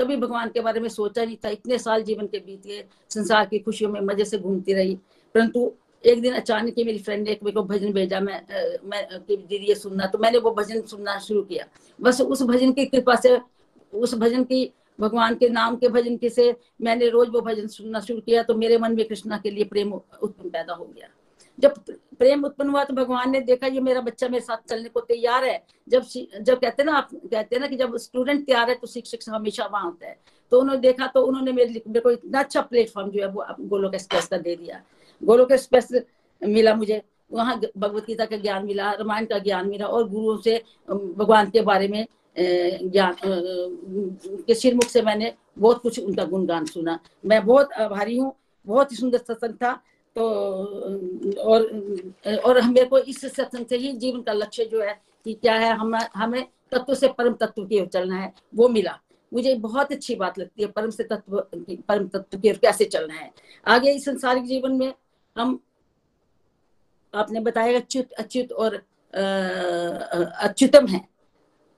कभी भगवान के बारे में सोचा नहीं था। इतने साल जीवन के बीत गए, संसार की खुशियों में मज़े से घूमती रही। परंतु एक दिन अचानक ही मेरी फ्रेंड ने एक मेरे को भजन भेजा। मैं मैं दीदी ये सुनना। तो मैंने वो भजन सुनना शुरू किया। बस उस भजन की कृपा से, उस भजन की, भगवान के नाम के भजन के से मैंने रोज वो भजन सुनना शुरू किया। तो मेरे मन में कृष्णा के लिए प्रेम उत्पन्न पैदा हो गया। जब प्रेम उत्पन्न हुआ तो भगवान ने देखा, ये मेरा बच्चा मेरे साथ चलने को तैयार है। जब जब कहते ना आप, कहते हैं ना कि जब स्टूडेंट तैयार है तो शिक्षक हमेशा वहाँ होता है। तो उन्होंने देखा तो उन्होंने मेरे मेरे को इतना अच्छा प्लेटफॉर्म जो है वो गोलोक एक्सप्रेस का दे दिया। गोलोक एक्सप्रेस मिला मुझे। वहाँ भगवत गीता का ज्ञान मिला, रामायण का ज्ञान मिला और गुरुओं से भगवान के बारे में ज्ञान के सिरमुख से मैंने बहुत कुछ उनका गुणगान सुना। मैं बहुत आभारी हूँ। बहुत ही सुंदर सत्संग था। तो और और मेरे को इस सत्संग से ही जीवन का लक्ष्य जो है कि क्या है, हम, हमें तत्व से परम तत्व की ओर चलना है, वो मिला। मुझे बहुत अच्छी बात लगती है, परम से तत्व, परम तत्व की ओर कैसे चलना है। आगे इस संसारिक जीवन में हम, आपने बताया अच्युत अच्युत और अच्युतम है।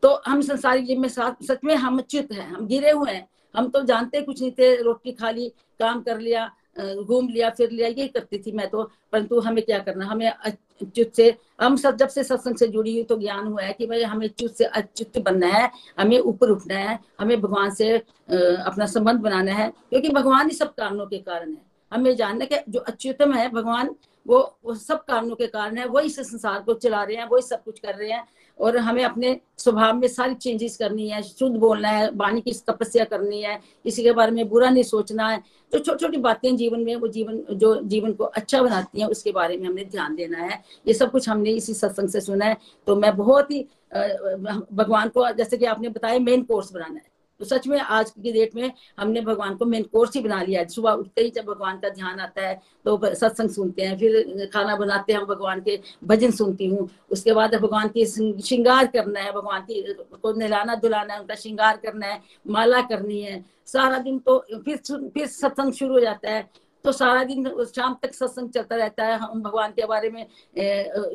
तो हम संसारिक जीवन में सच में हम अच्युत हैं, हम गिरे हुए हैं। हम तो जानते कुछ नहीं थे, रोटी खा ली काम कर लिया घूम लिया, फिर लिया, यही करती थी मैं तो। परंतु हमें क्या करना, हमें अच्युत से, हम सब जब से सत्संग से जुड़ी हुई तो ज्ञान हुआ है कि भाई हमें च्युत से अच्युत बनना है, हमें ऊपर उठना है, हमें भगवान से अपना संबंध बनाना है, क्योंकि भगवान ही सब कारणों के कारण है। हमें जानना कि जो अच्युतम है, भगवान, वो वो सब कारणों के कारण है, वही इस संसार को चला रहे हैं, वही सब कुछ कर रहे हैं। और हमें अपने स्वभाव में सारी चेंजेस करनी है, शुद्ध बोलना है, वाणी की तपस्या करनी है किसी के बारे में बुरा नहीं सोचना है। तो छोटी छोटी बातें जीवन में, वो जीवन, जो जीवन को अच्छा बनाती हैं, उसके बारे में हमने ध्यान देना है। ये सब कुछ हमने इसी सत्संग से सुना है। तो मैं बहुत ही भगवान को, जैसे कि आपने बताया मेन कोर्स बनाना है। तो सच में आज की डेट में हमने भगवान को मेन कोर्स ही बना लिया है। सुबह उठते ही जब भगवान का ध्यान आता है तो सत्संग सुनते हैं, फिर खाना बनाते हैं हम भगवान के, भजन सुनती हूँ। उसके बाद भगवान की श्रृंगार करना है, भगवान की को नहलाना धुलाना है, उनका श्रृंगार करना है, माला करनी है। सारा दिन तो फिर फिर सत्संग शुरू हो जाता है। तो सारा दिन शाम तक सत्संग चलता रहता है। हम भगवान के बारे में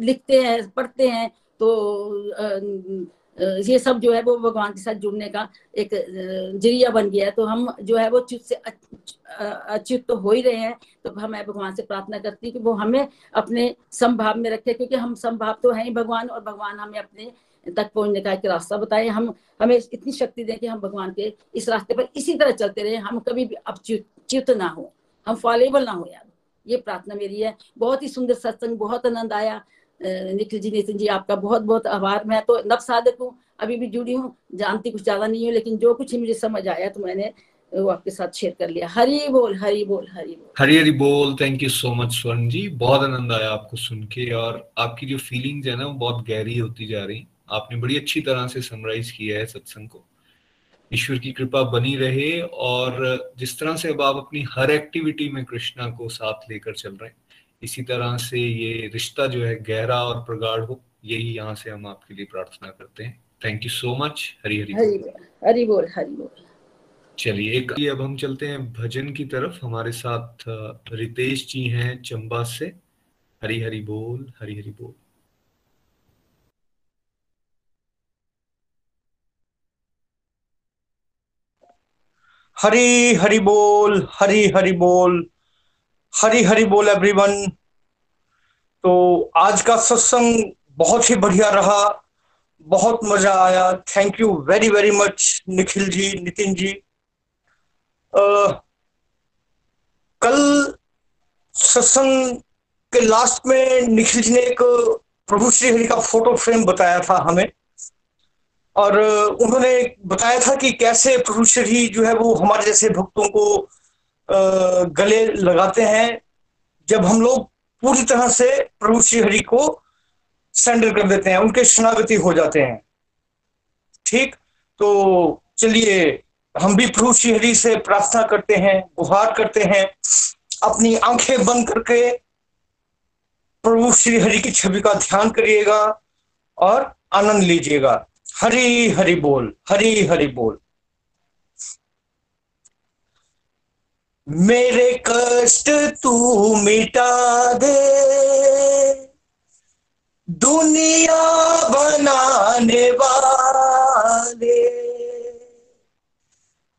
लिखते हैं, पढ़ते हैं। तो ये सब जो है वो भगवान के साथ जुड़ने का एक ज़रिया बन गया है। तो हम जो है वो च्युत से अच्युत तो हो ही रहे हैं। तो हम मैं भगवान से प्रार्थना करती हूँ कि वो हमें अपने संभाव में रखे, क्योंकि हम संभाव तो हैं ही भगवान, और भगवान हमें अपने तक पहुँचने का एक रास्ता बताए। हम, हमें इतनी शक्ति दें कि हम भगवान के इस रास्ते पर इसी तरह चलते रहे। हम कभी भी अब च्युत ना हो। हम फॉलेबल ना हो यार। ये प्रार्थना मेरी है। बहुत ही सुंदर सत्संग, बहुत आनंद आया। निखिल जी, नितिन जी, आपका बहुत बहुत आभार। मैं तो नव साधक हूँ, अभी भी जुड़ी हूँ, जानती कुछ ज़्यादा नहीं हूँ, लेकिन जो कुछ मुझे समझ आया तो मैंने वो आपके साथ शेयर कर लिया। हरी बोल हरी बोल हरी बोल। हरी हरी बोल। थैंक यू सो मच स्वर्ण जी। बहुत आनंद आया आपको सुन के और आपकी जो फीलिंग्स है ना, वो बहुत गहरी होती जा रही आपने बड़ी अच्छी तरह से समराइज किया है सत्संग को। ईश्वर की कृपा बनी रहे और जिस तरह से अब आप अपनी हर एक्टिविटी में कृष्णा को साथ लेकर चल रहे हैं इसी तरह से ये रिश्ता जो है गहरा और प्रगाढ़ हो यही यहाँ से हम आपके लिए प्रार्थना करते हैं। Thank you so much Hari Hari Hari बोल हरी बोल चलिए एक अब हम चलते हैं भजन की तरफ़। हमारे साथ रितेश जी हैं चंबा से। हरी हरी बोल हरी हरी बोल। हरी हरी बोल हरी हरी बोल। हरी हरी बोल एवरीवन तो आज का सत्संग बहुत ही बढ़िया रहा बहुत मज़ा आया। Thank you very very much Nikhil ji Nitin ji. आ, कल सत्संग के लास्ट में निखिल जी ने एक प्रभु श्री हरि का फ़ोटो फ्रेम बताया था हमें। और उन्होंने बताया था कि कैसे प्रभु श्री जो है वो हमारे जैसे भक्तों को गले लगाते हैं, जब हम लोग पूरी तरह से प्रभु श्री हरि को सेंडर कर देते हैं, उनके शरणागति हो जाते हैं। ठीक? तो चलिए, हम भी प्रभु श्री हरि से प्रार्थना करते हैं, गुहार करते हैं, अपनी आँखें बंद करके प्रभु श्री हरि की छवि का ध्यान करिएगा और आनंद लीजिएगा। हरी हरि बोल, हरी हरि बोल। मेरे कष्ट तू मिटा दे। दुनिया बनाने वाले।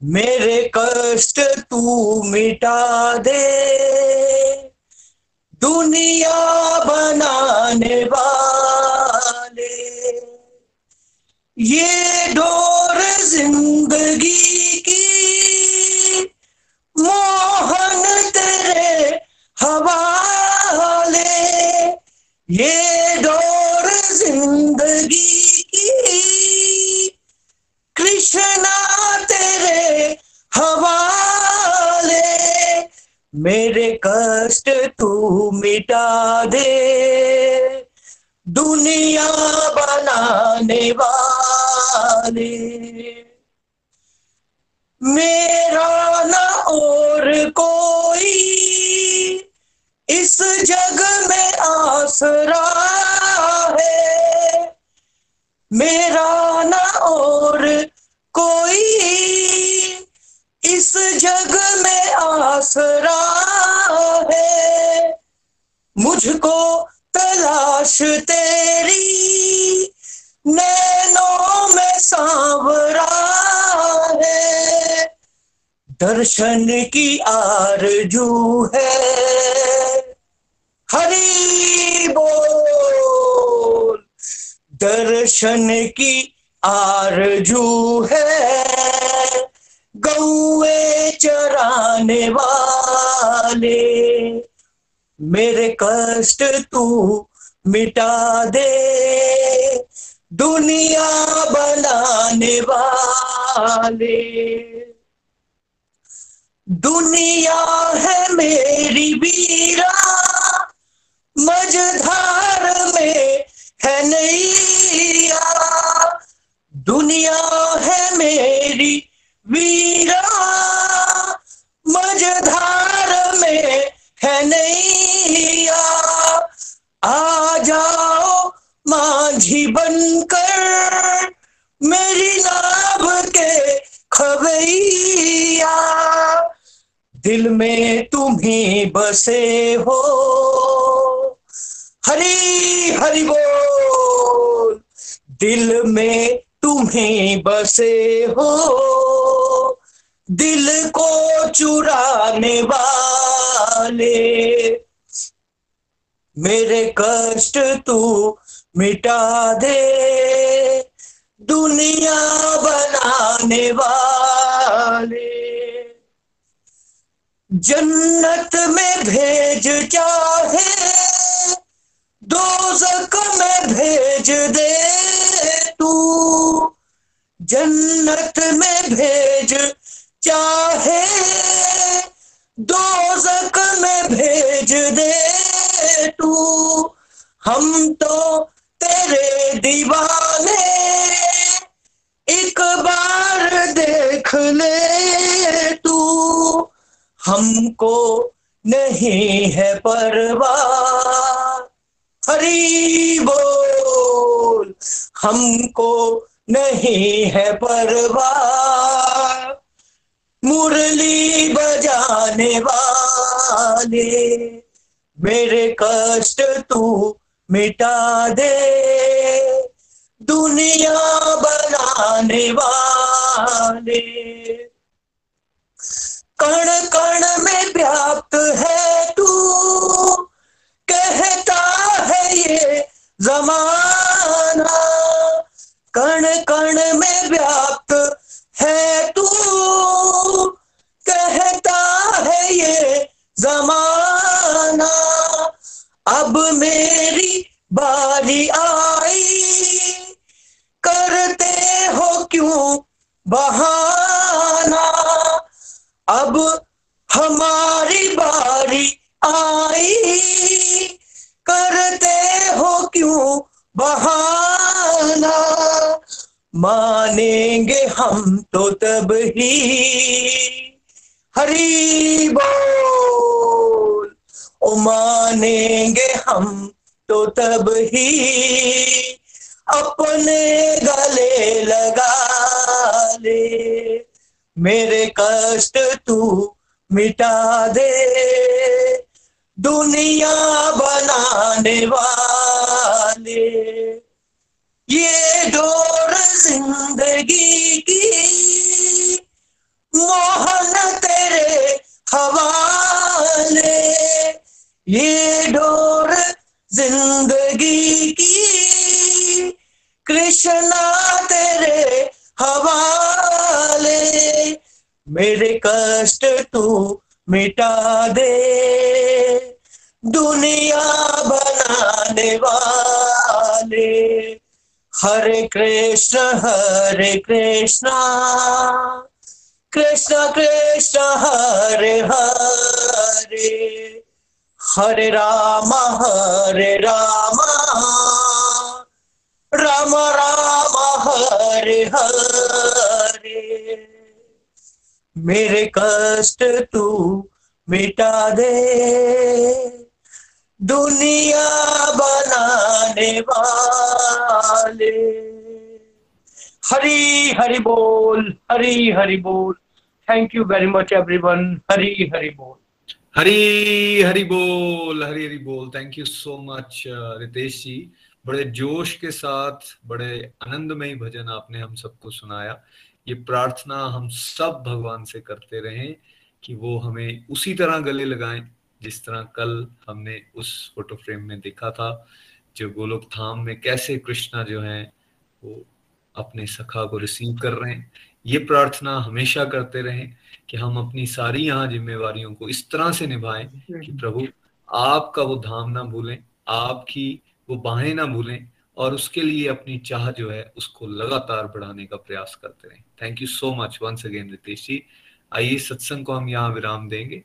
मेरे कष्ट तू मिटा दे। दुनिया बनाने वाले। ये डोर ज़िंदगी की मोहन तेरे हवाले, ये डोर ज़िंदगी की। कृष्णा तेरे हवाले, मेरे कष्ट तू मिटा दे। दुनिया बनाने वाले। मेरा न और कोई इस जग में आसरा है। मेरा न और कोई इस जग में आसरा है। मुझको तलाश तेरी नैनों में सांवरा है। दर्शन की आरज़ू है। हरी बोल, दर्शन की आरज़ू है। गौए चराने वाले, मेरे कष्ट तू मिटा दे। दुनिया बनाने वाले। दुनिया है मेरी वीरा, मझधार में है नैया। दुनिया है मेरी वीरा, मझधार में है नैया। आ जाओ माझी बनकर मेरी नाव के खवैया। दिल में तुम ही बसे हो। हरी, हरि बोल, दिल में तुम ही बसे हो। दिल को चुराने वाले, मेरे कष्ट तू मिटा दे। दुनिया बनाने वाले जन्नत में भेज चाहे दोजक में भेज दे तू। जन्नत में भेज चाहे। दोजक में भेज दे तू। हम तो तेरे दीवाने, एक बार देख ले तू। हमको नहीं है परवाह। हरी बोल, हमको नहीं है परवाह। मुरली बजाने वाले, मेरे कष्ट तू मिटा दे। दुनिया बनाने वाले कण कण में व्याप्त है तू। कहता है ये जमाना, कण कण में व्याप्त है तू। कहता है ये जमाना, अब मेरी बारी आई। करते हो क्यों बहाना? अब हमारी बारी आई। करते हो क्यों बहाना? मानेंगे हम तो तब ही। हरी बोल, ओ मानेंगे हम तो तब ही। अपने गले लगा ले। मेरे कष्ट तू मिटा दे। दुनिया बनाने वाले, ये डोर ज़िंदगी की मोहन तेरे हवाले, ये डोर ज़िंदगी की कृष्णा तेरे हवाले, मेरे कष्ट तू मिटा दे। दुनिया बनाने वाले, हरे कृष्ण, हरे कृष्णा। कृष्ण कृष्ण, हरे हरे। हरे राम हरे राम। राम राम। हरे हरे। मेरे कष्ट तू मिटा दे। दुनिया बनाने वाले। हरी हरि बोल, हरी हरि बोल। Thank you very much everyone Hari Hari बोल। हरी हरी बोल, हरी हरी बोल। Thank you so much Ritesh ji बड़े जोश के साथ, बड़े आनंदमय भजन आपने हम सबको सुनाया। ये प्रार्थना हम सब भगवान से करते रहें कि वो हमें उसी तरह गले लगाएँ जिस तरह कल हमने उस फ़ोटो फ्रेम में देखा था जो गोलोक धाम में कैसे कृष्णा जो है, वो अपने सखा को रिसीव कर रहे हैं। ये प्रार्थना हमेशा करते रहें कि हम अपनी सारी यहाँ जिम्मेवारियों को इस तरह से निभाएँ कि प्रभु, आपका वो धाम ना भूलें, आपकी वो बाहें ना भूलें और उसके लिए अपनी चाह जो है उसको लगातार बढ़ाने का प्रयास करते रहें। Thank you so much once again Ritesh ji. आइए सत्संग को हम यहाँ विराम देंगे।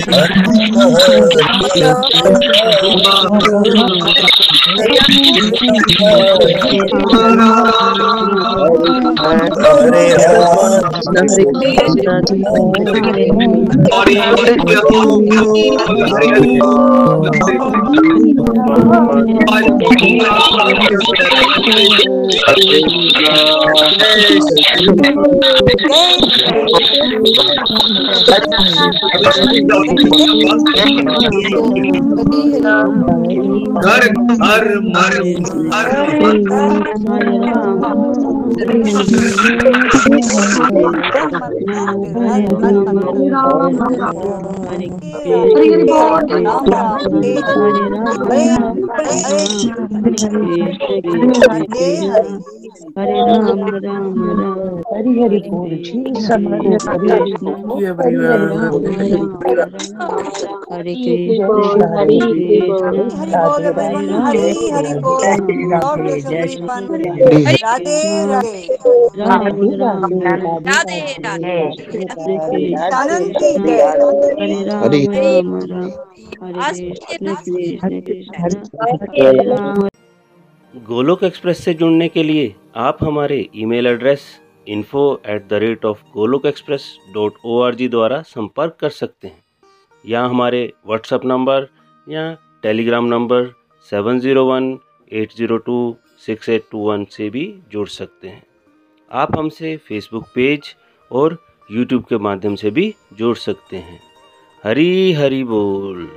Hare हर हर हर हर हरे राम राम राम हरि हरि बोल जी सबको हरे हरे कृष्ण हरे कृष्ण राधे राधे राम राम गोलोक एक्सप्रेस से जुड़ने के लिए आप हमारे email address info at the rate of Golok express dot O R G द्वारा संपर्क कर सकते हैं या हमारे व्हाट्सएप नंबर या Telegram number seven zero one eight zero two six eight two one से भी जुड़ सकते हैं। आप हमसे फेसबुक पेज और यूट्यूब के माध्यम से भी जुड़ सकते हैं। हरी हरी बोल।